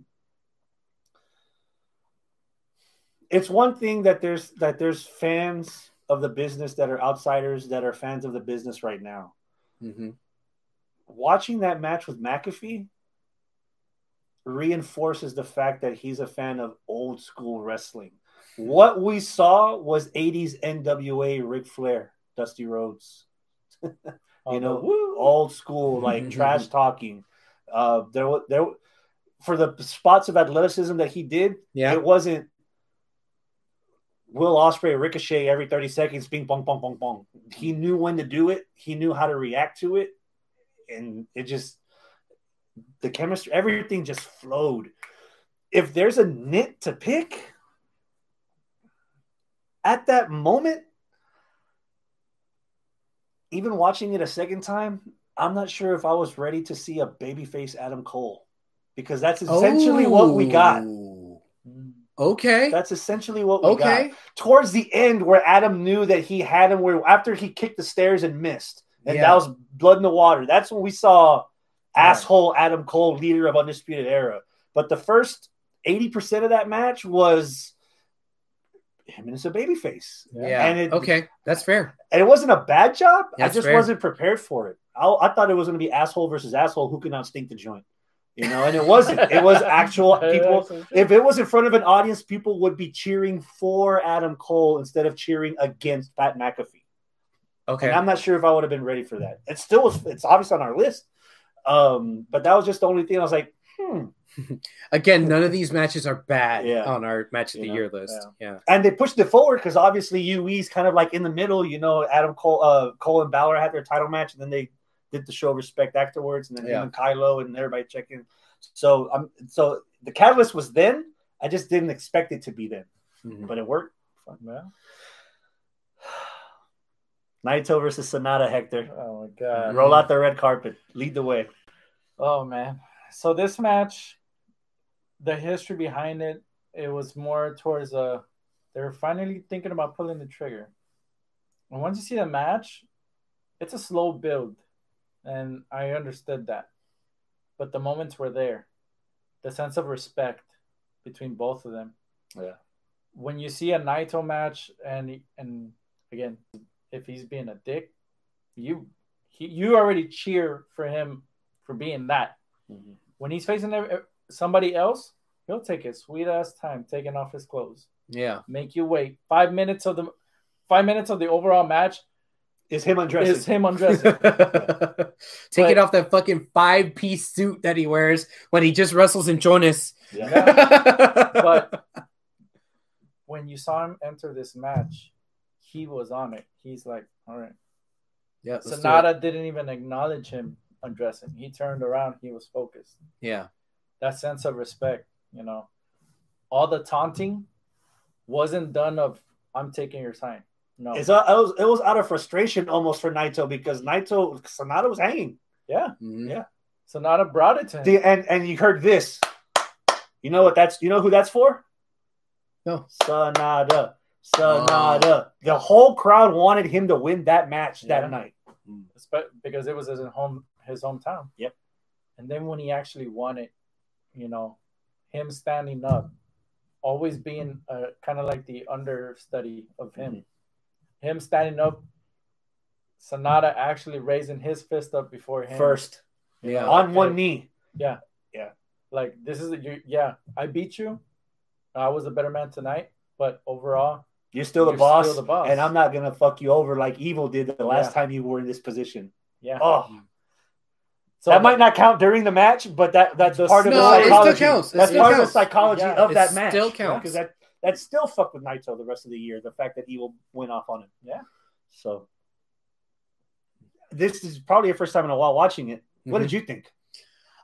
it's one thing that there's that there's fans of the business that are outsiders that are fans of the business right now. Mm-hmm. Watching that match with McAfee reinforces the fact that he's a fan of old school wrestling. What we saw was 80s NWA Ric Flair, Dusty Rhodes. Oh, <laughs> you know, woo. old school like <laughs> trash talking. Uh, there, wa- there, for the spots of athleticism that he did, Yeah. it wasn't Will Ospreay Ricochet every thirty seconds, bing bong bong bong bong. He knew when to do it. He knew how to react to it, and it just the chemistry, everything just flowed. If there's a nit to pick at that moment, even watching it a second time, I'm not sure if I was ready to see a babyface Adam Cole because that's essentially what we got. Oh. Okay. That's essentially what we got. Okay. Towards the end, where Adam knew that he had him, where after he kicked the stairs and missed, and Yeah. that was blood in the water. That's when we saw Right. asshole Adam Cole, leader of Undisputed Era. But the first 80% of that match was him and as a babyface. Yeah. And it- okay. That's fair. And it wasn't a bad job. That's I just fair. wasn't prepared for it. I, I thought it was going to be asshole versus asshole. Who can stink the joint? You know, and it wasn't. It was actual <laughs> people. If it was in front of an audience, people would be cheering for Adam Cole instead of cheering against Pat McAfee. Okay. And I'm not sure if I would have been ready for that. It still was. It's obviously on our list, um, but that was just the only thing I was like, hmm. <laughs> Again, none of these matches are bad Yeah. on our match of You the know, year list. Yeah. And they pushed it forward because obviously UE's kind of like in the middle. You know, Adam Cole, uh, Cole and Balor had their title match, and then they did the show respect afterwards, and then Yeah. him and Kylo and everybody checking. So um, so the catalyst was then. I just didn't expect it to be then, Mhm. but it worked. Yeah. <sighs> Naito versus Sanada, Hector. Oh my god. Roll out the red carpet. Lead the way. Oh man. So this match, the history behind it, it was more towards uh they were finally thinking about pulling the trigger. And once you see the match, it's a slow build. And I understood that. But the moments were there. The sense of respect between both of them. Yeah. When you see a Naito match and and again, if he's being a dick, you he, you already cheer for him for being that. Mm-hmm. When he's facing somebody else, he'll take his sweet ass time taking off his clothes. Yeah. Make you wait five minutes of the five minutes of the overall match Is him undressing? is him undressing. <laughs> Taking But- off that fucking five piece suit that he wears when he just wrestles in Jonas. Yeah. <laughs> but when you saw him enter this match, he was on it. He's like, all right. yeah, let's. Sanada didn't even acknowledge him undressing. He turned around. He was focused. Yeah. that sense of respect, you know. All the taunting wasn't done of I'm taking your time. No. It's, uh, it, was, it was out of frustration almost for Naito because Naito Sanada was hanging. yeah. Mhm. Yeah. Sanada brought it to him. The, and and you heard this. You know what that's you know who that's for? No. Sanada. Sanada. The whole crowd wanted him to win that match Yeah. that night. Because it was his home his hometown. Yep. And then when he actually won it, you know, him standing up, always being uh, kind of like the understudy of him. Mm-hmm. Him standing up, Sanada actually raising his fist up before him. First. Yeah. know, On one knee, yeah, yeah. like this is you yeah i beat you i was a better man tonight but overall You're still the, You're boss, still the boss. And I'm not gonna fuck you over like EVIL did the last Yeah. time you were in this position. yeah Oh. So that might not count during the match, but that that's The- part of No, the it still psychology. counts. It That's still part counts. of the psychology Yeah, of it that match. still counts. because that that still fucked with Naito the rest of the year. The fact that he will win off on him. Yeah. So this is probably your first time in a while watching it. What Mhm. did you think?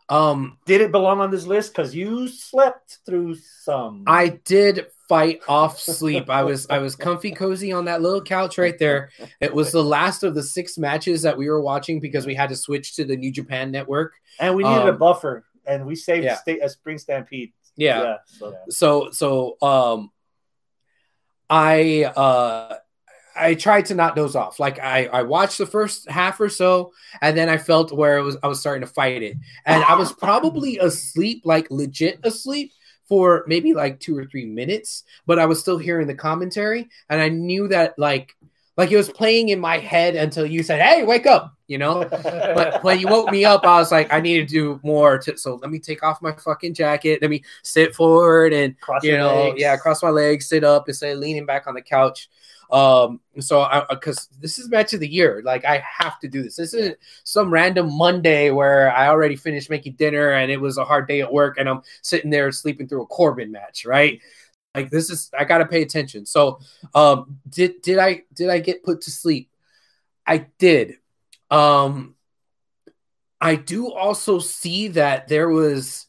Um, Did it belong on this list? Because you slept through some. I did fight off sleep. I was I was comfy cozy on that little couch right there. It was the last of the six matches that we were watching because we had to switch to the New Japan Network. and we needed a um, buffer, and we saved yeah. state a spring stampede. Yeah. so So so um I uh I tried to not doze off. Like I, I watched the first half or so, and then I felt where it was I was starting to fight it. And I was probably asleep, like legit asleep for maybe like two or three minutes, but I was still hearing the commentary, and I knew that like like it was playing in my head until you said, Hey, wake up, you know? but when you woke me up, I was like, I need to do more. To, so let me take off my fucking jacket. Let me sit forward and cross you know, legs. yeah, cross my legs, sit up instead of leaning back on the couch. Um, so I because this is match of the year, like I have to do this. This isn't some random Monday where I already finished making dinner and it was a hard day at work and I'm sitting there sleeping through a Corbin match, right? Like this is I gotta pay attention. So um did did I did I get put to sleep? I did. Um I do also see that there was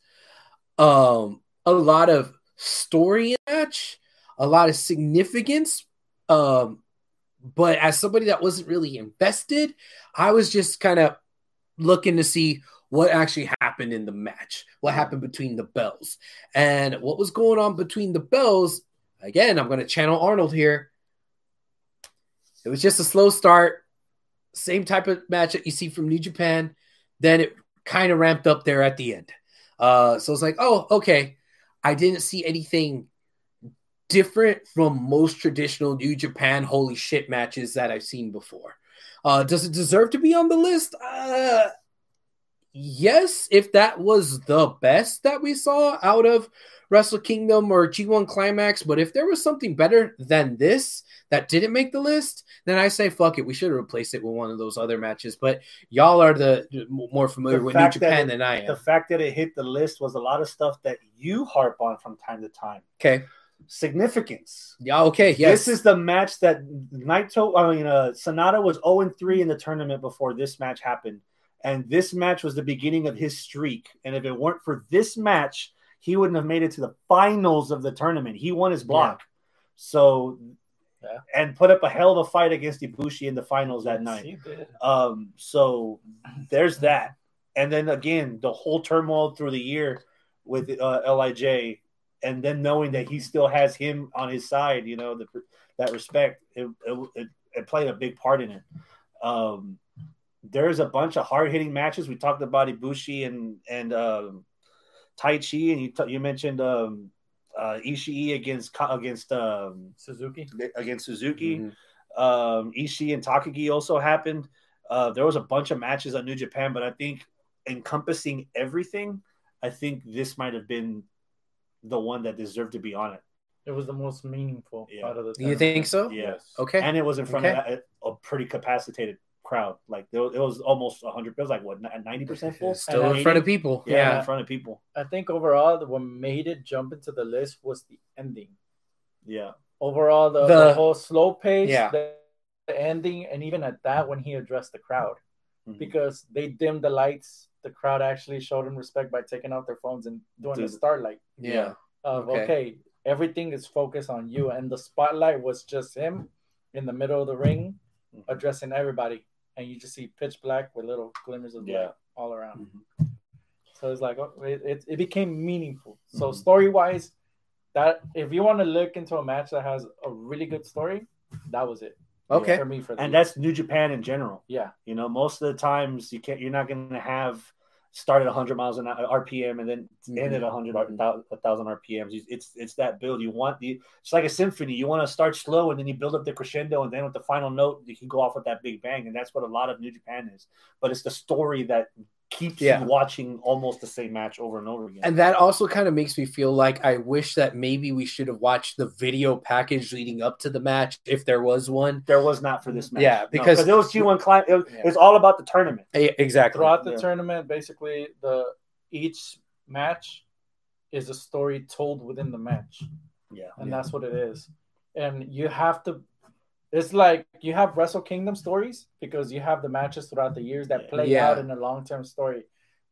um a lot of story match, a lot of significance. Um, but as somebody that wasn't really invested, I was just kind of looking to see what actually happened in the match, what happened between the bells, and what was going on between the bells. Again, I'm going to channel Arnold here. It was just a slow start, same type of match that you see from New Japan. Then it kind of ramped up there at the end. Uh, so it's like, oh, okay. I didn't see anything different from most traditional New Japan holy shit matches that I've seen before. Uh, does it deserve to be on the list? Uh, yes, if that was the best that we saw out of Wrestle Kingdom or G1 Climax, but if there was something better than this that didn't make the list, then I say fuck it. We should have replaced it with one of those other matches. But y'all are the more familiar The with New Japan it- than I am. the fact that it hit the list was a lot of stuff that you harp on from time to time. Okay. Significance. Yeah. Okay. Yes. This is the match that Naito, I mean, uh, Sanada was 0 3 in the tournament before this match happened. And this match was the beginning of his streak. And if it weren't for this match, he wouldn't have made it to the finals of the tournament. He won his block. So, Yeah. and put up a hell of a fight against Ibushi in the finals that Yes, night. Um, so there's that. And then again, the whole turmoil through the year with uh, LIJ, and then knowing that he still has him on his side, you know, the, that respect, it, it, it, it played a big part in it. Um, there's a bunch of hard hitting matches. We talked about Ibushi and and um, Taichi, and you t- you mentioned um, uh, Ishii against against um, Suzuki. against Suzuki Mhm. um, Ishii and Takagi also happened. Uh, there was a bunch of matches on New Japan, but I think encompassing everything, I think this might have been the one that deserved to be on it. It was the most meaningful Yeah. out of the. You think so? Yes. Okay. And it was in front Okay. of a, a pretty capacitated crowd. Like there was, it was almost 100. It was like what 90 percent full. Still And in front of people. Yeah, Yeah. in front of people. I think overall, what made it jump into the list was the ending. Yeah, Overall, the, The- the whole slow pace, Yeah. the, the ending, and even at that, when he addressed the crowd, Mhm. because they dimmed the lights, the crowd actually showed him respect by taking out their phones and doing the starlight Yeah. of Okay. okay. everything is focused on you, and the spotlight was just him in the middle of the ring Mhm. addressing everybody, and you just see pitch black with little glimmers of Yeah. light all around. Mhm. So it's like oh, it, it, it became meaningful. So Mhm. story wise, that if you want to look into a match that has a really good story, that was it Okay. for me. For the and that's New Japan in general. yeah, You know, most of the times you can't. You're not going to have start at 100 miles an hour uh, RPM and then end at 100 mm-hmm. or 1000 RPMs. It's it's that build. You want the it's like a symphony. You want to start slow and then you build up the crescendo and then with the final note you can go off with that big bang. And that's what a lot of New Japan is. But it's the story that keeps Yeah. you watching almost the same match over and over again. And that also kind of makes me feel like I wish that maybe we should have watched the video package leading up to the match if there was one. there was not for this match. Yeah, No, because- it was G1 climb. It, was- Yeah. it was all about the tournament. Eh, Exactly. Throughout the Yeah. tournament, basically the each match is a story told within the match. Yeah. and that's what it is. And you have to. It's like you have Wrestle Kingdom stories because you have the matches throughout the years that play Yeah. out in a long term story.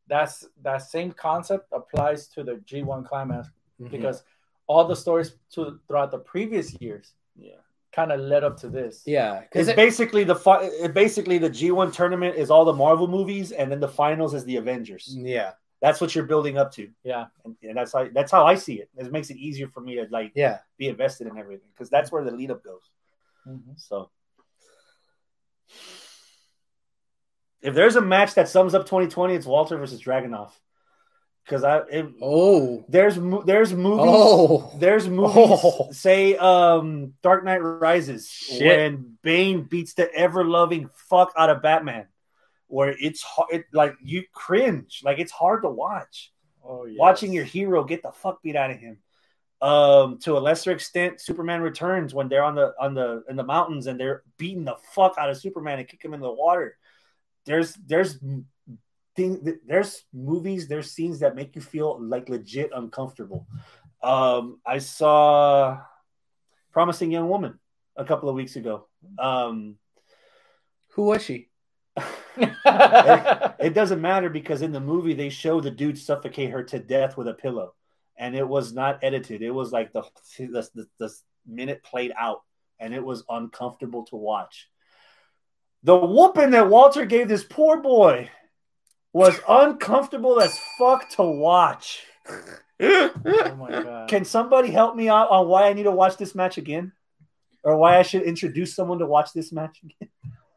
That's that same concept applies to the G1 climax Mhm. because all the stories to throughout the previous years Yeah. kind of led up to this. yeah, It's because basically the fi- it basically the G1 tournament is all the Marvel movies, and then the finals is the Avengers. yeah, That's what you're building up to, Yeah, and, and that's how that's how I see it. It makes it easier for me to like yeah. be invested in everything because that's where the lead up goes. Mhm. So, if there's a match that sums up 2020, it's Walter versus Dragunov. Because I it, Oh, there's there's movies oh, there's movies Oh. say um Dark Knight Rises Shit. when Bane beats the ever loving fuck out of Batman, where it's hard, it, like you cringe, like it's hard to watch. oh yes. Watching your hero get the fuck beat out of him. Um, to a lesser extent, Superman Returns when they're on the on the in the mountains and they're beating the fuck out of Superman and kick him in the water. There's there's thing there's movies there's scenes that make you feel like legit uncomfortable. Um, I saw Promising Young Woman a couple of weeks ago. Um, who was she? <laughs> it, <laughs> it doesn't matter because in the movie they show the dude suffocate her to death with a pillow, and it was not edited. It was like the the, the, the minute played out, and it was uncomfortable to watch. The whooping that Walter gave this poor boy was <laughs> uncomfortable as fuck to watch. oh my <laughs> god. Can somebody help me out on why I need to watch this match again? Or why I should introduce someone to watch this match again?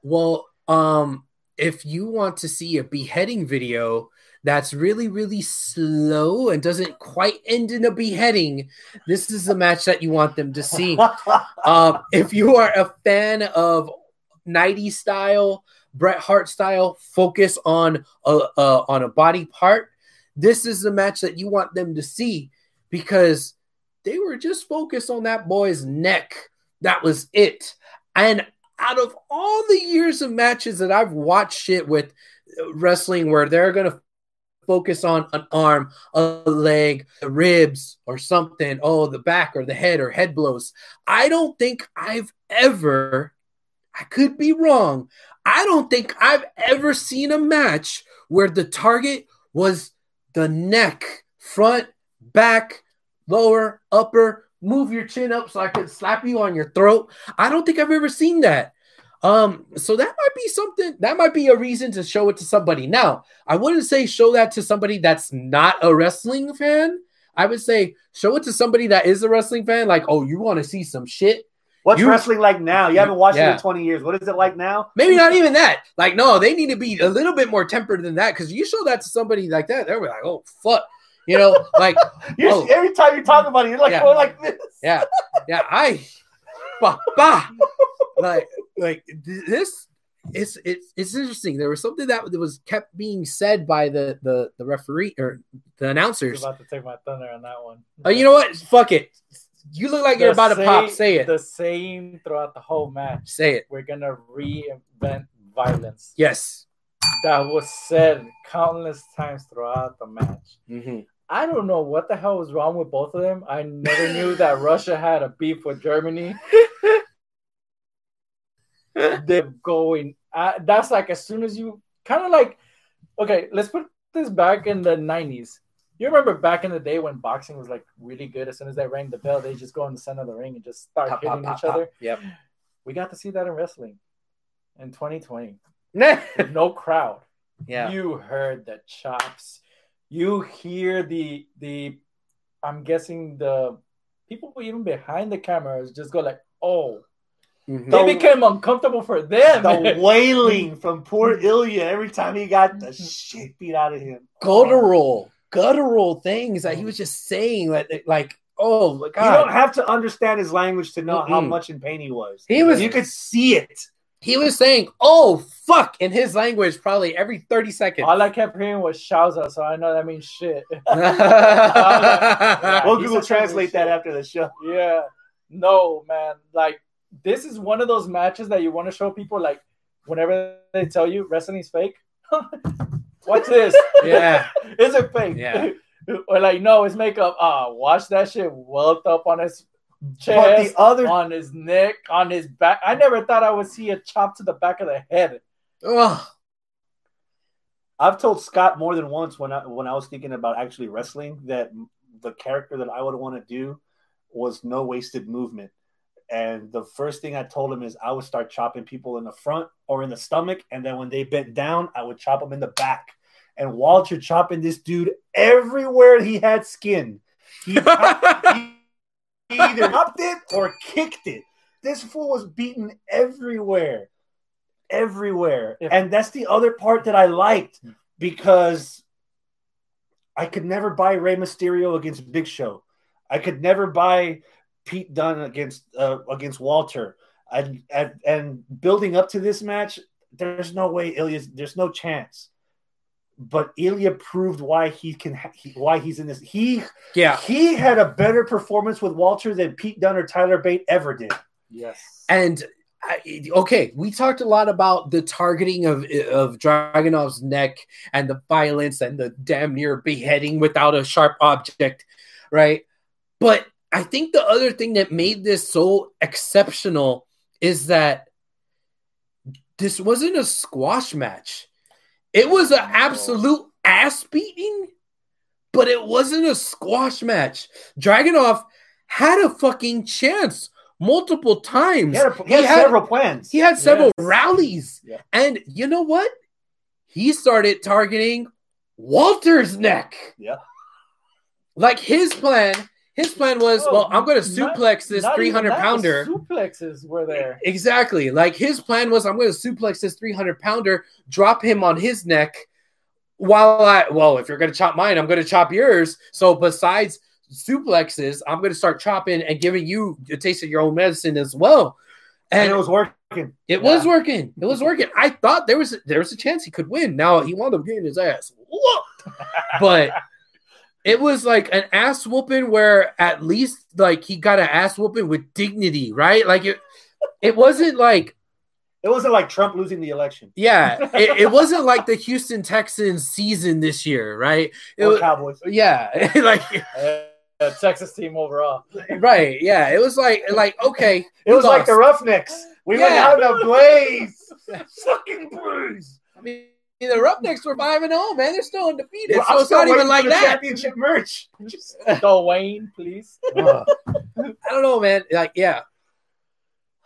Well, um, if you want to see a beheading video that's really, really slow and doesn't quite end in a beheading, this is the match that you want them to see. <laughs> um, if you are a fan of 90s style, Bret Hart style, focus on a, uh, on a body part, this is the match that you want them to see because they were just focused on that boy's neck. That was it. And out of all the years of matches that I've watched shit with wrestling where they're going to focus on an arm, a leg, the ribs, or something, oh, the back or the head or head blows, I don't think I've ever, I could be wrong, I don't think I've ever seen a match where the target was the neck, front, back, lower, upper, move your chin up so I could slap you on your throat. I don't think I've ever seen that. Um, so that might be something that might be a reason to show it to somebody. Now, I wouldn't say show that to somebody that's not a wrestling fan. I would say show it to somebody that is a wrestling fan, like, oh, you want to see some shit. What's You- wrestling like now? You haven't watched it Yeah. in 20 years. What is it like now? Maybe not even that. Like, no, they need to be a little bit more tempered than that. Because you show that to somebody like that, they're like, oh fuck, you know, like, <laughs> Oh. Every time you talk about it, you're like Yeah. going like this. yeah, yeah, I, bah, bah. like, like this. It's it's it's interesting. There was something that was kept being said by the the the referee or the You're announcers. about to take my thunder on that one. Oh, you know what? Fuck it. You look like you're The about to pop. Say it. The same throughout the whole match. Say it. We're gonna reinvent violence. Yes. That was said countless times throughout the match. Mm-hmm. I don't know what the hell was wrong with both of them. I never knew that <laughs> Russia had a beef with Germany. <laughs> They're going. Uh, that's like as soon as you kind of like. Okay, let's put this back in the '90s. You remember back in the day when boxing was like really good? As soon as they rang the bell, they just go in the center of the ring and just start Pop, hitting pop, each pop, other. Yep. We got to see that in wrestling in 2020. <laughs> No crowd. yeah. You heard the chops. You hear the the. I'm guessing the people even behind the cameras just go like, "Oh." Mhm. They The- became uncomfortable for them. The <laughs> wailing from poor Ilja every time he got the shit beat out of him. guttural, guttural things that he was just saying, like, like oh my god! You don't have to understand his language to know how Mm-mm. much in pain he was. He was- You could see it. He was saying, "Oh fuck" in his language probably every thirty seconds. All I kept hearing was "shouza," so I know that means shit. <laughs> yeah, We'll Google translate that shit. after the show. Yeah. No, man. Like this is one of those matches that you want to show people like whenever they tell you wrestling's fake. <laughs> Watch this. Yeah, <laughs> is it fake? Yeah. or like, no, it's makeup. Ah, watch that shit welt up on his But the other on his neck, on his back. I never thought I would see a chop to the back of the head. Ugh. I've told Scott more than once when I when I was thinking about actually wrestling that the character that I would want to do was no wasted movement. And the first thing I told him is I would start chopping people in the front or in the stomach, and then when they bent down, I would chop them in the back. And Walter chopping this dude everywhere he had skin. He, <laughs> he either <laughs> chopped it or kicked it. This fool was beaten everywhere, everywhere, If- and that's the other part that I liked because I could never buy Rey Mysterio against Big Show. I could never buy Pete Dunne against uh, against Walter. And, and and building up to this match, there's no way Ilja's. There's no chance. But Ilja proved why he can. Ha- he, why he's in this. He yeah. he had a better performance with Walter than Pete Dunne or Tyler Bate ever did. Yes. And I, okay, we talked a lot about the targeting of of Dragunov's neck and the violence and the damn near beheading without a sharp object, right? But I think the other thing that made this so exceptional is that this wasn't a squash match. It was an oh, absolute ass beating, but it wasn't a squash match. Dragunov had a fucking chance multiple times. He had, a, he had He had- several plans. He had several Yes. rallies. Yeah. And you know what? He started targeting Walter's neck. Yeah. Like his plan, his plan was, Oh, well, I'm going to suplex this Not even 300 pounder. Suplexes were there. Exactly. Like his plan was, I'm going to suplex this 300 pounder, drop him on his neck. While I, well, if you're going to chop mine, I'm going to chop yours. So besides suplexes, I'm going to start chopping and giving you a taste of your own medicine as well. and And it was working. it was working. It was working. I thought there was there was a chance he could win. Now he wound up getting his ass. <laughs> But it was like an ass whooping where at least like he got an ass whooping with dignity, right? Like it it wasn't like It wasn't like Trump losing the election. yeah, it, it <laughs> wasn't like the Houston Texans season this year, right? It Or was, Cowboys. yeah, <laughs> like Uh, Texas team overall. right, yeah. It was like like okay, <laughs> It was like the. Roughnecks. We went out in a blaze. Fucking blaze. I mean the Roughnecks were five and zero, man. They're still undefeated, Well, so I'm it's still not even like that. championship merch. Dwayne, please. <laughs> Ugh. I don't know, man. Like, yeah,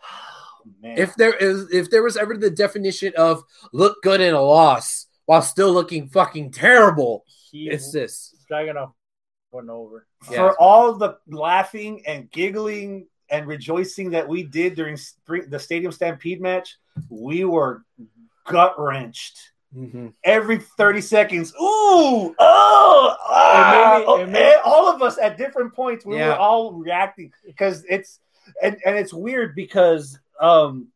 <sighs> Man. if there is, if there was ever the definition of look good in a loss while still looking fucking terrible, He it's this. Dragunov went over. for all the laughing and giggling and rejoicing that we did during spring, the Stadium Stampede match, we were mm-hmm. gut wrenched. Mm-hmm. Every 30 seconds, ooh, oh, ah, It made me- it made- all of us at different points, we Yeah. were all reacting because it's and, and it's weird because um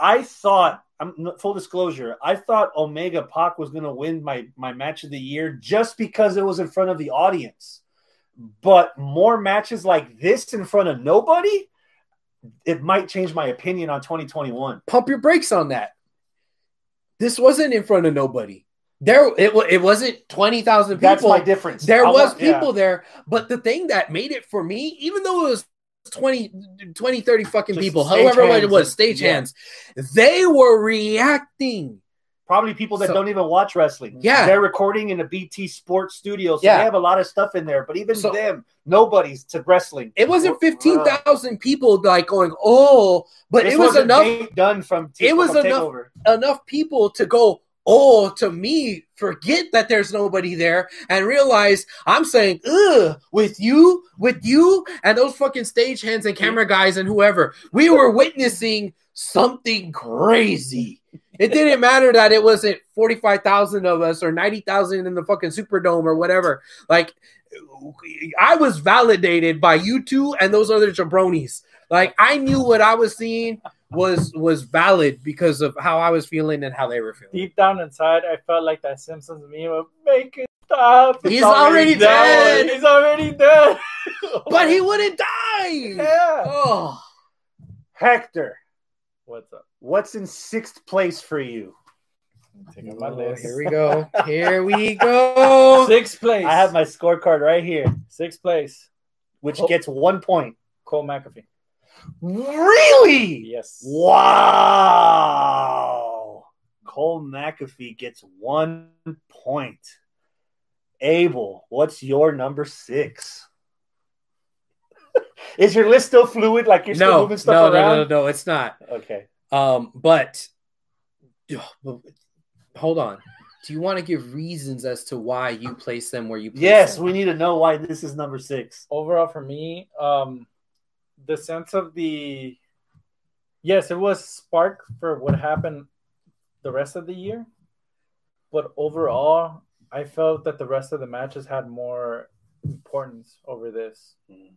I thought I'm full disclosure, I thought Omega Pac was gonna win my my match of the year just because it was in front of the audience. But more matches like this in front of nobody, it might change my opinion on 2021. Pump your brakes on that. This wasn't in front of nobody. There, it it wasn't twenty thousand people. That's my difference. There I was want- yeah. people there, but the thing that made it for me, even though it was 20, 20 30 fucking Just people, however it was, and- stage yeah. hands, they were reacting. Probably people that So- don't even watch wrestling. Yeah. They're recording in a BT Sports studio, so Yeah. they have a lot of stuff in there. But even So- them, nobody's to wrestling. It wasn't Uh, fifteen thousand people like going, oh, but this it was enough Done from T- It was from enough- Takeover. enough people to go, oh, to me, forget that there's nobody there and realize I'm saying, ugh, with you, with you, and those fucking stage hands and camera guys and whoever. We were witnessing something crazy. It didn't matter that it wasn't 45,000 of us or 90,000 in the fucking Superdome or whatever. Like, I was validated by you two and those other jabronis. Like, I knew what I was seeing was was valid because of how I was feeling and how they were feeling. Deep down inside, I felt like that Simpsons meme of make it stop. It's He's already dead. He's already dead. <laughs> But he wouldn't die. Yeah. Oh, Hector, What's up? What's in sixth place for you? Taking my Oh, list. here we go. Here we <laughs> go. Sixth place. I have my scorecard right here, sixth place. which Oh. gets one point. Cole McAfee. Really? Yes. Wow. Cole McAfee gets one point. Abel, what's your number six? <laughs> Is your list still fluid? Like you're still No, moving stuff no, no, around? no, no, it's not. Okay. Um, but <sighs> hold on. Do you want to give reasons as to why you place them where you place Yes, them? we need to know why this is number six. Overall, for me, um, the sense of the yes, it was spark for what happened the rest of the year, but overall, I felt that the rest of the matches had more importance over this. Mm.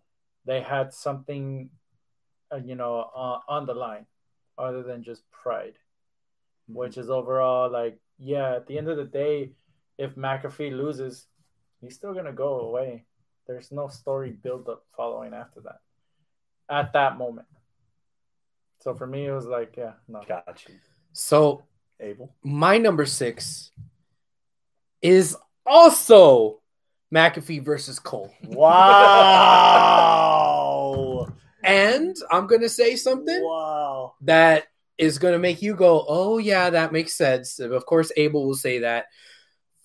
They had something, uh, you know, uh, on the line, other than just pride, mm-hmm. which is overall like, yeah. At the end of the day, if McAfee loses, he's still gonna go away. There's no story build up following after that. At that moment. So for me, it was like, yeah, no. Got you. So Abel. my number six is also McAfee versus Cole. Wow. <laughs> And I'm gonna say something wow. that is gonna make you go, Oh yeah, that makes sense. Of course, Abel will say that.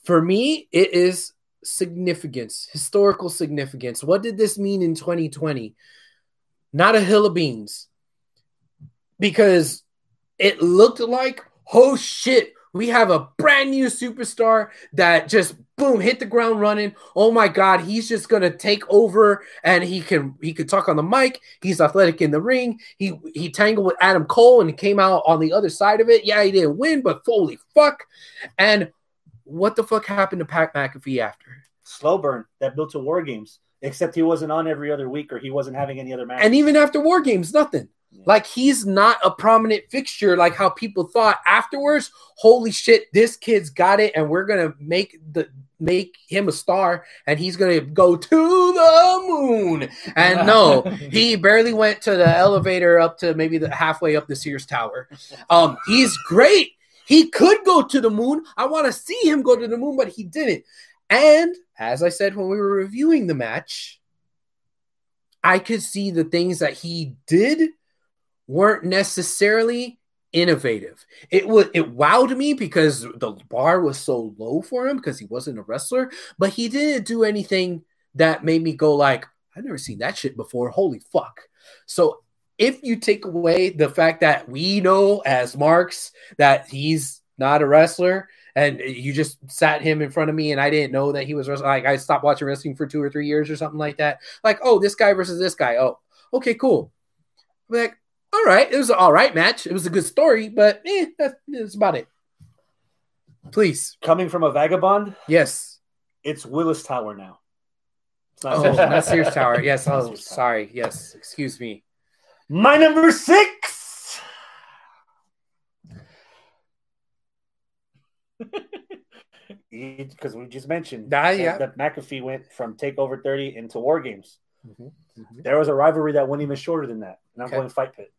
For me, it is significance, historical significance. What did this mean in 2020? Not a hill of beans. Because it looked like, oh shit, we have a brand new superstar that just boom hit the ground running. Oh my god, he's just gonna take over and he can he could talk on the mic. He's athletic in the ring. He he tangled with Adam Cole and came out on the other side of it. Yeah, he didn't win, but holy fuck. And what the fuck happened to Pat McAfee after? Slow burn that built to war games. Except he wasn't on every other week or he wasn't having any other matches. And even after War Games, nothing. Like he's not a prominent fixture like how people thought afterwards. Holy shit, this kid's got it, and we're gonna make the make him a star, and he's gonna go to the moon. And no, <laughs> he barely went to the elevator up to maybe the halfway up the Sears Tower. Um, he's great. He could go to the moon. I want to see him go to the moon, but he didn't. And as I said when we were reviewing the match, I could see the things that he did weren't necessarily innovative. It was it wowed me because the bar was so low for him because he wasn't a wrestler, but he didn't do anything that made me go like, I've never seen that shit before. Holy fuck. So if you take away the fact that we know as Marks that he's not a wrestler and you just sat him in front of me and I didn't know that he was wrestling, like I stopped watching wrestling for two or three years or something like that. Like, oh, this guy versus this guy. Oh, okay, cool. I'm like, all right, it was an all right match. It was a good story, but eh, that's, that's about it. Please, Coming from a vagabond, yes. it's Willis Tower now. It's not Oh, Sears not Sears Tower. Yes. Oh, sorry. Yes. Excuse me. My number six. <laughs> Because we just mentioned Ah, that- yeah. that McAfee went from Takeover 30 into War Games. Mhm, mhm. There was a rivalry that went even shorter than that, and I'm Okay. going Fight Pit.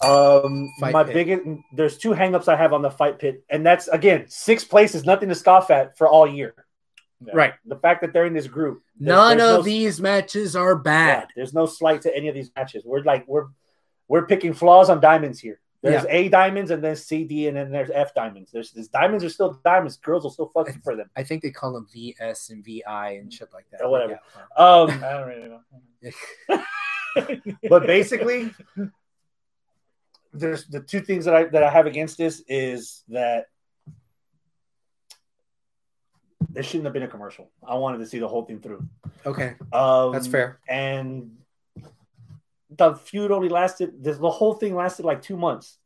Um, Fight my Pit. biggest there's two hangups I have on the Fight Pit, and that's again six places, nothing to scoff at for all year. Yeah. Right. The fact that they're in this group, there- None there's of no- these matches are Yeah, bad. there's no slight to any of these matches. We're like we're we're picking flaws on diamonds here. There's A diamonds and then C, D, and then there's F diamonds. There's, there's diamonds are still diamonds. Girls will still fuck for them. I think they call them VS and VI and shit like that. Or whatever. Yeah. Um, I don't really know. <laughs> <laughs> but basically, there's the two things that I that I have against this is that there shouldn't have been a commercial. I wanted to see the whole thing through. Okay. Um, That's fair. And the feud only lasted. The, the whole thing lasted like two months.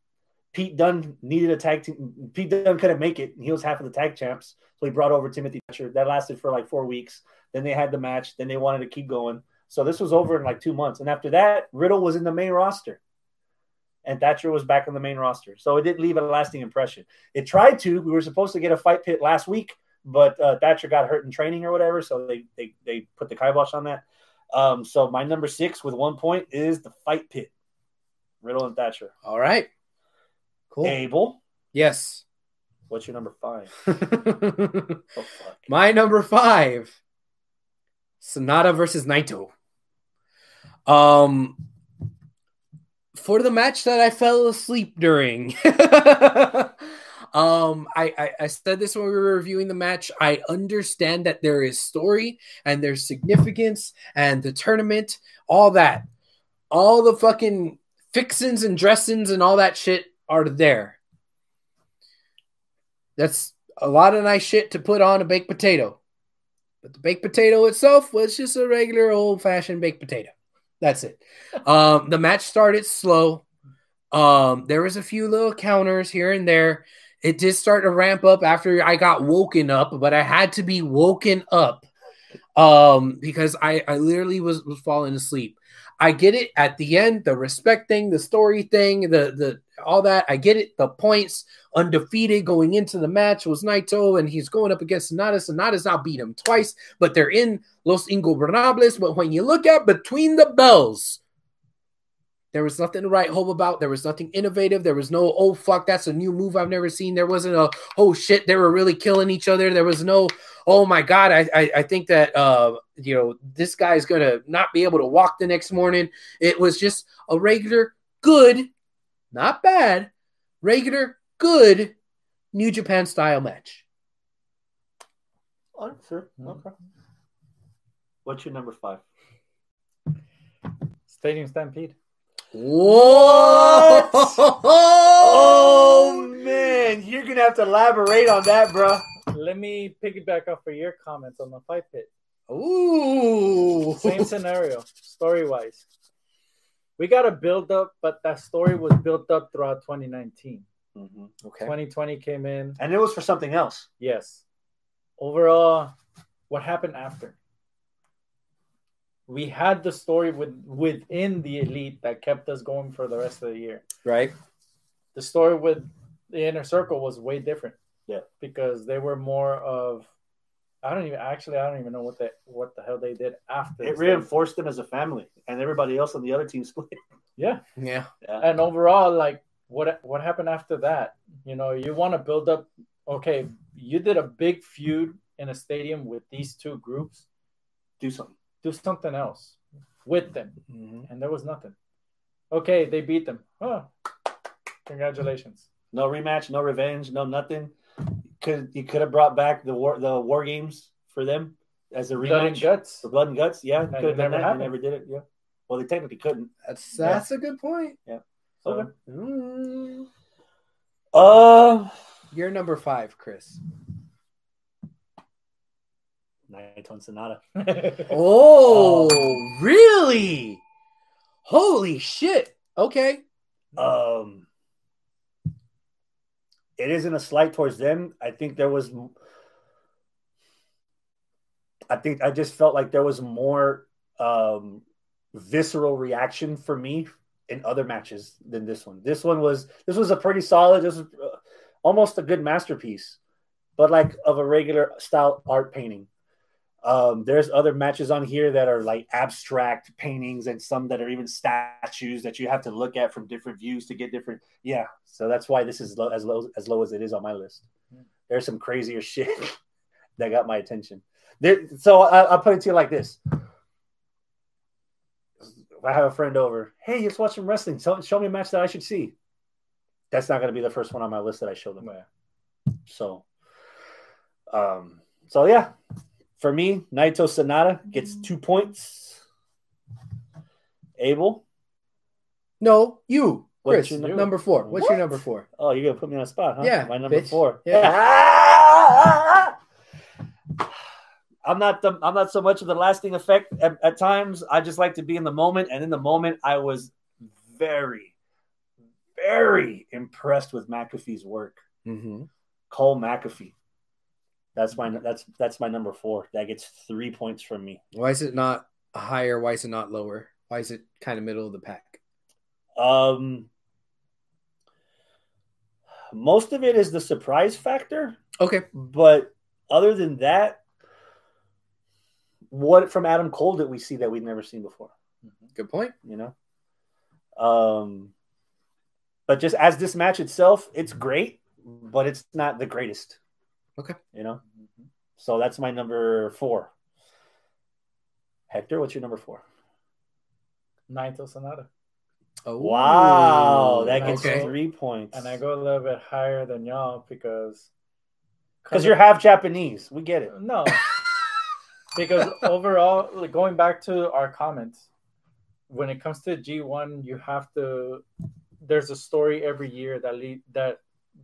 Pete Dunne needed a tag team. Pete Dunne couldn't make it. He was half of the tag champs, so he brought over Timothy Thatcher. That lasted for like four weeks. Then they had the match. Then they wanted to keep going. So this was over in like two months. And after that, Riddle was in the main roster. And Thatcher was back on the main roster. So it didn't leave a lasting impression. It tried to. We were supposed to get a fight pit last week, but uh, Thatcher got hurt in training or whatever, so they they, they put the kibosh on that. Um, so my number six with one point is the fight pit. Riddle and Thatcher. All right. Cool. Abel, Yes. what's your number five? <laughs> Oh. My number five, Sanada versus Naito. Um, for the match that I fell asleep during. <laughs> um, I, I I said this when we were reviewing the match. I understand that there is story and there's significance and the tournament, all that, all the fucking fixins and dressings and all that shit are there. That's a lot of nice shit to put on a baked potato. But the baked potato itself was just a regular old fashioned baked potato. That's it. Um, the match started slow. Um, there was a few little counters here and there. It did start to ramp up after I got woken up, but I had to be woken up um, because I, I literally was, was falling asleep. I get it at the end, the respect thing, the story thing, the the all that. I get it. The points undefeated going into the match was Naito, and he's going up against Sanada. Sanada's now beat him twice, but they're in Los Ingobernables. But when you look at between the bells, there was nothing to write home about. There was nothing innovative. There was no, oh, fuck, that's a new move I've never seen. There wasn't a, oh, shit, they were really killing each other. There was no, oh, my God, I, I, I think that, uh, you know, this guy's going to not be able to walk the next morning. It was just a regular, good, not bad, regular, good New Japan style match. Oh, sure. Hmm. Okay. What's your number five? Stadium Stampede. What? Oh man, you're gonna have to elaborate on that, bro. Let me piggyback off of your comments on the fight pit. Ooh. Same scenario, story wise. We got a build up, but that story was built up throughout 2019. Mm-hmm. Okay. 2020 came in. And it was for something else. Yes. Overall, what happened after? We had the story with within the elite that kept us going for the rest of the year. Right. The story with the inner circle was way different. Yeah. Because they were more of I don't even actually I don't even know what the what the hell they did after It this. reinforced them as a family, and everybody else on the other team <laughs> split. Yeah. Yeah. and overall like what what happened after that you know you want to build up okay you did a big feud in a stadium with these two groups Do something. do something else with them Mhm. and there was nothing okay they beat them oh congratulations No rematch, no revenge, no nothing. Could you could have brought back the war the war games for them as a rematch? blood and guts for blood and guts? Yeah, And could have done never that. happened. They never did it. Yeah. Well, they technically couldn't. That's that's a good point. Yeah. So, Okay. Mm. uh, You're number five, Chris. Naito and Sanada. <laughs> Oh, really? Holy shit. Okay. Um, it isn't a slight towards them. I think there was. I think I just felt like there was more um, visceral reaction for me in other matches than this one. This one was this was a pretty solid. This was uh, almost a good masterpiece, but like of a regular style art painting. Um, there's other matches on here that are like abstract paintings and some that are even statues that you have to look at from different views to get different. Yeah, so that's why this is low, as low as low as it is on my list. There's some crazier <laughs> shit that got my attention. There, so I, I'll put it to you like this: I have a friend over, hey, let's watch some wrestling. Show, show me a match that I should see. That's not going to be the first one on my list that I show them. Yeah. So, um, so yeah, for me, Naito Sanada gets two points. Abel, No, you. What's Chris, your n- number four. What's What? your number four? oh, you're gonna put me on the spot, huh? Yeah, my number bitch. four. Yeah. <laughs> I'm not the I'm not so much of the lasting effect at, at times. I just like to be in the moment, and in the moment, I was very, very impressed with McAfee's work. Mm-hmm. Cole McAfee. That's my that's that's my number four. That gets three points from me. Why is it not higher? Why is it not lower? Why is it kind of middle of the pack? Um, Most of it is the surprise factor, Okay. but other than that, what from Adam Cole did we see that we'd never seen before? Good point. You know, um, but just as this match itself, it's great, but it's not the greatest. Okay. You know, so that's my number four. Hector, what's your number four? Naito Sanada. Oh Wow, that gets Okay. three points. And I go a little bit higher than y'all because because you're half Japanese. We get it. no. because overall, like, going back to our comments, when it comes to G1, you have to. There's a story every year that lead, that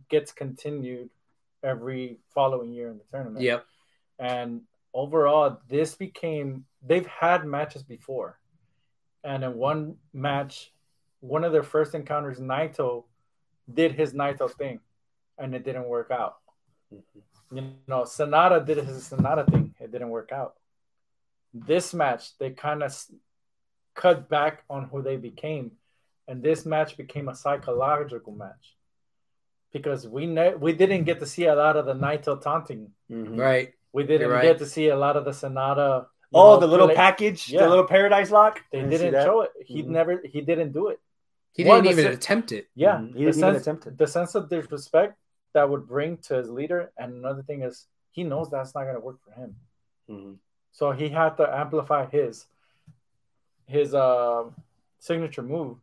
gets continued every following year in the tournament. Yep. And overall, this became they've had matches before, and in one match, one of their first encounters, Naito did his Naito thing, and it didn't work out. Mm-hmm. You know, Sanada did his Sanada thing, it didn't work out. This match, they kind of cut back on who they became, and this match became a psychological match because we ne- we didn't get to see a lot of the Naito taunting. Mhm. Right. We didn't right. get to see a lot of the Sanada. you Oh, know, the little play- package, Yeah. the little paradise lock. They Didn't didn't show it. He Mhm. never. He didn't do it. He One, didn't the even se- attempt it. Yeah, Mhm. He the didn't even sense, attempt it. the sense of disrespect that would bring to his leader, and another thing is he knows that's not going to work for him. Mhm. So he had to amplify his his uh, signature move,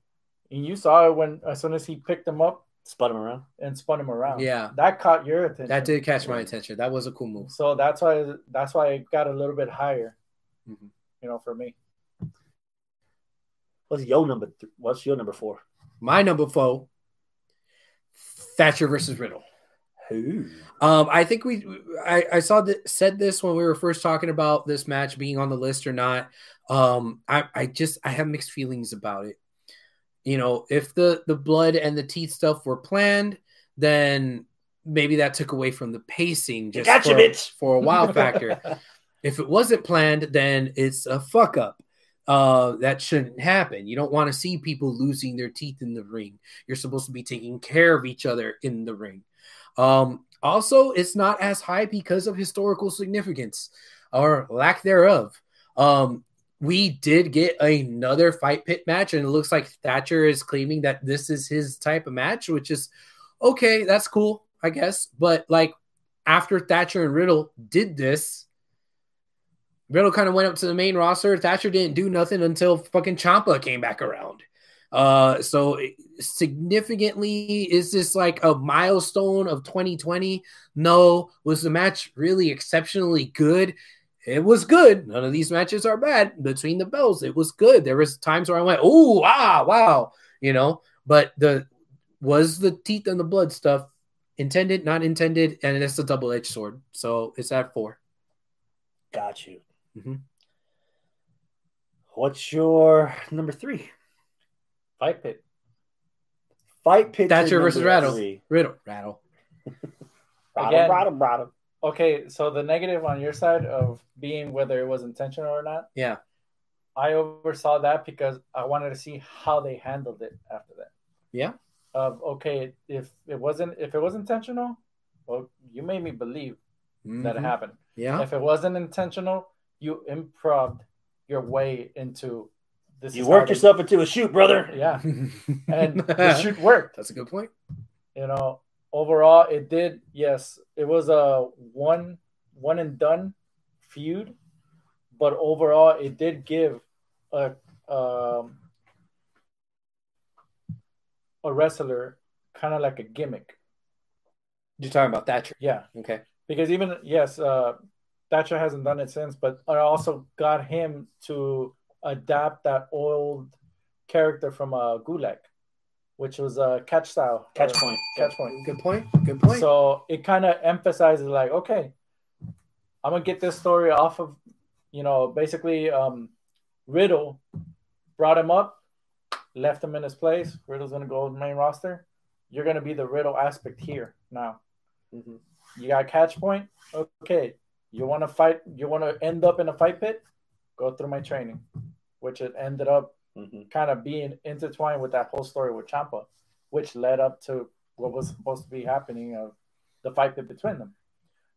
and you saw it when as soon as he picked him up Spun him around. and spun him around. Yeah. that caught your attention. That did catch my attention. That was a cool move. So that's why that's why it got a little bit higher. Mhm. You know, for me. What's your number? Th- what's your number four? My number four, Thatcher versus Riddle. Who? Um, I think we, I, I saw that said this when we were first talking about this match being on the list or not. Um, I, I just I have mixed feelings about it. You know, if the the blood and the teeth stuff were planned, then maybe that took away from the pacing just Gotcha, for, bitch. for a wow factor. <laughs> if it wasn't planned, then it's a fuck up. Uh, that shouldn't happen. You don't want to see people losing their teeth in the ring. You're supposed to be taking care of each other in the ring. Um, also, it's not as high because of historical significance or lack thereof. Um, we did get another fight pit match, and it looks like Thatcher is claiming that this is his type of match, which is okay. That's cool, I guess. But like after Thatcher and Riddle did this, Riddle kind of went up to the main roster. Thatcher didn't do nothing until fucking Ciampa came back around. Uh, so significantly, is this like a milestone of 2020? No. Was the match really exceptionally good? It was good. None of these matches are bad. Between the bells, it was good. There was times where I went, "Oh, ah, wow," you know. But the was the teeth and the blood stuff intended, not intended, and it's a double edged sword. So it's at four. Got you. Mm-hmm. What's your number three? Fight pit. Fight picture. Thatcher versus number Rattle. three. Riddle, rattle. <laughs> Rattle, Again. rattle, rattle. Okay, so the negative on your side of being whether it was intentional or not, Yeah. I oversaw that because I wanted to see how they handled it after that. Yeah. Of okay, if it wasn't if it was intentional, well, you made me believe that it Mhm. happened. Yeah. If it wasn't intentional, you improved your way into this. You worked yourself into a shoot, brother. Yeah, <laughs> and the <laughs> shoot worked. That's a good point. you know overall it did yes it was a one one and done feud but overall it did give a um, a wrestler kind of like a gimmick You're talking about Thatcher. yeah Okay. because even yes uh Thatcher hasn't done it since but I also got him to adapt that old character from uh Gulag which was a uh, catch style Catch point. catch point Good point. Good point. so it kind of emphasizes like, okay, I'm gonna get this story off of, you know, basically um, Riddle brought him up, left him in his place. Riddle's gonna go to the main roster. You're gonna be the Riddle aspect here now. Mhm. You got catch point. Okay, you want to fight? You want to end up in a fight pit? Go through my training, which it ended up Mhm. kind of being intertwined with that whole story with Ciampa, which led up to what was supposed to be happening of the fight between them.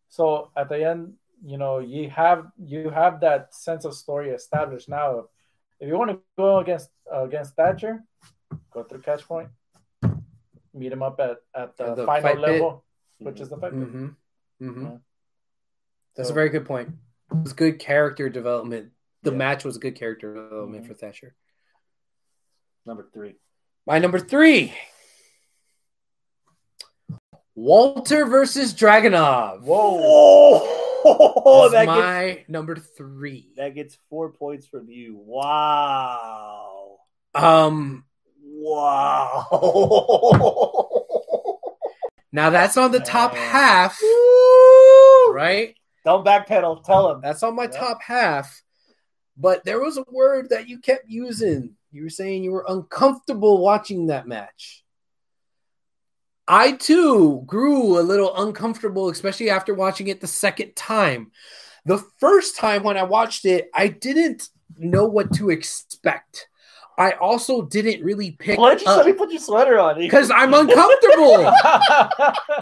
So at the end, you know, you have you have that sense of story established now. If you want to go against uh, against Thatcher, go through catch point, meet him up at at the, the final level, pit. which is the fight. Mm-hmm. Mm-hmm. Yeah. That's so, a very good point. It was good character development. The yeah. match was a good character development mm-hmm. for Thatcher. Number three. My number three. Walter versus Dragunov. Whoa. Oh, that my gets, number three. That gets four points from you. Wow. Um. Wow. now that's on the top half, right? Don't backpedal. Tell him. That's on my top half. But there was a word that you kept using. You were saying you were uncomfortable watching that match. I too grew a little uncomfortable, especially after watching it the second time. The first time when I watched it, I didn't know what to expect. I also didn't really pick. Why'd you let me put your sweater on? Because I'm uncomfortable.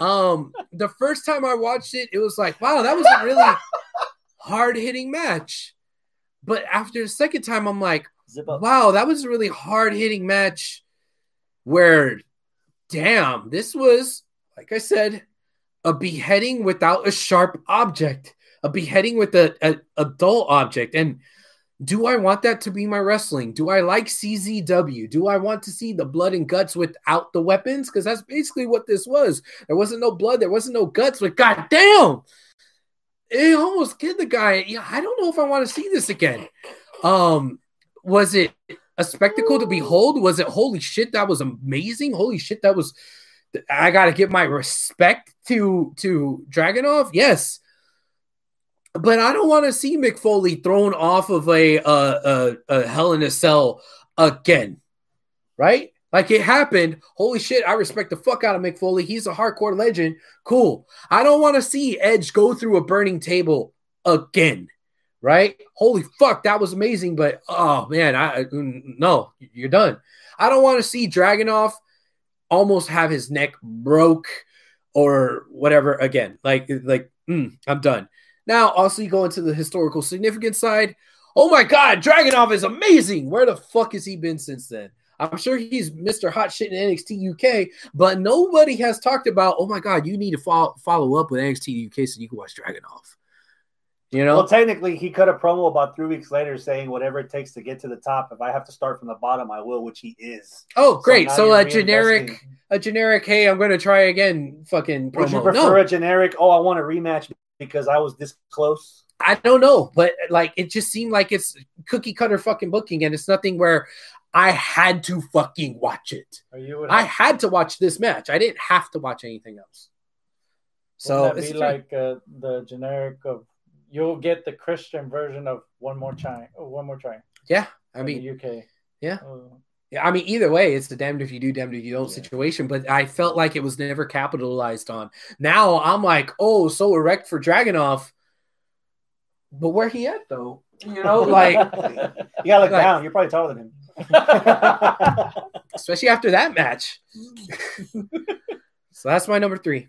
<laughs> um, the first time I watched it, it was like, wow, that was a really <laughs> hard hitting match. But after the second time, I'm like, wow, that was a really hard hitting match where damn, this was, like I said, a beheading without a sharp object, a beheading with a, a, a dull object. And do I want that to be my wrestling? Do I like CZW? Do I want to see the blood and guts without the weapons? Because that's basically what this was. There wasn't no blood, there wasn't no guts, but goddamn, it almost killed the guy. Yeah, I don't know if I want to see this again. Um, was it a spectacle to behold? Was it holy shit? That was amazing. Holy shit, that was. I gotta give my respect to to Dragunov. Yes, but I don't want to see Mick Foley thrown off of a, a, a, a Hell in a Cell again, right? Like it happened. Holy shit, I respect the fuck out of Mick Foley. He's a hardcore legend. Cool. I don't want to see Edge go through a burning table again right? Holy fuck, that was amazing. But oh man, I no, you're done. I don't want to see Dragunov almost have his neck broke or whatever again. Like, like mm, I'm done. Now, also you go into the historical significance side. Oh my god, Dragunov is amazing. Where the fuck has he been since then? I'm sure he's Mr. Hot Shit in NXT UK, but nobody has talked about, oh my God, you need to follow, follow up with NXT UK so you can watch Dragunov. You know, well, technically, he cut a promo about three weeks later saying, "Whatever it takes to get to the top. If I have to start from the bottom, I will." Which he is. Oh, great! So, so a generic, a generic. Hey, I'm going to try again. Fucking. Promo. Would you prefer no. a generic? Oh, I want a rematch because I was this close. I don't know, but like it just seemed like it's cookie cutter fucking booking, and it's nothing where I had to fucking watch it. I had to watch this match. I didn't have to watch anything else. So it's like uh, the generic of you'll get the Christian version of one more try. Oh, one more try. Yeah, I mean UK. Yeah. Uh, yeah, I mean, either way, it's the damned if you do, damned if you don't yeah. situation. But I felt like it was never capitalized on. Now I'm like, oh, so erect for Dragunov. But where he at though? You know, <laughs> like you gotta look like, down. You're probably taller than him. <laughs> especially after that match. <laughs> so that's my number three.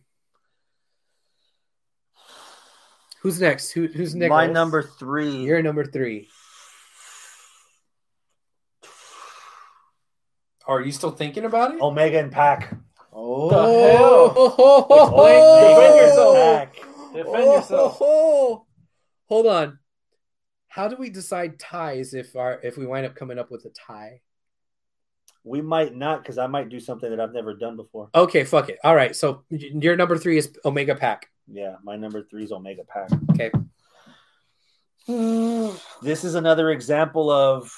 Who's next? Who, who's next? My number three. You're number three. Are you still thinking about it? Omega and PAC. Oh, the oh. hell? <laughs> Oh, oh, oh, Defend yourself. Defend yourself. Hold on. How do we decide ties if our if we wind up coming up with a tie? We might not because I might do something that I've never done before. Okay, fuck it. All right. So your number three is Omega PAC. Yeah, my number three is Omega PAC. Okay. <sighs> This is another example of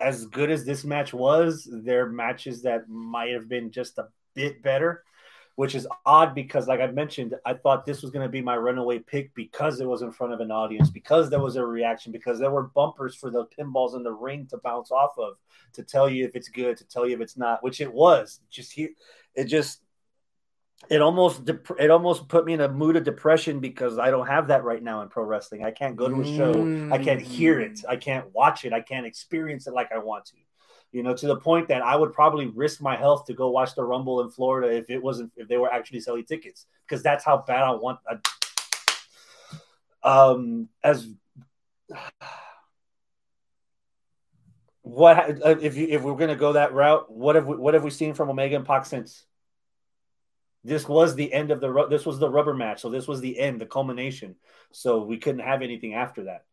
as good as this match was, there are matches that might have been just a bit better, which is odd because, like I mentioned, I thought this was going to be my runaway pick because it was in front of an audience, because there was a reaction, because there were bumpers for the pinballs in the ring to bounce off of to tell you if it's good, to tell you if it's not, which it was. Just here, it just it almost dep- it almost put me in a mood of depression because I don't have that right now in pro wrestling. I can't go to a show. Mm. I can't hear it. I can't watch it. I can't experience it like I want to. You know, to the point that I would probably risk my health to go watch the Rumble in Florida if it wasn't if they were actually selling tickets because that's how bad I want. I, um, as <sighs> what if you, if we're gonna go that route? What have we, what have we seen from Omega and Pac since? This was the end of the this was the rubber match, so this was the end, the culmination. So we couldn't have anything after that.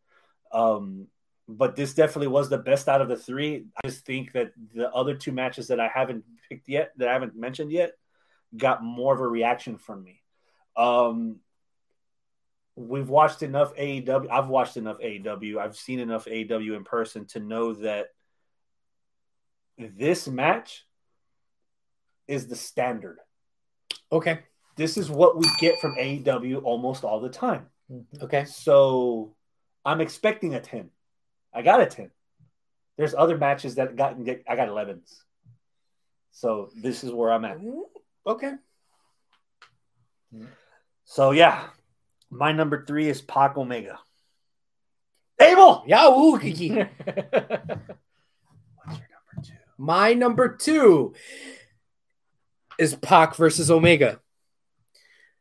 Um, but this definitely was the best out of the three. I just think that the other two matches that I haven't picked yet, that I haven't mentioned yet, got more of a reaction from me. Um, we've watched enough AEW. I've watched enough AEW. I've seen enough AEW in person to know that this match is the standard. Okay. This is what we get from AEW almost all the time. Mm-hmm. Okay. So I'm expecting a 10. I got a 10. There's other matches that got I got 11s. So this is where I'm at. Okay. So yeah, my number three is Pac Omega. Abel! Kiki. <laughs> What's your number two? My number two is Pac versus Omega.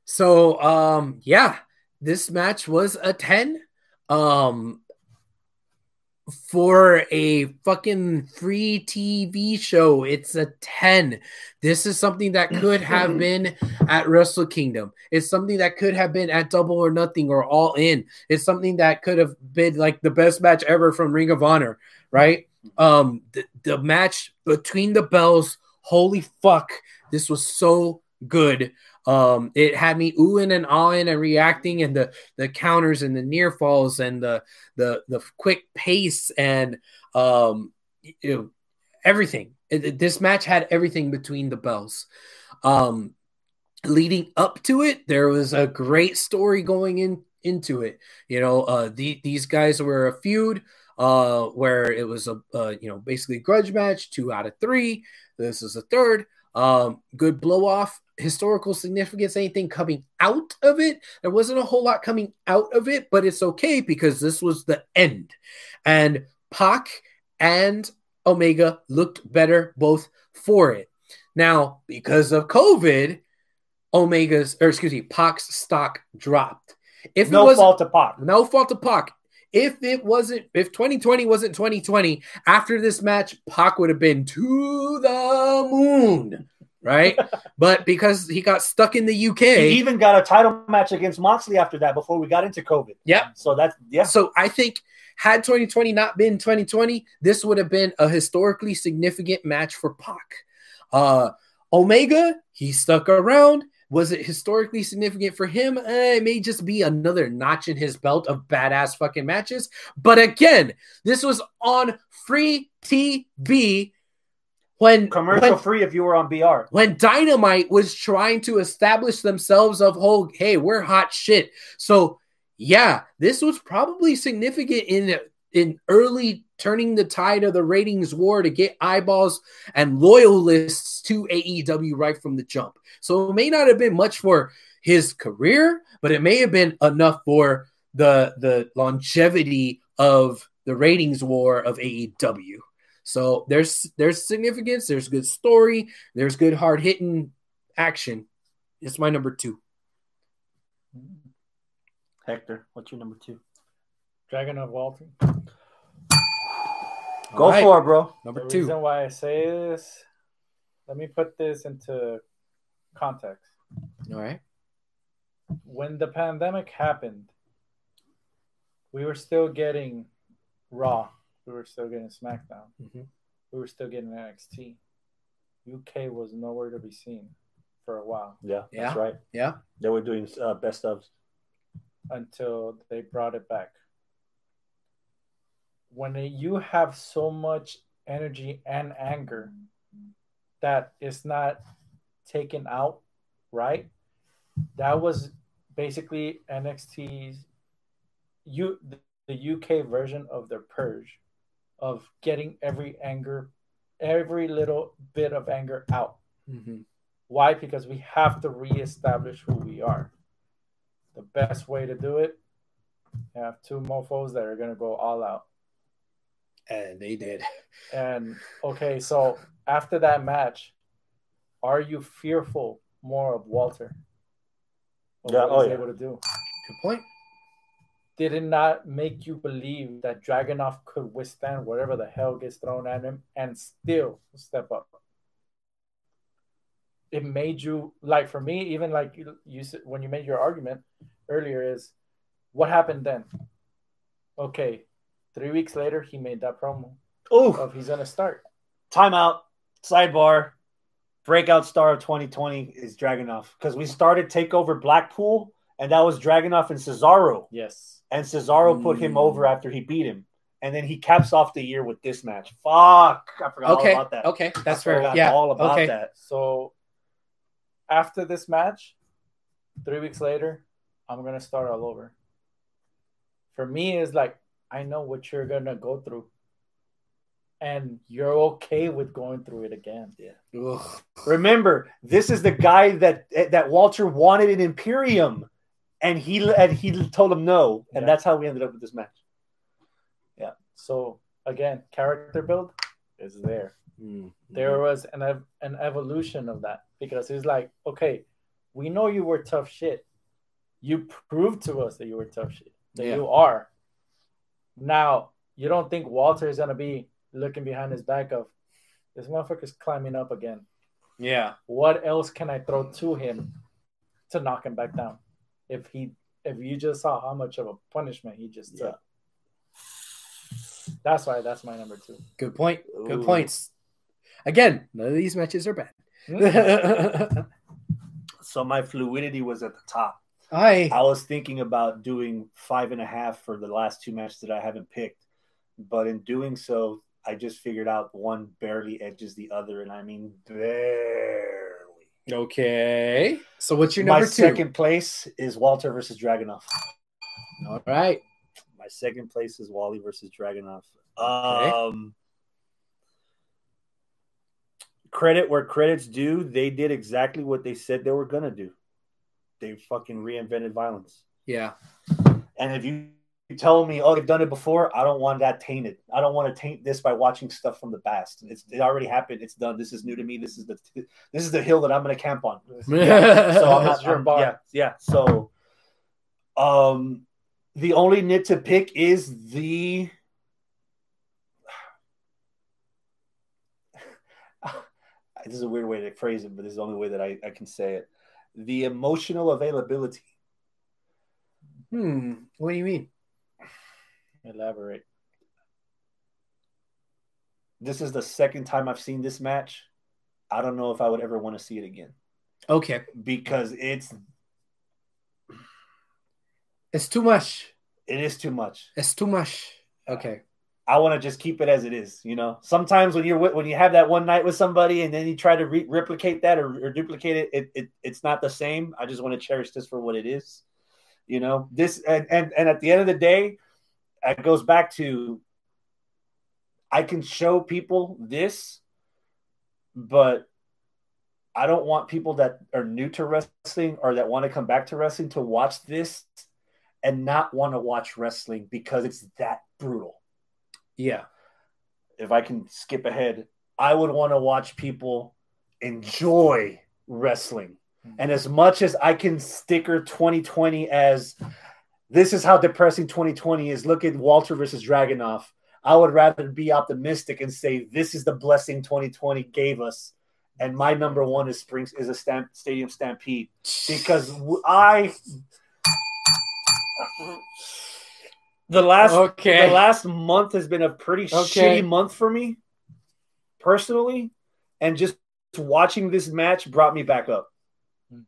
So um yeah, this match was a 10. Um for a fucking free TV show. It's a 10. This is something that could have <laughs> been at Wrestle Kingdom. It's something that could have been at Double or Nothing or All In. It's something that could have been like the best match ever from Ring of Honor, right? Um the, the match between the bells, holy fuck, this was so good. Um, it had me oohing and ahhing and reacting, and the the counters and the near falls and the the the quick pace and um, you know everything. It, this match had everything between the bells. Um, leading up to it, there was a great story going in into it. You know, uh, the, these guys were a feud uh, where it was a uh, you know basically grudge match, two out of three. This is a third. Um, good blow off, historical significance, anything coming out of it. There wasn't a whole lot coming out of it, but it's okay because this was the end. And Pac and Omega looked better both for it. Now, because of COVID, Omega's, or excuse me, Pac's stock dropped. If no fault to Pac. No fault to Pac. If it wasn't, if 2020 wasn't 2020, after this match, Pac would have been to the moon, right? <laughs> but because he got stuck in the UK, he even got a title match against Moxley after that before we got into COVID. Yeah. So that's yeah. So I think had 2020 not been 2020, this would have been a historically significant match for Pac. Uh, Omega, he stuck around. Was it historically significant for him? Eh, it may just be another notch in his belt of badass fucking matches. But again, this was on free TV when commercial when, free if you were on BR. When Dynamite was trying to establish themselves of whole, hey, we're hot shit. So yeah, this was probably significant in in early turning the tide of the ratings war to get eyeballs and loyalists to AEW right from the jump. So it may not have been much for his career, but it may have been enough for the the longevity of the ratings war of AEW. So there's there's significance, there's good story, there's good hard hitting action. It's my number two. Hector, what's your number two? Dragunov Walter. <sighs> Go right. for it, bro. Number the two. reason why I say this, let me put this into context. All right. When the pandemic happened, we were still getting Raw. We were still getting SmackDown. Mm-hmm. We were still getting NXT. UK was nowhere to be seen for a while. Yeah, yeah. that's right. Yeah. They were doing uh, best ofs. Until they brought it back when you have so much energy and anger that is not taken out right? That was basically nxt's you the uk version of their purge of getting every anger every little bit of anger out. Mm-hmm. why? Because we have to reestablish who we are. The best way to do it you have two mofos that are going to go all out And they did. And okay, so after that match, are you fearful more of Walter? Of Yeah, what oh he's yeah. able to do. Good point. Did it not make you believe that Dragunov could withstand whatever the hell gets thrown at him and still step up? It made you like for me, even like you, you said when you made your argument earlier, is what happened then? Okay, three weeks later, he made that promo Oh, of he's gonna start. timeout. Sidebar. Breakout star of 2020 is Dragunov because we started Takeover Blackpool, and that was Dragunov and Cesaro, Yes. and Cesaro put him Mm. over after he beat him, and then he caps off the year with this match. Fuck, I forgot Okay. all about that. Okay. That's I fair. forgot Yeah. all about okay. that. So after this match, three weeks later, I'm gonna start all over. For me, it's like I know what you're gonna go through, and you're okay with going through it again. Ugh. Remember, this is the guy that that Walter wanted in Imperium, and he and he told him no, and Yeah. that's how we ended up with this match. Yeah. So again, character build is there. Mm. There was an an evolution of that because he's like, okay, we know you were tough shit. You proved to us that you were tough shit. That Yeah. you are. Now you don't think Walter is gonna be looking behind his back of this motherfucker's climbing up again. Yeah. What else can I throw to him to knock him back down? If he if you just saw how much of a punishment he just took. That's why that's my number two. Good point. Good Ooh. points. Again, none of these matches are bad. Mm-hmm. <laughs> So my fluidity was at the top. I I was thinking about doing five and a half for the last two matches that I haven't picked, but in doing so, I just figured out one barely edges the other, and I mean barely. okay. So what's your number My two? second place is Walter versus Dragunov. All right. My second place is Wally versus Dragunov. Okay. Um, credit where credit's due. They did exactly what they said they were gonna do. They fucking reinvented violence. Yeah. And if you tell me, oh, they've done it before, I don't want that tainted. I don't want to taint this by watching stuff from the past. It's it already happened. It's done. This is new to me. This is the this is the hill that I'm gonna camp on. <laughs> So I'm not That's your I'm- Yeah, yeah. So, um, the only nit to pick is the. <sighs> this is a weird way to phrase it, but this is the only way that I, I can say it. The emotional availability. Hmm. What do you mean? Elaborate. This is the second time I've seen this match. I don't know if I would ever want to see it again Okay. because it's It's too much. it is too much. It's too much. Okay. I want to just keep it as it is. You know, sometimes when you're when you have that one night with somebody and then you try to re- replicate that or, or duplicate it, it, it, it's not the same. I just want to cherish this for what it is. You know, this and, and and at the end of the day, it goes back to I can show people this, but I don't want people that are new to wrestling or that want to come back to wrestling to watch this and not want to watch wrestling because it's that brutal Yeah. if I can skip ahead, I would want to watch people enjoy wrestling. Mm-hmm. And as much as I can sticker 2020 as this is how depressing 2020 is, look at Walter versus Dragunov. I would rather be optimistic and say this is the blessing 2020 gave us. And my number one is Springs is a stamp, stadium stampede because I the last Okay. the last month has been a pretty Okay. shitty month for me personally and just watching this match brought me back up Hmm.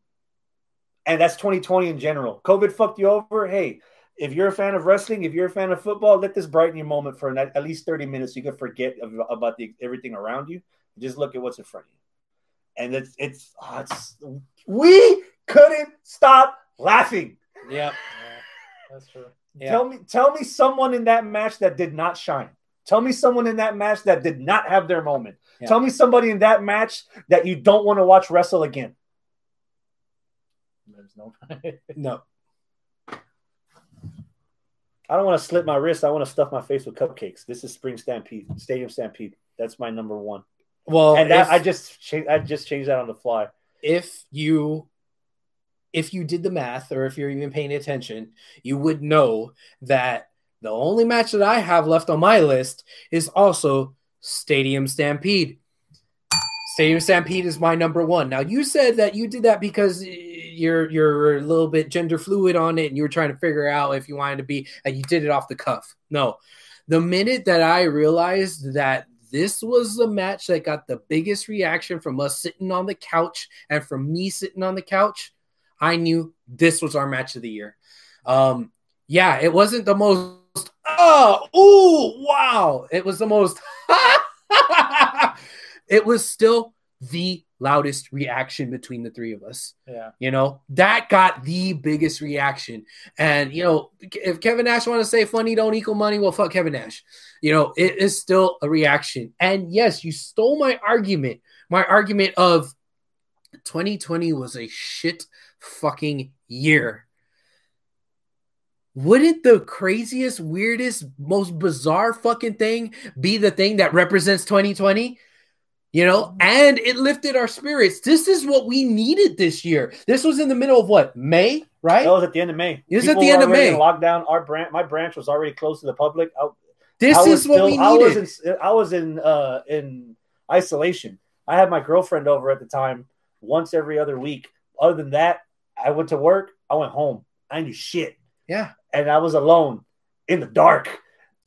and that's 2020 in general covid fucked you over hey if you're a fan of wrestling if you're a fan of football let this brighten your moment for an, at least 30 minutes you can forget about the, everything around you just look at what's in front of you and it's it's, oh, it's we couldn't stop laughing Yep. Yeah, that's true. Yeah. Tell me, tell me someone in that match that did not shine. Tell me someone in that match that did not have their moment. Yeah. Tell me somebody in that match that you don't want to watch wrestle again. There's no. <laughs> No. I don't want to slip my wrist. I want to stuff my face with cupcakes. This is Spring Stampede, Stadium Stampede. That's my number one. Well, and that, if- I just cha- I just changed that on the fly. if you if you did the math or if you're even paying attention, you would know that the only match that I have left on my list is also Stadium Stampede. Stadium Stampede is my number one. Now you said that you did that because you're you're a little bit gender fluid on it and you were trying to figure out if you wanted to be and you did it off the cuff. No. The minute that I realized that this was the match that got the biggest reaction from us sitting on the couch and from me sitting on the couch, I knew this was our match of the year. Um, yeah, it wasn't the most oh, ooh, wow. It was the most <laughs> it was still the loudest reaction between the three of us. Yeah. You know, that got the biggest reaction. And, you know, if Kevin Nash want to say funny don't equal money, well, fuck Kevin Nash. You know, it is still a reaction. And yes, you stole my argument. My argument of 2020 was a shit fucking year. Wouldn't the craziest, weirdest, most bizarre fucking thing be the thing that represents 2020? You know, and it lifted our spirits. This is what we needed this year. This was in the middle of what May, right? That was at the end of May. It was at the end of May. Lockdown. Our branch, my branch was already closed to the public. I, This I is what still- we I was needed. in, I was in uh, in isolation. I had my girlfriend over at the time once every other week. Other than that, I went to work. I went home. I knew shit, yeah, and I was alone in the dark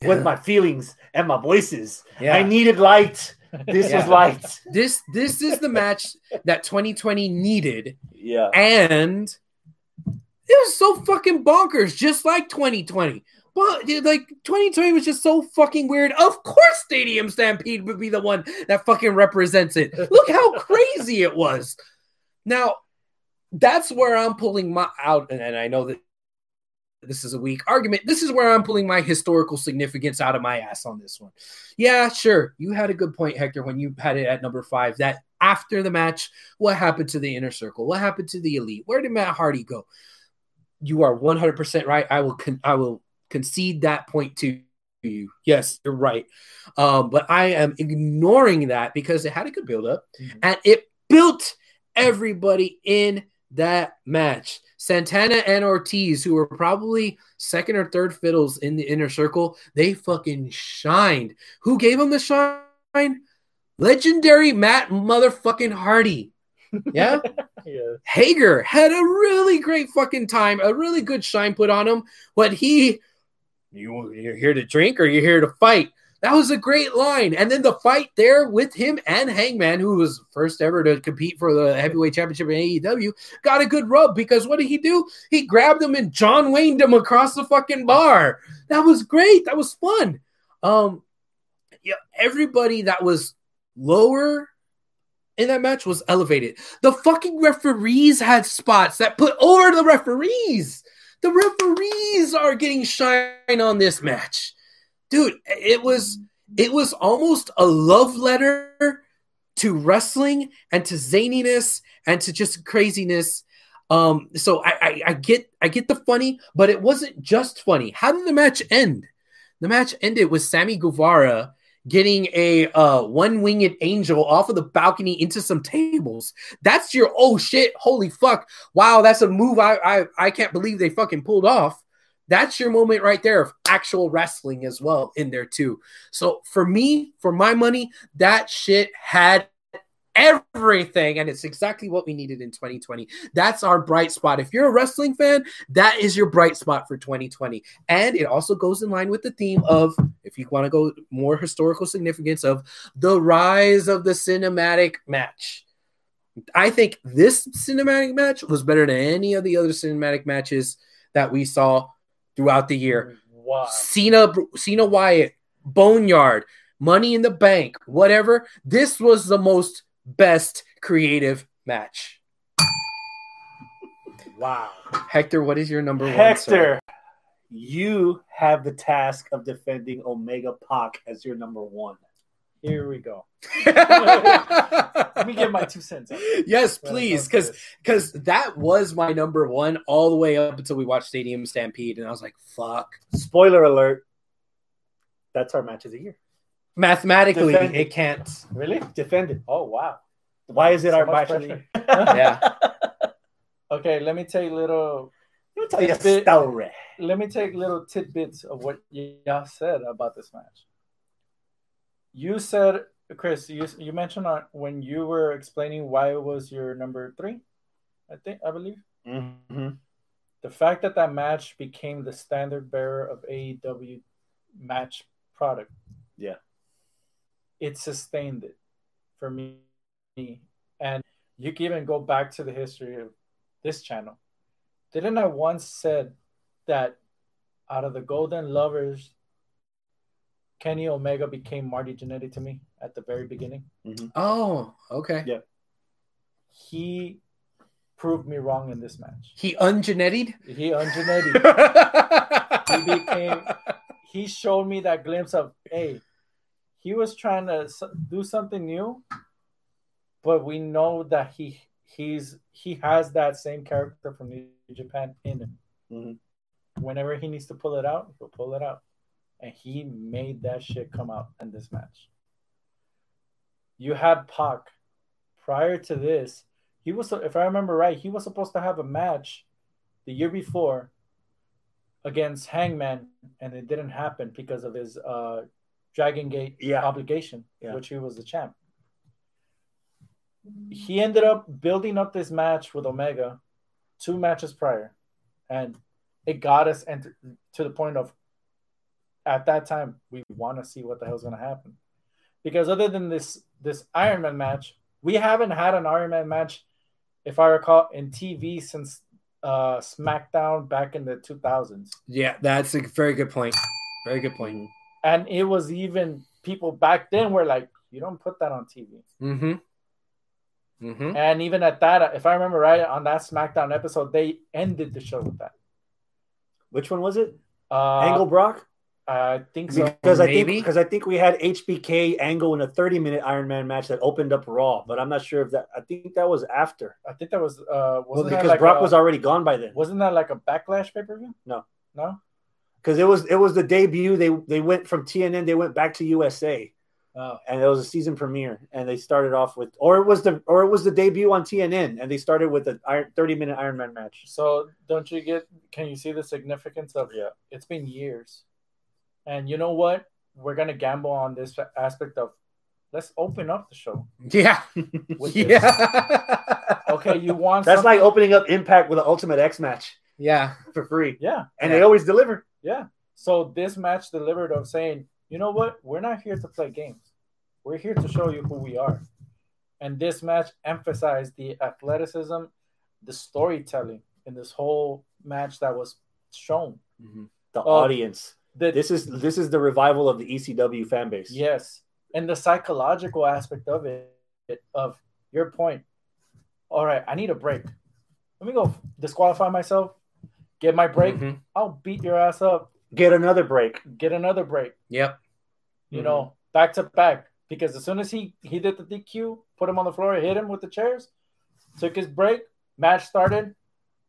Yeah. with my feelings and my voices. yeah. I needed light. This Yeah. was light. this this is the match that 2020 needed, Yeah. and it was so fucking bonkers, just like 2020. But dude, like 2020 was just so fucking weird. Of course, Stadium Stampede would be the one that fucking represents it. Look how <laughs> crazy it was. Now, that's where I'm pulling my out, and, and I know that this is a weak argument. This is where I'm pulling my historical significance out of my ass on this one. Yeah, sure. You had a good point, Hector, when you had it at number five. That after the match, what happened to the inner circle? What happened to the elite? Where did Matt Hardy go? You are 100% right. I will con- I will concede that point to you. Yes, you're right. Um, but I am ignoring that because it had a good build up Mhm. and it built everybody in that match. Santana and Ortiz, who were probably second or third fiddles in the inner circle, they fucking shined. Who gave them the shine? Legendary Matt motherfucking Hardy. Yeah. <laughs> yeah. Hager had a really great fucking time, a really good shine put on him. But he, you, you're here to drink or you're here to fight. That was a great line. And then the fight there with him and Hangman, who was first ever to compete for the heavyweight championship in AEW, got a good rub because what did he do? He grabbed him and John Wayne him across the fucking bar. That was great. That was fun. Um, yeah, everybody that was lower in that match was elevated. The fucking referees had spots that put over the referees. The referees are getting shine on this match. Dude, it was it was almost a love letter to wrestling and to zaniness and to just craziness. Um, so I, I, I get I get the funny, but it wasn't just funny. How did the match end? The match ended with Sammy Guevara getting a uh, one winged angel off of the balcony into some tables. That's your oh shit, holy fuck, wow, that's a move I I, I can't believe they fucking pulled off. That's your moment right there of actual wrestling as well in there too. So for me, for my money, that shit had everything and it's exactly what we needed in 2020 that's our bright spot. If you're a wrestling fan that is your bright spot for 2020 and it also goes in line with the theme of if you want to go more historical significance of the rise of the cinematic match. I think this cinematic match was better than any of the other cinematic matches that we saw throughout the year. Wow. Cena, Cena Wyatt, Boneyard, Money in the Bank, whatever. This was the most best creative match. Wow. Hector, what is your number one? Hector, you have the task of defending Omega Pac as your number one. Here we go. Let me get my two cents. yes, please, because because that was my number one all the way up until we watched Stadium Stampede, and I was like, "Fuck." Spoiler alert. That's our match of the year. Mathematically, Defend- it can't. really? Defended. Oh wow. Why is it So our much match of the year? pressure. <laughs> Yeah. <laughs> Okay, let me take little Let me tell you a Bit- story. let me take little tidbits of what y'all said about this match. You said, Chris, you you mentioned on when you were explaining why it was your number three, I think I believe Mm-hmm. the fact that that match became the standard bearer of AEW match product. Yeah. It sustained it for me, and you can even go back to the history of this channel. Didn't I once said that out of the Golden Lovers, Kenny Omega became Marty Jannetty to me at the very beginning. Mm-hmm. Oh, okay. Yeah. He proved me wrong in this match. He ungenetted. He unjannetty. <laughs> he became. He showed me that glimpse of hey, he was trying to do something new, but we know that he he's he has that same character from New Japan in him. Mhm. Whenever he needs to pull it out, he'll pull it out, and he made that shit come out in this match. You had Pac prior to this. He was, if I remember right, he was supposed to have a match the year before against Hangman, and it didn't happen because of his uh, Dragon Gate Yeah. obligation, Yeah. which he was the champ. He ended up building up this match with Omega two matches prior, and it got us ent- to the point of at that time we want to see what the hell's going to happen because other than this this Iron Man match, we haven't had an Iron Man match, if I recall, in TV since uh, SmackDown back in the 2000s. yeah, that's a very good point. Very good point. And it was even people back then were like, you don't put that on TV. Mm-hmm. Mm-hmm. And even at that, if I remember right, on that SmackDown episode, they ended the show with that. Which one was it? Uh, Angle Brock? I think so. Because I think because I think we had HBK Angle in a 30 minute Iron Man match that opened up Raw, but I'm not sure if that. I think that was after. I think that was uh, wasn't Well, that because like Brock a- was already gone by then. wasn't that like a backlash pay per view? No. no. Because it was it was the debut. They they went from TNN. They went back to USA, Oh, and it was a season premiere. And they started off with, or it was the or it was the debut on TNN, and they started with a 30 minute Iron Man match. so don't you get? Can you see the significance of? Yeah. It's been years, and you know what? We're gonna gamble on this aspect of let's open up the show. Yeah. <laughs> Yeah. Okay, you want That's like opening up Impact with an Ultimate X match Yeah. for free, yeah, and Yeah. they always deliver. Yeah. So this match delivered of saying, you know what? We're not here to play games. We're here to show you who we are. And this match emphasized the athleticism, the storytelling in this whole match that was shown. Mm-hmm. The Oh. audience. The, This is this is the revival of the ECW fan base. Yes, and the psychological aspect of it, of your point. All right, I need a break. Let me go disqualify myself, get my break. Mhm. I'll beat your ass up, Get another break. get another break. Yep. You Mhm. know, back to back. Because as soon as he he did the DQ, put him on the floor, hit him with the chairs, took his break. Match started.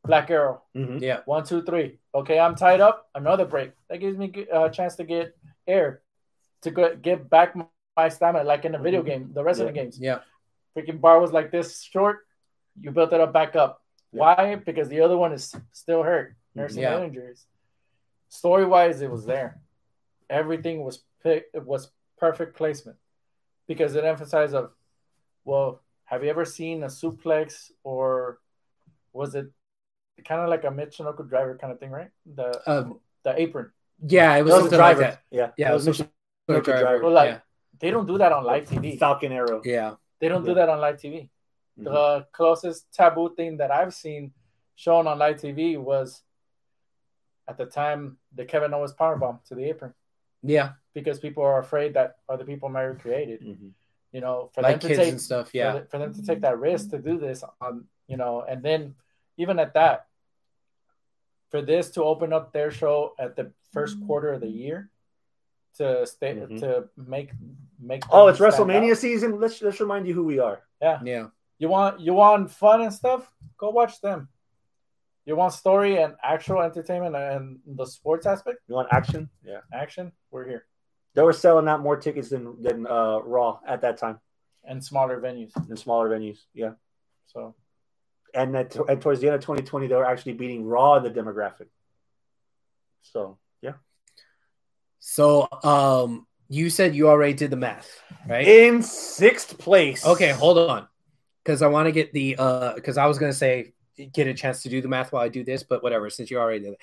Black Arrow. Mhm. Yeah. One, two, three. Okay, I'm tied up. Another break. That gives me a chance to get air, to go, get back my, my stamina, like in a video Mhm. game, the wrestling games. Yeah. Freaking bar was like this short. You built it up back up. Yeah. Why? Because the other one is still hurt, nursing Yeah. injuries. Story wise, it was there. Everything was pick, it was perfect placement because it emphasized of, well, have you ever seen a suplex or was it kind of like a Michinoku driver kind of thing, right? The Um, the apron. yeah, it was That was something driver. like that. Yeah. Yeah, That it was was Michinoku Driver. driver. Well, like yeah. they don't do that on live TV. Falcon Arrow. Yeah. They don't do that on live TV. Mhm. The closest taboo thing that I've seen shown on live TV was at the time the Kevin Owens powerbomb to the apron Yeah. because people are afraid that other people might recreate it. Mhm. You know, for Like them to kids take and stuff. for, Yeah. the- for them to take that risk to do this on you know, and then even at that, for this to open up their show at the first quarter of the year to stay Mhm. to make make. Oh, it's WrestleMania out. season. Let's let's remind you who we are. Yeah, Yeah. You want you want fun and stuff? Go watch them. You want story and actual entertainment and the sports aspect, You want action? Yeah. action? We're here They were selling out more tickets than than uh, Raw at that time and smaller venues. in smaller venues. Yeah. So And that and towards the end of 2020, they were actually beating Raw in the demographic. So yeah. So, um, you said you already did the math, right? In sixth place. Okay, hold on, because I want to get the uh, because I was gonna say get a chance to do the math while I do this, but whatever. Since you already did it,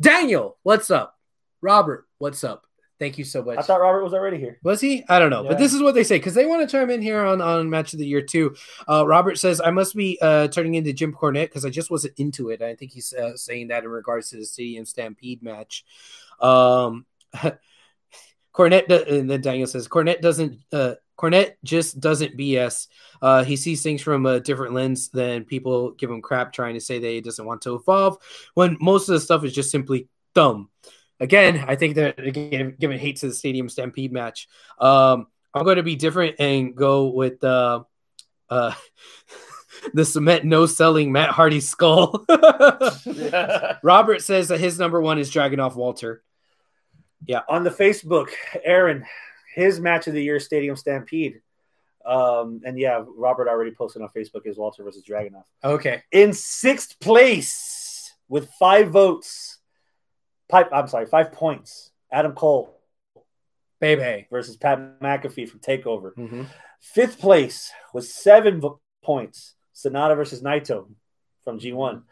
Daniel, what's up? Robert, what's up? Thank you so much. I thought Robert was already here. Was he? I don't know, but this is what they say because they want to chime in here on on match of the year too. Uh, Robert says I must be uh, turning into Jim Cornette because I just wasn't into it. I think he's uh, saying that in regards to the Stadium Stampede match. Um, <laughs> Cornette, do- and then Daniel says Cornette doesn't. Uh, Cornette just doesn't BS. Uh, he sees things from a different lens than people give him crap, trying to say that he doesn't want to evolve when most of the stuff is just simply dumb. Again, I think that again, giving hate to the Stadium Stampede match. Um, I'm going to be different and go with uh, uh, <laughs> the cement no selling Matt Hardy skull. <laughs> <laughs> Robert says that his number one is Dragunov Walter. On the Facebook, Aaron, his match of the year, Stadium Stampede. Um, and yeah, Robert already posted on Facebook his Walter versus Dragunov. Okay. In sixth place with five votes, pipe. I'm sorry, five points. Adam Cole Baby. versus Pat McAfee from Takeover. Mm-hmm. Fifth place with seven vo- points. Sanada versus Naito from G1.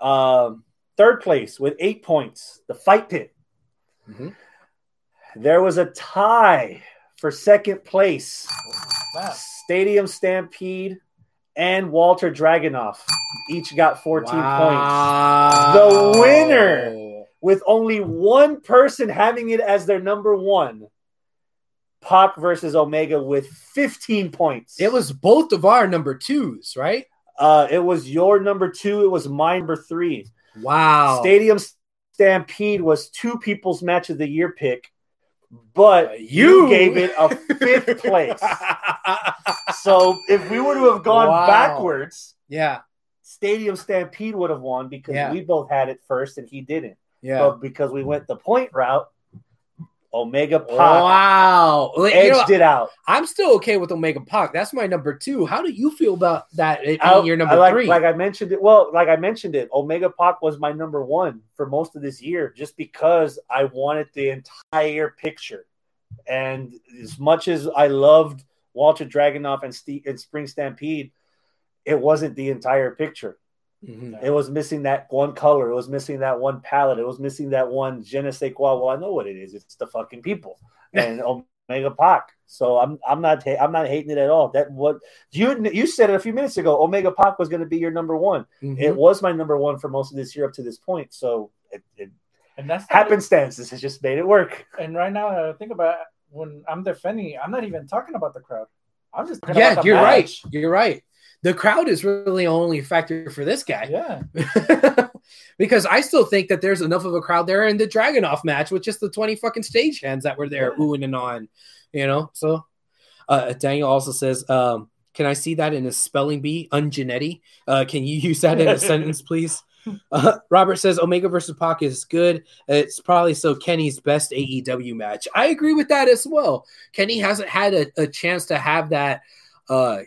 Um, third place with eight points. The Fight Pit. Mhm. There was a tie for second place. Stadium Stampede and Walter Dragunov each got 14 points. The winner with only one person having it as their number one. Pac versus Omega with 15 points. It was both of our number twos, right? uh it was your number two, it was my number three. Wow. Stadium Stampede was two people's match of the year pick, but you you- gave it a <laughs> fifth place. So if we were to have gone Wow. backwards, yeah. Stadium Stampede would have won because Yeah. we both had it first and he didn't. Yeah. But because we went the point route, Omega Pac Wow. Like, you know, edged it out. I'm still okay with Omega Pac. That's my number two. How do you feel about that it I- your number I like, three? like I mentioned it. Well, like I mentioned it, Omega Pac was my number one for most of this year, just because I wanted the entire picture. And as much as I loved Walter Dragunov and, Steve, and Spring Stampede, it wasn't the entire picture. Mhm. It was missing that one color. It was missing that one palette. It was missing that one je ne sais quoi. Well, I know what it is. It's the fucking people <laughs> and Omega Pac. So I'm I'm not ha- I'm not hating it at all. That what you you said it a few minutes ago. Omega Pac was going to be your number one. Mhm. It was my number one for most of this year up to this point. So it, it And that's not- happenstances has just made it work. And right now, I think about when I'm defending, I'm not even talking about the crowd. I'm just yeah, about the you're right. You're right. The crowd is really only a factor for this guy. Yeah, <laughs> because I still think that there's enough of a crowd there in the Dragunov match with just the 20 fucking stage hands that were there Yeah. oohing and on, you know? So uh, Daniel also says, um, can I see that in a spelling bee? Ungenetti. Uh, can you use that in a sentence, please? <laughs> Uh, Robert says Omega versus Pac is good. It's probably so Kenny's best AEW match. I agree with that as well. Kenny hasn't had a, a chance to have that uh,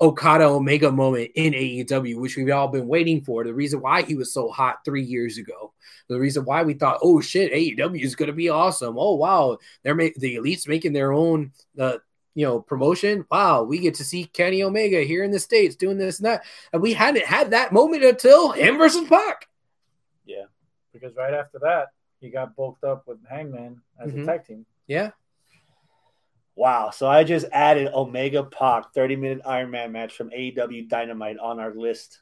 Okada Omega moment in AEW, which we've all been waiting for. The reason why he was so hot three years ago. The reason why we thought, oh shit, AEW is going to be awesome. Oh wow, they're make the elites making their own, uh, you know, promotion. Wow, we get to see Kenny Omega here in the states doing this and that, and we hadn't had that moment until him versus Pac. Yeah. because right after that, he got bulked up with Hangman as Mhm. a tag team. Yeah, Wow. So I just added Omega Pac 30 minute Iron Man match from AEW Dynamite on our list.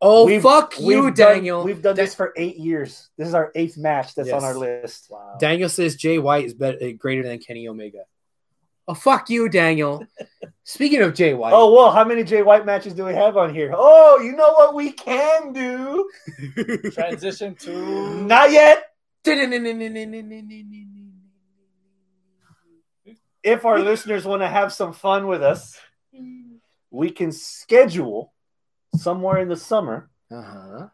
Oh We've- fuck you, we've done- Daniel. we've done Da- this for eight years. This is our eighth match that's Yes. on our list. Wow. Daniel says Jay White is better, uh, greater than Kenny Omega. Oh fuck you, Daniel. <laughs> Speaking of Jay White, Oh well, how many Jay White matches do we have on here? Oh, you know what we can do? Transition to Not yet. <laughs> if our listeners want to have some fun with us, <laughs> we can schedule somewhere in the summer Uh-huh.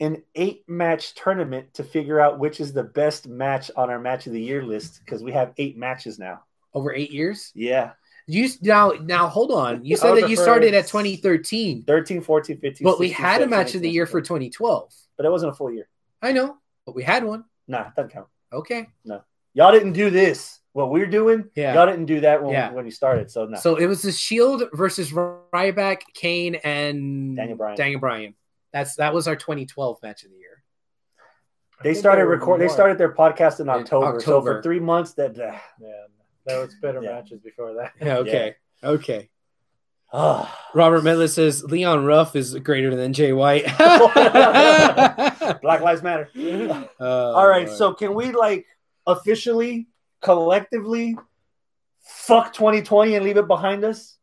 an eight match tournament to figure out which is the best match on our match of the year list because we have eight matches now. Over eight years. Yeah. You now now hold on. You said that you started at it's- 2013, 13, 14, 15. but we 16, had a match of the year for 2012. But it wasn't a full year. I know, but we had one. Nah, doesn't count. Okay. No. Y'all didn't do this. What we're doing, Yeah. y'all didn't do that when, Yeah. when you started. So no. So it was the Shield versus Ryback, Kane, and Daniel Bryan. Daniel Bryan. That's that was our 2012 match of the year. I they started there were record. They started their podcast in October. So October. for three months, that. Uh, Yeah, there was better Yeah. matches before that. <laughs> Yeah. Okay. Okay. ah. <sighs> Robert Miller says Leon Ruff is greater than Jay White. <laughs> <laughs> Black Lives Matter. Oh, All right, Lord. so can we like officially, collectively, fuck 2020 and leave it behind us?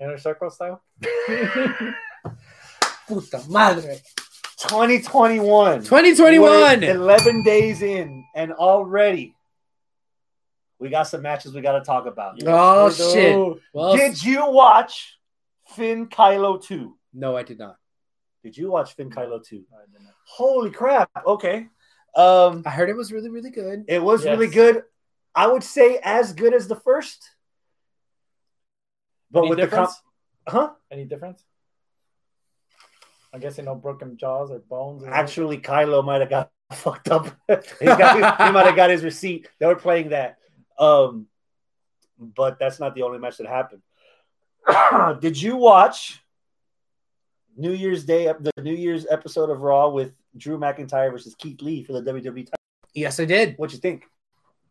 Inner circle style. <laughs> puta madre. 2021. 2021. We're 11 days in, and already we got some matches we got to talk about. Oh We do. shit. Well, Did you watch Finn Kylo 2? no, I did not. Did you watch Finn Kylo 2? I don't. Holy crap. Okay. Um, I heard it was really, really good. it was Yes. really good. I would say as good as the first. But Any with the comp- huh? Any difference? I guess you know broken jaws or bones. Or Actually, Kylo might have got <laughs> fucked up. he, got, he might have got his receipt. They were playing that. Um, but that's not the only match that happened. <clears throat> Did you watch New Year's Day, the New Year's episode of Raw with Drew McIntyre versus Keith Lee for the WWE title? Yes, I did. What'd you think?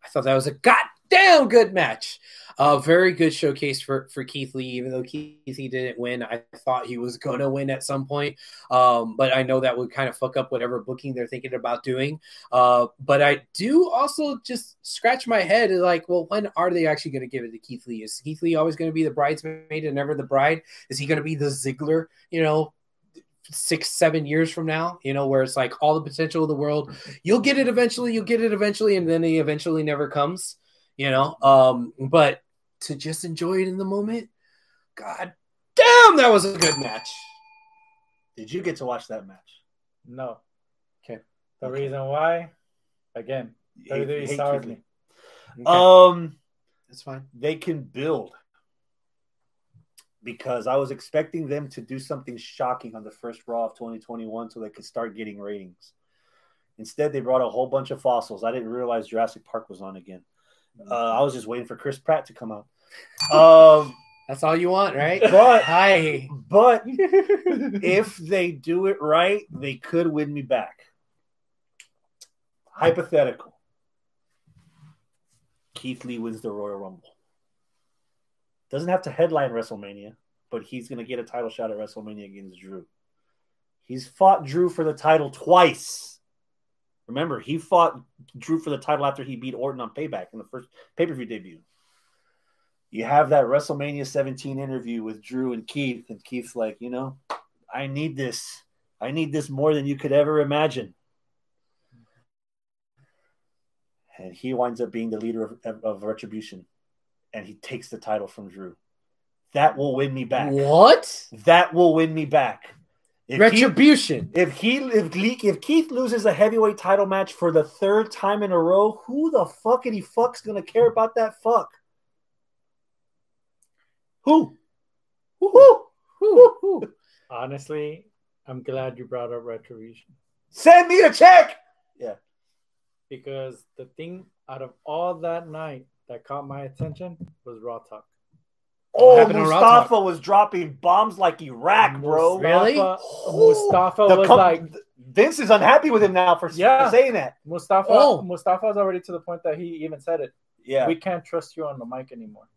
I thought that was a goddamn good match. A very good showcase for, for Keith Lee, even though Keith Lee didn't win. I thought he was going to win at some point. Um, but I know that would kind of fuck up whatever booking they're thinking about doing. Uh, but I do also just scratch my head like, well, when are they actually going to give it to Keith Lee? Is Keith Lee always going to be the bridesmaid and never the bride? Is he going to be the Ziggler, you know, six, seven years from now, you know, where it's like all the potential of the world. You'll get it eventually, you'll get it eventually, and then it eventually never comes, you know. Um, but to just enjoy it in the moment, god damn, that was a good match. Did you get to watch that match? No. Okay. The Okay. reason why, again, You hate- WWE you hate me. Lee. Um, That's fine. they can build because I was expecting them to do something shocking on the first Raw of 2021 so they could start getting ratings. Instead, they brought a whole bunch of fossils. I didn't realize Jurassic Park was on again. Uh, I was just waiting for Chris Pratt to come out. <laughs> Um, That's all you want, right? but <laughs> Hi. but <laughs> if they do it right, they could win me back. Hypothetical. Keith Lee wins the Royal Rumble. Doesn't have to headline WrestleMania, but he's going to get a title shot at WrestleMania against Drew. He's fought Drew for the title twice. Remember, he fought Drew for the title after he beat Orton on Payback in the first pay per view debut. You have that WrestleMania 17 interview with Drew and Keith, and Keith's like, you know, I need this. I need this more than you could ever imagine. And he winds up being the leader of, of, of Retribution, and he takes the title from Drew. That will win me back. What? That will win me back. If he, Retribution. if he if Lee, if Keith loses a heavyweight title match for the third time in a row, who the fuckity fuck's gonna care about that fuck? Who? Who? Who? Whew, whew. Honestly, I'm glad you brought up Retribution Send me a check. Yeah. Because the thing out of all that night that caught my attention was Raw Talk. Oh, happened on Mustafa was dropping bombs like Iraq, bro. Really? Mustafa, Mustafa The was com- like Vince is unhappy with him now for, Yeah. saying that. Mustafa. Oh. Mustafa's already to the point that he even said it. Yeah. We can't trust you on the mic anymore.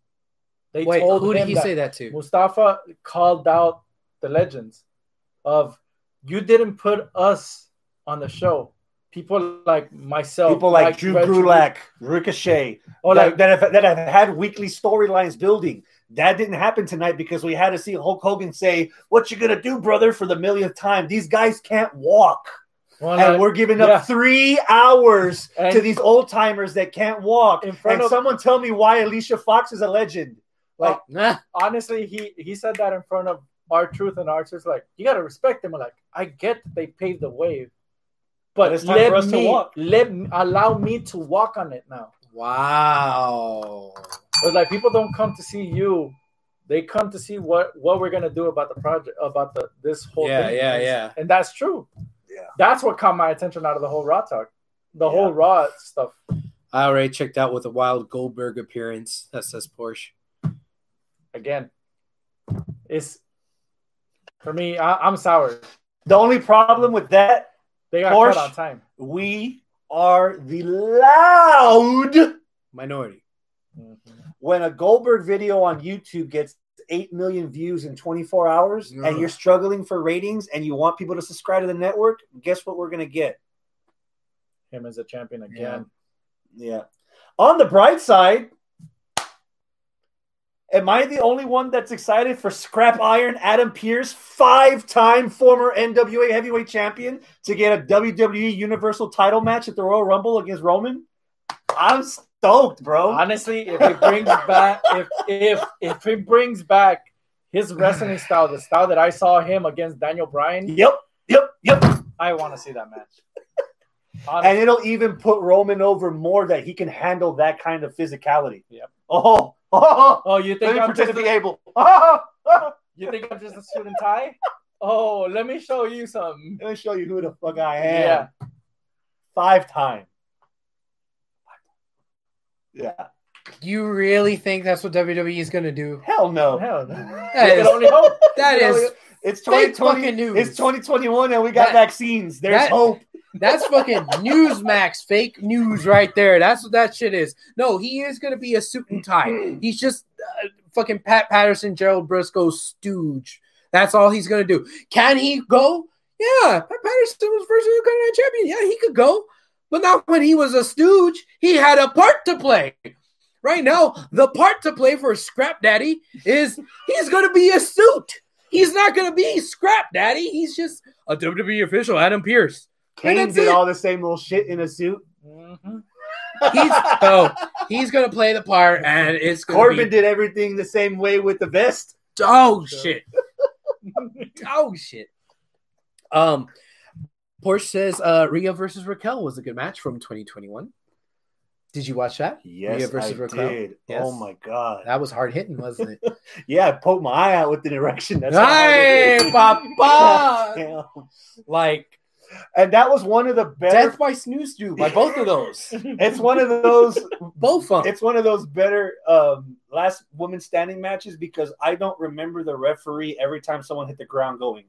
They Wait, told who did him he that say that to? Mustafa called out the legends of you didn't put us on the show. People like myself, People like, Drew Retribution- Gulak, Ricochet, <laughs> or that, like that, have, that have had weekly storylines building. That didn't happen tonight because we had to see Hulk Hogan say, What you gonna do, brother, for the millionth time? These guys can't walk. Well, and like, we're giving yeah. up three hours And- to these old timers that can't walk. In front And of- someone tell me why Alicia Fox is a legend. Oh, like, Nah. honestly, he he said that in front of R-Truth and archers. Like, you gotta respect them. Like, I get that they paved the way, but But it's time let for us to me walk. let allow me to walk on it now. Wow. But like, people don't come to see you; they come to see what what we're gonna do about the project, about the this whole Yeah, thing. yeah, And- yeah. and that's true. Yeah. that's what caught my attention out of the whole Raw talk, the Yeah. whole Raw stuff. I already checked out with a wild Goldberg appearance. That says Porsche. Again, it's for me. I, I'm sour. the only problem with that, They got Porsche. cut on time. we are the loud. Minority. Mm-hmm. When a Goldberg video on YouTube gets 8 million views in 24 hours and you're struggling for ratings and you want people to subscribe to the network, guess what we're going to get? Him as a champion again. Yeah. On the bright side, am I the only one that's excited for Scrap Iron Adam Pearce, five time former NWA heavyweight champion, to get a WWE Universal title match at the Royal Rumble against Roman? I'm stoked, bro. Honestly, if it brings back if if if it brings back his wrestling style, the style that I saw him against Daniel Bryan, Yep, yep, yep. I want to see that match. And it'll even put Roman over more that he can handle that kind of physicality. Yep. Oh, oh, oh, you think I'm pretend just to be able. Oh, <laughs> oh. you think I'm just a suit and tie? Oh, let me show you something. Let me show you who the fuck I am. Yeah, Five time. Yeah. You really think that's what WWE is going to do? Hell no. hell, no. That You can is, only hope. that is It's 2020. fucking news. It's 2021 and we got That- vaccines. There's that- hope. That's fucking Newsmax fake news right there. That's what that shit is. No, he is to be a suit and tie. He's just uh, fucking Pat Patterson, Gerald Brisco stooge. That's all he's to do. Can he go? Yeah, Pat Patterson was first Intercontinental champion. Yeah, he could go, but not when he was a stooge. He had a part to play. Right now, the part to play for Scrap Daddy is he's to be a suit. He's not to be Scrap Daddy. He's just a WWE official, Adam Pearce. Kane did it. all the same little shit in a suit. Mhm. He's oh, he's gonna play the part, and it's Corbin be did everything the same way with the vest. oh shit, oh shit. Um, Porsche says uh, Rhea versus Raquel was a good match from 2021. Did you watch that? Yes, Rhea versus I Raquel? did. Yes. Oh my god. That was hard hitting, wasn't it? <laughs> Yeah, I poked my eye out with an erection. That's how hey, papa! <laughs> Like And that was one of the better. death by snooze do by both of those, <laughs> It's one of those. <laughs> both of them. It's one of those better um, last woman standing matches because I don't remember the referee every time someone hit the ground going.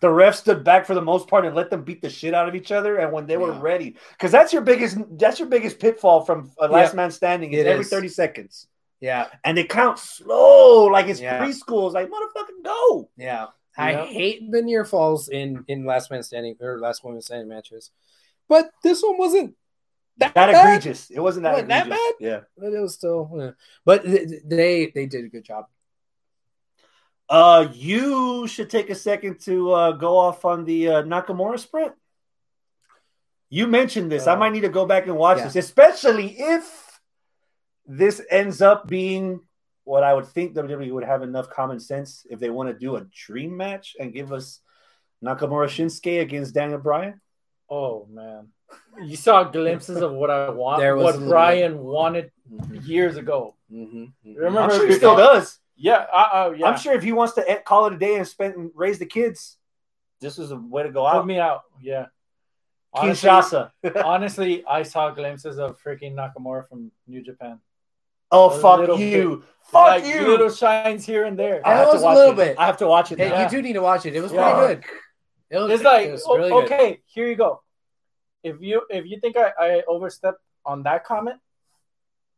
The ref stood back for the most part and let them beat the shit out of each other, and when they were Yeah. ready, because that's your biggest that's your biggest pitfall from a last Yeah. man standing is It every is. thirty seconds, Yeah, and they count slow like it's Yeah. preschool. It's like motherfucking go. yeah. I hate the near falls in in last man standing or last woman standing matches, but this one wasn't that, That egregious. It wasn't that Wasn't that egregious. Yeah. But it was still, yeah. but th- th- they they did a good job. Uh, you should take a second to uh, go off on the uh, Nakamura sprint. You mentioned this. I Uh, might need to go back and watch yeah. this, especially if this ends up being what I would think WWE would have enough common sense if they want to do a dream match and give us Nakamura Shinsuke against Daniel Bryan. Oh man, you saw glimpses of what I want, There was a what little Bryan wanted Mhm, years ago. mhm, mhm. Remember I'm sure he still does. Yeah, uh, uh, yeah. I'm sure if he wants to call it a day and spend and raise the kids, this is a way to go Put out. me out. Yeah. Honestly, Kinshasa. <laughs> honestly, I saw glimpses of freaking Nakamura from New Japan. Oh A fuck little you! Fuck like you! little shines here and there. I It have to was a watch little it. bit. I have to watch it. Hey, now. you do need to watch it. It was Yeah. pretty good. It was, It's like it was o- really good. okay, here you go. If you if you think I, I overstepped on that comment,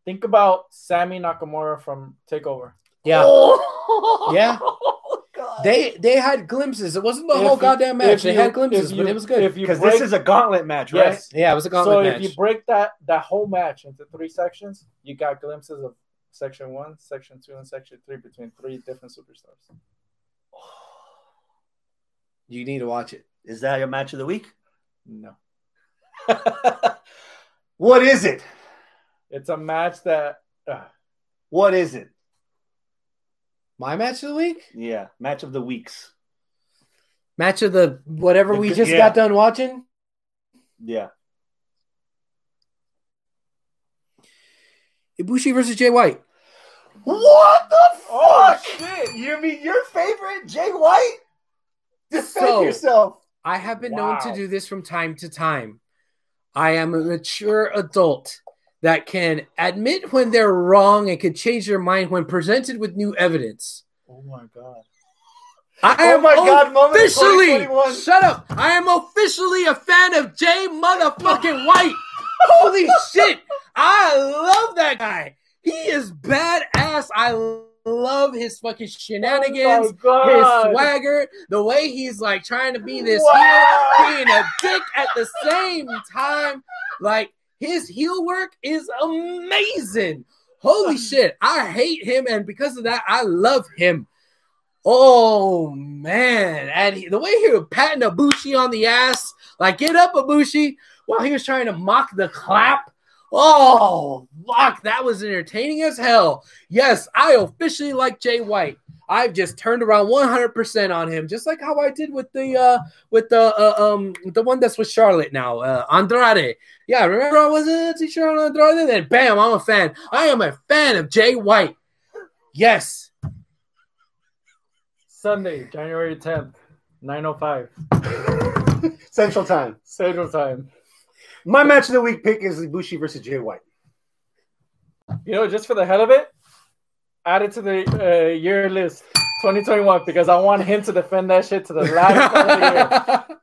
think about Sami Nakamura from Takeover. Yeah, Oh. <laughs> Yeah. God. they they had glimpses. It wasn't the If whole you- goddamn match. They you- had glimpses, if but it was good. If you because this is a gauntlet match, right? yes. yeah, it was a gauntlet match. So if you break that that whole match into three sections, you got glimpses of section one, section two, and section three between three different superstars. You need to watch it. Is that your match of the week? No. <laughs> what is it? It's a match that uh, What is it? My match of the week? Yeah, match of the weeks. Match of the whatever we just yeah. got done watching? Yeah. Ibushi versus Jay White. What the oh, fuck? Oh, shit. You mean your favorite, Jay White? Defend So- yourself. I have been known to do this from time to time. I am a mature adult that can admit when they're wrong and can change their mind when presented with new evidence. Oh my god. I Oh am my God, officially shut up. I am officially a fan of Jay motherfucking <laughs> White. Holy shit. I love that guy. He is badass. I love his fucking shenanigans, Oh my God. his swagger, the way he's like trying to be this Wow. heel, being a dick at the same time. Like his heel work is amazing. Holy <laughs> shit. I hate him, and because of that, I love him. Oh man, and he, the way he was patting Ibushi on the ass, like get up, Ibushi, while he was trying to mock the clap. Oh, fuck, that was entertaining as hell. Yes, I officially like Jay White. I've just turned around 100% on him, just like how I did with the uh with the uh, um the one that's with Charlotte now, uh, Andrade. Yeah, remember I wasn't to Charlotte Andrade? Then bam, I'm a fan. I am a fan of Jay White. Yes. Sunday, January 10th, 9.05 <laughs> Central Time. Central Time. My match of the week pick is Ibushi versus Jay White. You know, just for the hell of it, add it to the uh, year list 2021 because I want him to defend that shit to the last part of the year.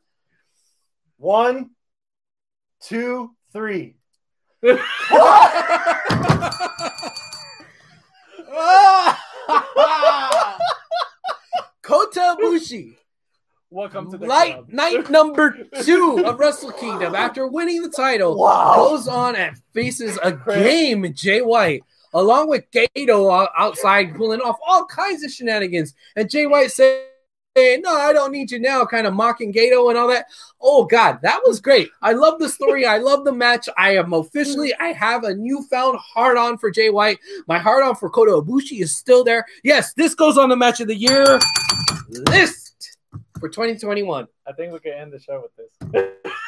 <laughs> One, two, three. <laughs> Kota Ibushi, Welcome to the light club. night number two of Wrestle Kingdom, after winning the title, Wow. goes on and faces a game Jay White, along with Gedo outside pulling off all kinds of shenanigans. And Jay White saying, No, I don't need you now, kind of mocking Gedo and all that. Oh, God, that was great. I love the story. I love the match. I am officially, I have a newfound hard on for Jay White. My hard on for Kota Ibushi is still there. Yes, this goes on the match of the year list for 2021. I think we can end the show with this. <laughs>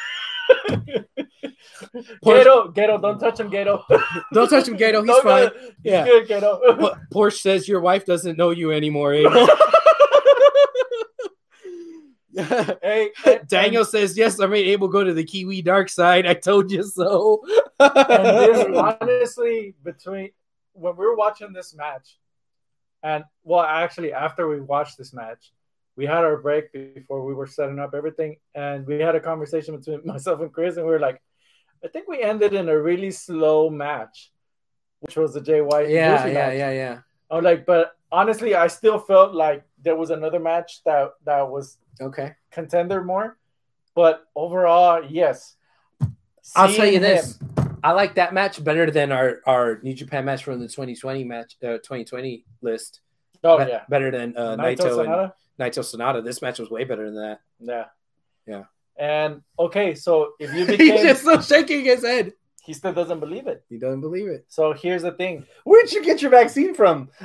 Gedo, Gedo, don't touch him, Gedo. <laughs> Don't touch him, Gedo. He's Don't fine. go- He's Yeah. good, Gedo. Porsche says your wife doesn't know you anymore. Eh? Abel. <laughs> hey, <laughs> and- Daniel says, Yes, I made Abel go to the Kiwi dark side. I told you so. and this honestly between when we were watching this match and well actually after we watched this match we had our break before we were setting up everything and we had a conversation between <laughs> myself and chris and we were like i think we ended in a really slow match which was the jay white yeah, yeah, match. yeah, yeah. i was like but honestly i still felt like there was another match that that was Okay. contender more but overall yes I'll tell you this. him- I like that match better than our, our New Japan match from the 2020 match, uh, 2020 list. oh Be- yeah Better than uh, Naito Naito, and? Naito Sanada. This match was way better than that. Yeah. Yeah. And okay, so if you <laughs> became He's just so shaking his head. he still doesn't believe it. He doesn't believe it. So here's the thing: Where'd you get your vaccine from? <laughs>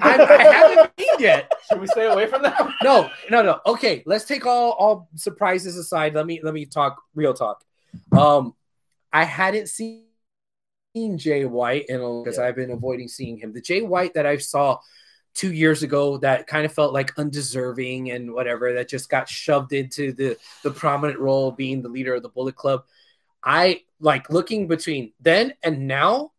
I, I haven't been yet. should we stay away from that? no, no, no. Okay, let's take all all surprises aside. Let me let me talk real talk. Um, I hadn't seen Jay White in because Yeah. I've been avoiding seeing him. The Jay White that I saw two years ago that kind of felt like undeserving and whatever that just got shoved into the the prominent role of being the leader of the Bullet Club. I like looking between then and now,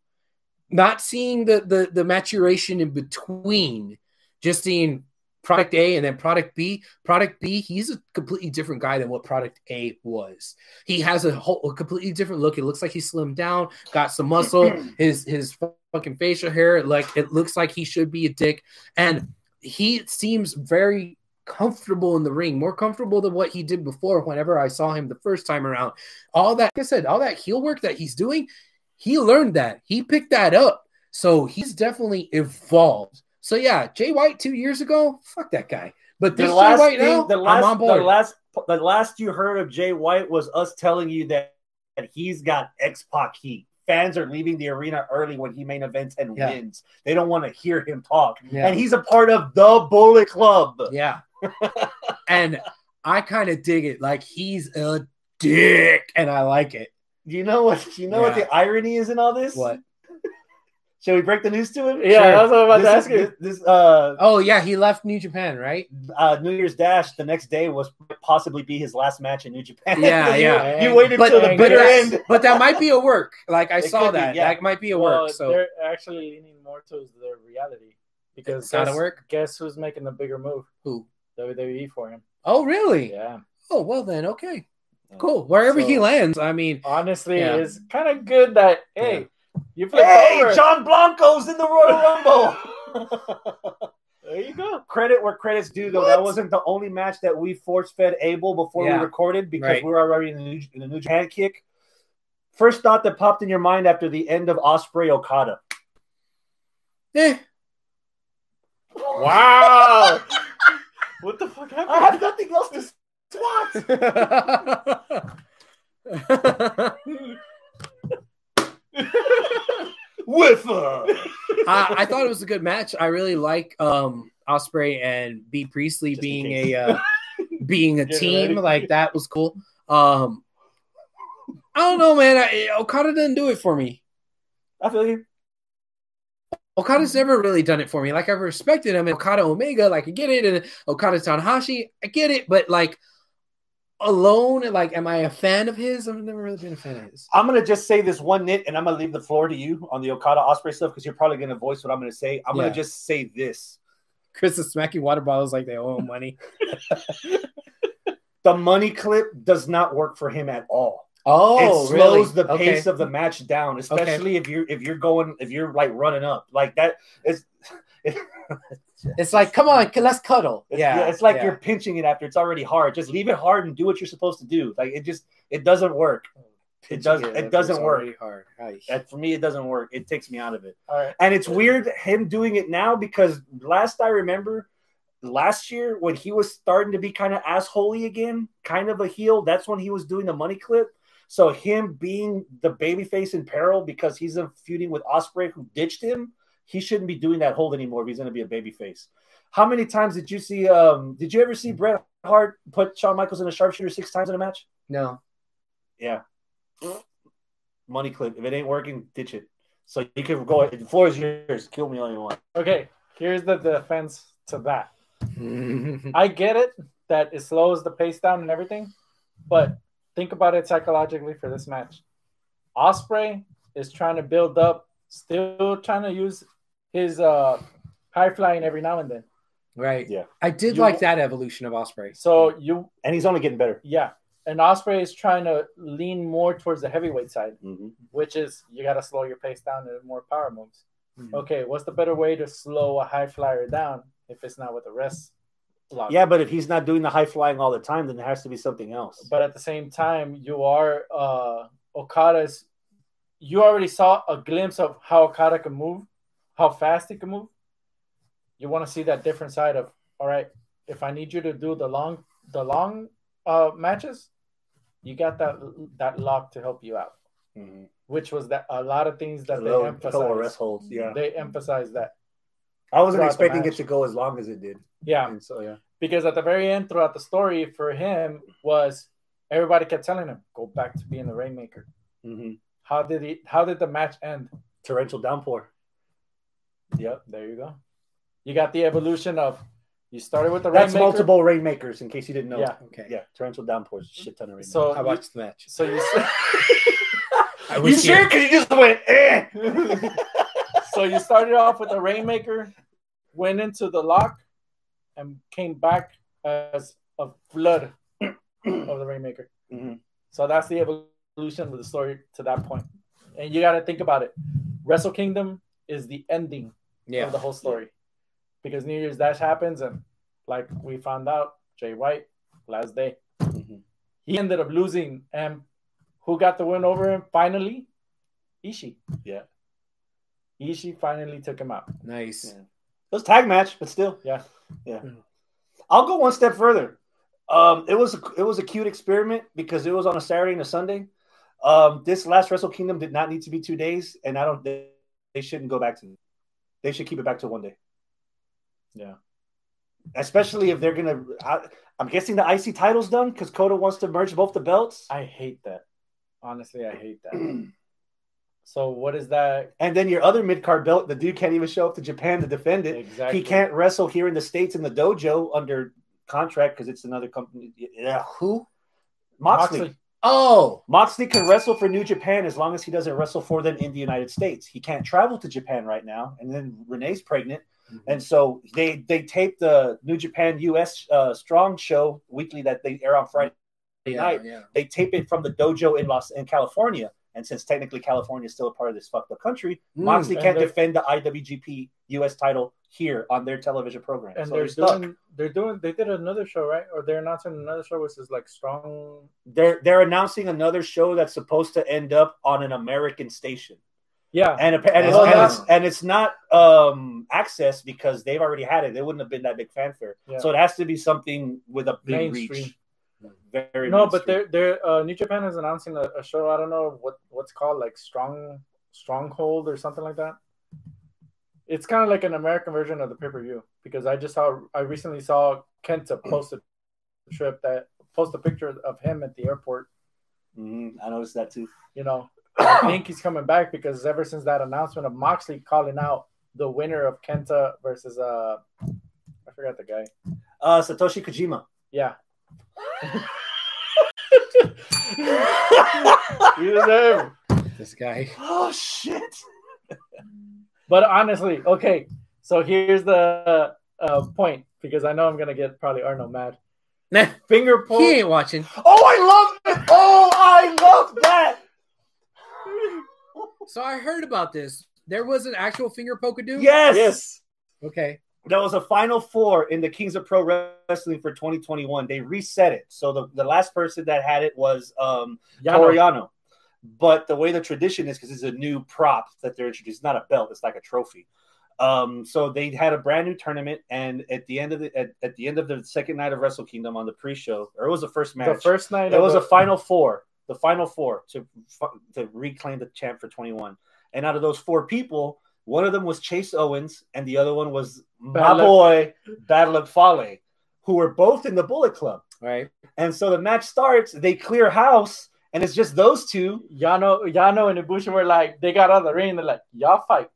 not seeing the the the maturation in between, just seeing product A and then product B. Product B, he's a completely different guy than what product A was. He has a whole a completely different look. It looks like he slimmed down, got some muscle, <clears throat> his his fucking facial hair, like it looks like he should be a dick. And he seems very comfortable in the ring, more comfortable than what he did before whenever I saw him the first time around. All that, like I said, all that heel work that he's doing, he learned that. He picked that up. So he's definitely evolved. So yeah, Jay White two years ago, fuck that guy. But The this Jay last White thing, now, the I'm last, on the board. last, the last you heard of Jay White was us telling you that, that he's got X Pac heat. Fans are leaving the arena early when he main events and Yeah. wins. They don't want to hear him talk, Yeah. and he's a part of the Bullet Club. Yeah. <laughs> and I kind of dig it. Like he's a dick, and I like it. You know what? You know what the irony is in all this? What? Shall we break the news to him? Yeah, that's what I was about to ask is- you. This, this, uh, Oh yeah, he left New Japan, right? uh, New Year's Dash the next day was possibly be his last match in New Japan. Yeah, You- <laughs> yeah. You, waited But till the bitter that- end. But that might be a work. <laughs> Like I It saw could be, that. yeah. That might be a Well, work. So they're actually leaning more towards the reality because It's gotta guess, work? Guess who's making the bigger move? who? WWE for him. Oh really? Yeah. Oh well then okay. Cool. Wherever he lands, I mean, Honestly, Yeah. it's kind of good that hey, you flipped Hey, over. John Blanco's in the Royal <laughs> Rumble. There you go. Credit where credit's due, though. That wasn't the only match that we force fed Abel before Yeah. we recorded because Right. we were already in the, new, in the New Japan kick. First thought that popped in your mind after the end of Ospreay Okada. eh. Wow. <laughs> what the fuck happened? I have nothing else to swat. <laughs> <laughs> Whiffer. <laughs> I, I thought it was a good match. I really like um Ospreay and Bea Priestley Just <laughs> being a uh, being a Get team ready. like that was cool. Um, I don't know, man. I, Okada didn't do it for me. I feel you. Okada's never really done it for me. Like I've respected him, and Okada Omega, like I get it, and Okada Tanahashi, I get it, but like alone, like, am I a fan of his? I've never really been a fan of his. I'm gonna just say this one nit, and I'm gonna leave the floor to you on the Okada Ospreay stuff because you're probably gonna voice what I'm gonna say. I'm Yeah. gonna just say this: Chris is smacking water bottles like they owe him money. <laughs> <laughs> the money clip does not work for him at all. Oh, it slows the Okay. pace of the match down, especially if you're if you're going if you're like running up like that. <laughs> It's It's like, come on, let's cuddle. It's, yeah, yeah, it's like yeah. you're pinching it after it's already hard. Just leave it hard and do what you're supposed to do. Like it just it doesn't work. It does Yeah, it that doesn't work. Hard. Ay. And for me, it doesn't work. It takes me out of it. All right. And it's weird him doing it now because last I remember, last year when he was starting to be kind of assholey again, kind of a heel, that's when he was doing the money clip. So him being the babyface in peril because he's a feuding with Ospreay who ditched him, he shouldn't be doing that hold anymore if he's going to be a babyface. How many times did you see? Um, did you ever see Bret Hart put Shawn Michaels in a sharpshooter six times in a match? No. Yeah. Money clip. If it ain't working, ditch it. So you can go. The floor is yours. Kill me all you want. Okay. Here's the defense to that. <laughs> I get it that it slows the pace down and everything, but think about it psychologically for this match. Ospreay is trying to build up, still trying to use his uh high flying every now and then. right. Yeah. I did You- like that evolution of Ospreay. So you And he's only getting better. yeah, and Ospreay is trying to lean more towards the heavyweight side, Mm-hmm. which is you got to slow your pace down and more power moves. Mhm. Okay, what's the better way to slow a high flyer down if it's not with the rest? lock? Yeah, but if he's not doing the high flying all the time, then there has to be something else. but at the same time, you are uh Okada's. You already saw a glimpse of how Okada can move, how fast he can move. You want to see that different side of all right. If I need you to do the long, the long uh matches, you got that that lock to help you out. mm-hmm. Which was that a lot of things that Hello, they fellow rest emphasize. holds. Yeah, They emphasize that. I wasn't expecting it to go as long as it did. Yeah, And so yeah, because at the very end, throughout the story, for him was everybody kept telling him go back to being the rainmaker. mm-hmm. How did he? How did the match end? torrential downpour. Yep, there you go. You got the evolution of you started with the That's rainmaker. multiple rainmakers, in case you didn't know. Yeah. Okay. yeah, torrential downpours, shit ton of rainmakers. So I watched the match. so you <laughs> <laughs> I you was sure? Because you just went. Eh. <laughs> so you started off with the rainmaker, went into the lock, and came back as a flood <clears throat> of the rainmaker. Mhm. So that's the evolution of the story to that point. And you got to think about it. Wrestle Kingdom is the ending Yeah. of the whole story because New Year's Dash happens, and like we found out, Jay White last day Mhm. he ended up losing, and who got the win over him finally? Ishii. Yeah. Ishii finally took him out. Nice. Yeah. It was tag match, but still. Yeah. Yeah. Mhm. I'll go one step further. Um, it was a, it was a cute experiment because it was on a Saturday and a Sunday. Um, this last Wrestle Kingdom did not need to be two days, and I don't. They, they shouldn't go back to. They should keep it back to one day. Yeah. Especially if they're gonna. I, I'm guessing the IC title's done because Kota wants to merge both the belts. I hate that. Honestly, I hate that. <clears throat> so what is that? And then your other mid card belt, the dude can't even show up to Japan to defend it. Exactly. He can't wrestle here in the states in the dojo under contract because it's another company. Yeah, who? Moxley. Moxley. Oh, Moxley can wrestle for New Japan as long as he doesn't wrestle for them in the United States. He can't travel to Japan right now, and then Renee's pregnant, and so they they tape the New Japan US uh, Strong show weekly that they air on Friday yeah, night. yeah. They tape it from the dojo in Los in California, and since technically California is still a part of this fucked up country, Mm, Moxley can't defend the IWGP US title here on their television program. And so they're they're doing they're doing they did another show, right? Or they're announcing another show which is like strong They're they're announcing another show that's supposed to end up on an American station. Yeah. and and it's, and, it's, and it's not um access because they've already had it. They wouldn't have been that big fanfare. Yeah. So it has to be something with a big Mainstream. reach. Very No, but mainstream. they're they're uh, New Japan is announcing a, a show. I don't know what what's called like Strong Stronghold or something like that. It's kind of like an American version of the pay per view because I just saw I recently saw Kenta post a trip that post a picture of him at the airport. Mhm, I noticed that too. You know, I think he's coming back because ever since that announcement of Moxley calling out the winner of Kenta versus uh I forgot the guy. Uh, Satoshi Kojima. Yeah. <laughs> <laughs> you deserve. This guy. Oh shit! <laughs> But honestly, okay. So here's the uh, point because I know I'm gonna get probably Arnold mad. Nah, Finger pull. he ain't watching. Oh, I love it! Oh, I love that! So I heard about this. There was an actual finger pokadoo. Yes, Yes. Okay. There was a final four in the Kings of Pro Wrestling for 2021. They reset it. So the, the last person that had it was um, Yano. Toru Yano. But the way the tradition is, because it's a new prop that they're introduced, it's not a belt, it's like a trophy. Um, so they had a brand new tournament, and at the end of the at, at the end of the second night of Wrestle Kingdom on the pre-show, or it was the first match. The first night. It was the- a final four, the final four to to reclaim the champ for 21. And out of those four people, one of them was Chase Owens, and the other one was my boy Bad Luck Fale, who were both in the Bullet Club. Right. And so the match starts, they clear house, and it's just those two. Yano, Yano and Ibushi were like, they got out of the ring. They're like, y'all fight,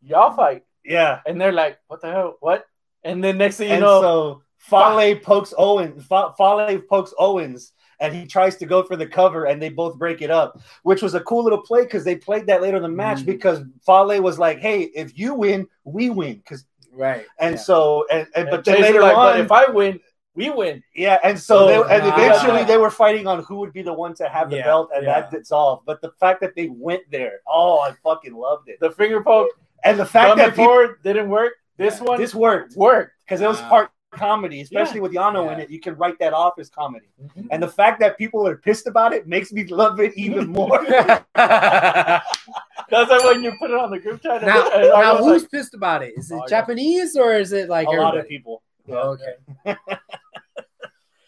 y'all fight, Yeah. and they're like, what the hell, what? And then next thing you and know, so Fale pokes Owens, Fale pokes Owens, and he tries to go for the cover, and they both break it up, which was a cool little play because they played that later in the match Mhm. because Fale was like, "Hey, if you win, we win." Because Right. and Yeah. so and, and and but then later like, on, but if I win, we win. yeah, and so Oh, they, and wow. eventually they were fighting on who would be the one to have the Yeah, belt, and yeah. that dissolved. But the fact that they went there, oh, I fucking loved it. The finger poke And the fact coming that people, didn't work. This Yeah. one this worked worked. because it was Wow. part comedy, especially with Yano in it. You can write that off as comedy. Mm-hmm. And the fact that people are pissed about it makes me love it even more. <laughs> <laughs> That's like when you put it on the group chat. and- now and I was who's like, pissed about it? Is it Oh, yeah. Japanese or is it like a lot of people. Oh, okay. <laughs>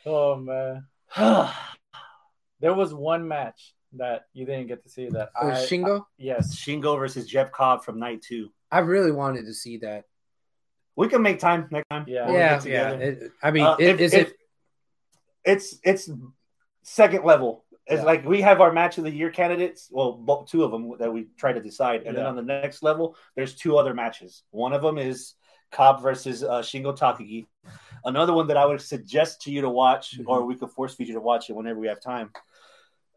oh man, <sighs> there was one match that you didn't get to see that Oh, I Shingo? yes. Shingo versus Jeff Cobb from night two. I really wanted to see that. We can make time next time. Yeah. yeah, yeah. It- I mean, Uh, it, if- is if- it? It's it's second level. It's Yeah. like we have our match of the year candidates. Well, two of them that we try to decide, and then on the next level, there's two other matches. One of them is Cobb versus uh, Shingo Takagi. Another one that I would suggest to you to watch, Mhm. or we could force feed you to watch it whenever we have time.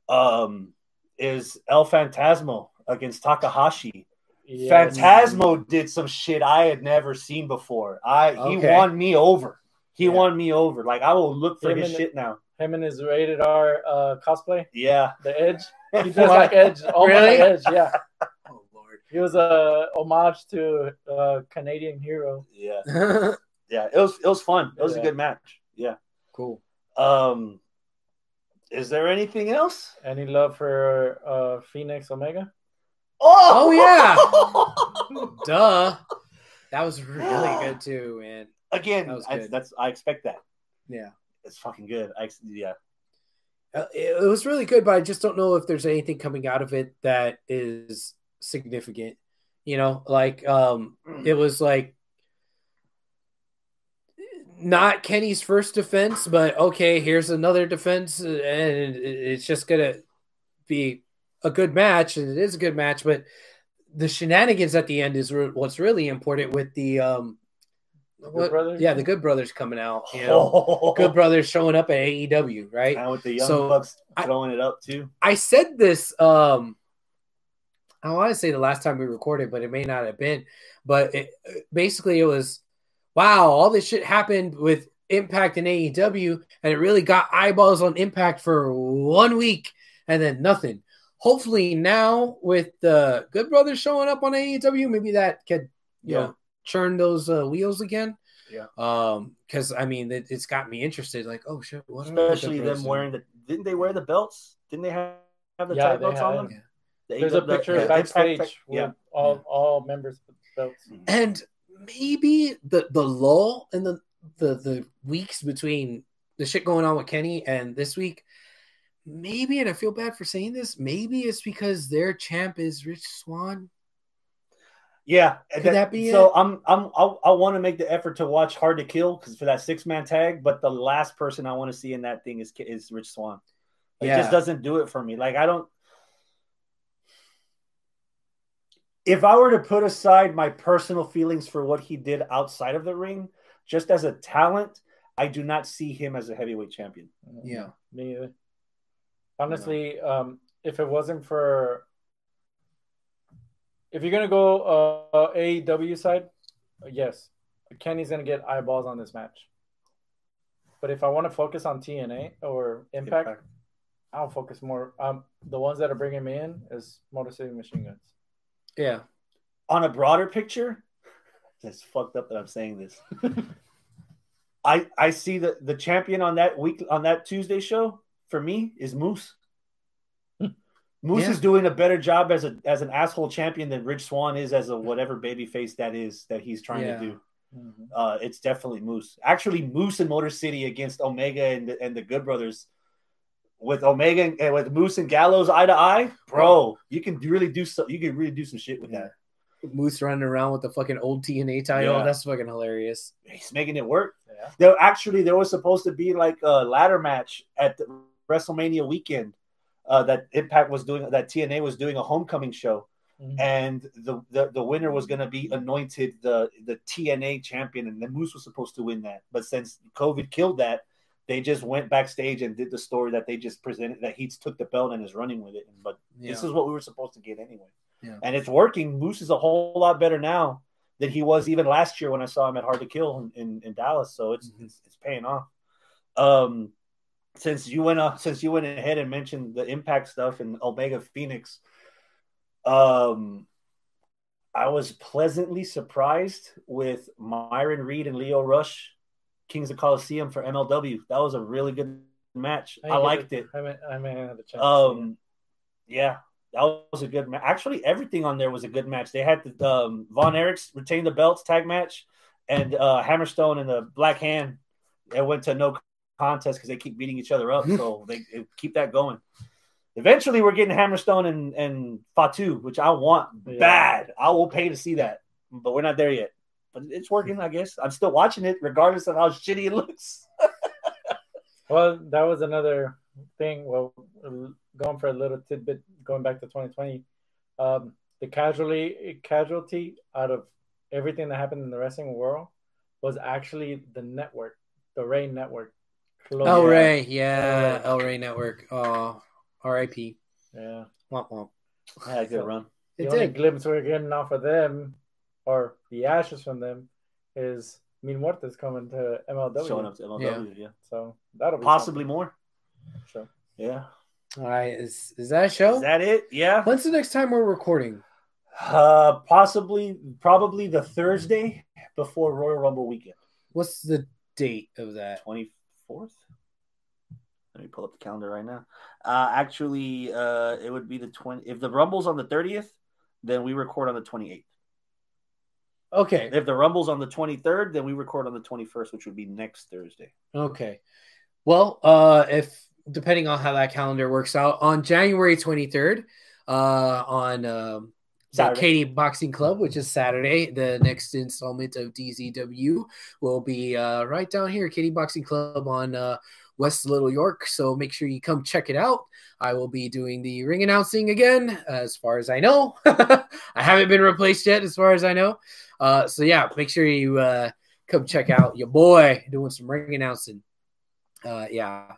Um, is El Fantasmo against Takahashi. Yes. Fantasmo did some shit I had never seen before. I he Okay. won me over. He Yeah. won me over. Like I will look for Him his and- shit now. Him and his rated R uh, cosplay, Yeah. the Edge. <laughs> He does like Edge, almost <laughs> Really? like Edge. Yeah, <laughs> Lord. he was a homage to uh, Canadian hero. Yeah. <laughs> Yeah. It was it was fun. It was a good match. Yeah. cool. Um is there anything else? Any love for uh, Fenix Omega? Oh, Oh, yeah. <laughs> Duh. That was really good too, man. again, That I, that's I expect that. Yeah. It's fucking good. I ex- yeah. Uh, it, it was really good, but I just don't know if there's anything coming out of it that is significant. You know, like um, it was like not Kenny's first defense, but okay, here's another defense, and it's just gonna be a good match, and it is a good match. But the shenanigans at the end is re- what's really important with the um, what, Brothers? yeah, the Good Brothers coming out. You know, Good Brothers showing up at AEW, right? And with the young So, bucks I- throwing it up too. I said this um I want to say the last time we recorded, but it may not have been. But it, basically, it was wow, all this shit happened with Impact and AEW, and it really got eyeballs on Impact for one week, and then nothing. Hopefully, now with the Good Brothers showing up on AEW, maybe that could you Yeah. know churn those uh, wheels again. Yeah. Um, because I mean, it, it's got me interested. Like, oh shit, what? are the Especially them wearing the. Didn't they wear the belts? Didn't they have, have the Yeah, tag they belts on had. them? Yeah. There's a AEW picture the Impact backstage tag- with Yeah. all all members with belts. Mm-hmm. and maybe the the lull in the the the weeks between the shit going on with Kenny and this week, maybe, and I feel bad for saying this, maybe it's because their champ is Rich Swann. Yeah, Could that be so? it? I'm I'm I'll, I want to make the effort to watch Hard to Kill because for that six man tag, but the last person I want to see in that thing is is Rich Swann. It Yeah. just doesn't do it for me. Like I don't. If I were to put aside my personal feelings for what he did outside of the ring, just as a talent, I do not see him as a heavyweight champion. Yeah. Me either. Honestly, um, if it wasn't for if you're gonna go uh, AEW side, yes, Kenny's gonna get eyeballs on this match. But if I want to focus on TNA or Impact, Impact. I'll focus more. Um, the ones that are bringing me in is Motor City Machine Guns. Yeah. on a broader picture, <laughs> it's fucked up that I'm saying this. <laughs> I I see the the champion on that week on that Tuesday show for me is Moose. <laughs> Moose Yeah. is doing a better job as a as an asshole champion than Rich Swann is as a whatever baby face that is that he's trying Yeah. to do. Uh, it's definitely Moose. Actually, Moose and Motor City against Omega and the, and the Good Brothers. With Omega and, and with Moose and Gallows eye to eye, bro, you can really do so. You can really do some shit with that. Moose running around with the fucking old TNA title. Yeah. That's fucking hilarious. He's making it work. Yeah. There actually there was supposed to be like a ladder match at the WrestleMania weekend uh, that Impact was doing that TNA was doing a homecoming show Mhm. and the the, the winner was going to be anointed the the TNA champion and then Moose was supposed to win that but since COVID killed that they just went backstage and did the story that they just presented that he took the belt and is running with it but Yeah. this is what we were supposed to get anyway Yeah. and it's working Moose is a whole lot better now than he was even last year when I saw him at Hard to Kill in, in, in Dallas. So it's, Mhm. it's it's paying off. Um, since you went off, since you went ahead and mentioned the Impact stuff and Omega Fenix, um, I was pleasantly surprised with Myron Reed and Lio Rush, Kings of Colosseum for MLW. That was a really good match. I, didn't liked the- it. I mean, I mean, I had the chance. to see it. Um, yeah, that was a good match. Actually, everything on there was a good match. They had the um, Von Erichs retain the belts tag match, and uh, Hammerstone and the Black Hand. It went to no contest because they keep beating each other up. so they, they keep that going. Eventually, we're getting Hammerstone and and Fatu, which I want Yeah. bad. I will pay to see that, but we're not there yet. But it's working, I guess. I'm still watching it, regardless of how shitty it looks. <laughs> Well, that was another thing. Well, going for a little tidbit, going back to 2020, um, the casualty casualty out of everything that happened in the wrestling world was actually the network, the Rey Network. closed El. Rey, yeah, Yeah. El Rey Network. Oh, R.I.P. Yeah, Womp womp. I had a good run. the It only did. glimpse we're getting off of them, or the ashes from them, is Mil Muertes coming to MLW. Showing up to MLW, yeah. So that'll be Possibly more. something. Yeah. All right, is is that a show? Is that it? Yeah. When's the next time we're recording? Uh, possibly, probably the Thursday before Royal Rumble weekend, What's the date of that? twenty fourth. Let me pull up the calendar right now. Uh, actually, uh, it would be the twenty. If the Rumble's on the thirtieth, then we record on the twenty eighth. Okay. If the Rumble's on the 23rd, then we record on the 21st, which would be next Thursday. Okay. Well, uh, if depending on how that calendar works out, on January 23rd, uh, on um, the Katie Boxing Club, which is Saturday, the next installment of DZW will be uh, right down here, Katie Boxing Club on uh, West Little York. So make sure you come check it out. I will be doing the ring announcing again, as far as I know. <laughs> I haven't been replaced yet, as far as I know. Uh, so yeah, make sure you uh, come check out your boy doing some ring announcing. Uh, yeah,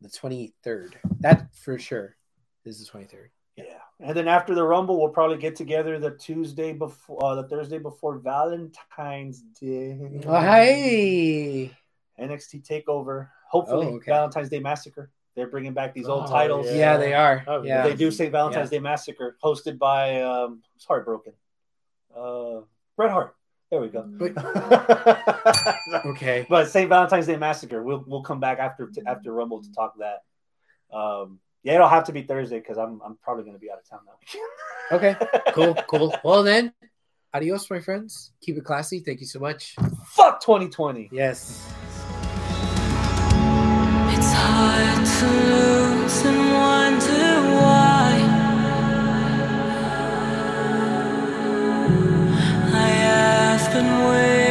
the twenty third. That for sure is the twenty third. Yeah. And then after the Rumble, we'll probably get together the Tuesday before, uh, the Thursday before Valentine's Day. Oh, hey. NXT Takeover. Hopefully, Oh, okay. Valentine's Day Massacre. They're bringing back these old Oh, titles. Yeah. Yeah, they are. Oh, Yeah. They do say Valentine's Day Massacre, hosted by um, who's Heartbroken. Uh, Bret Hart. There we go. But- <laughs> Okay. but St. Valentine's Day Massacre. We'll we'll come back after after Rumble to talk that. Um, yeah, it'll have to be Thursday because I'm I'm probably going to be out of town that <laughs> Okay. Cool. Cool. Well then, adios, my friends. Keep it classy. Thank you so much. Fuck 2020. Yes. It's hard to lose and wonder And way.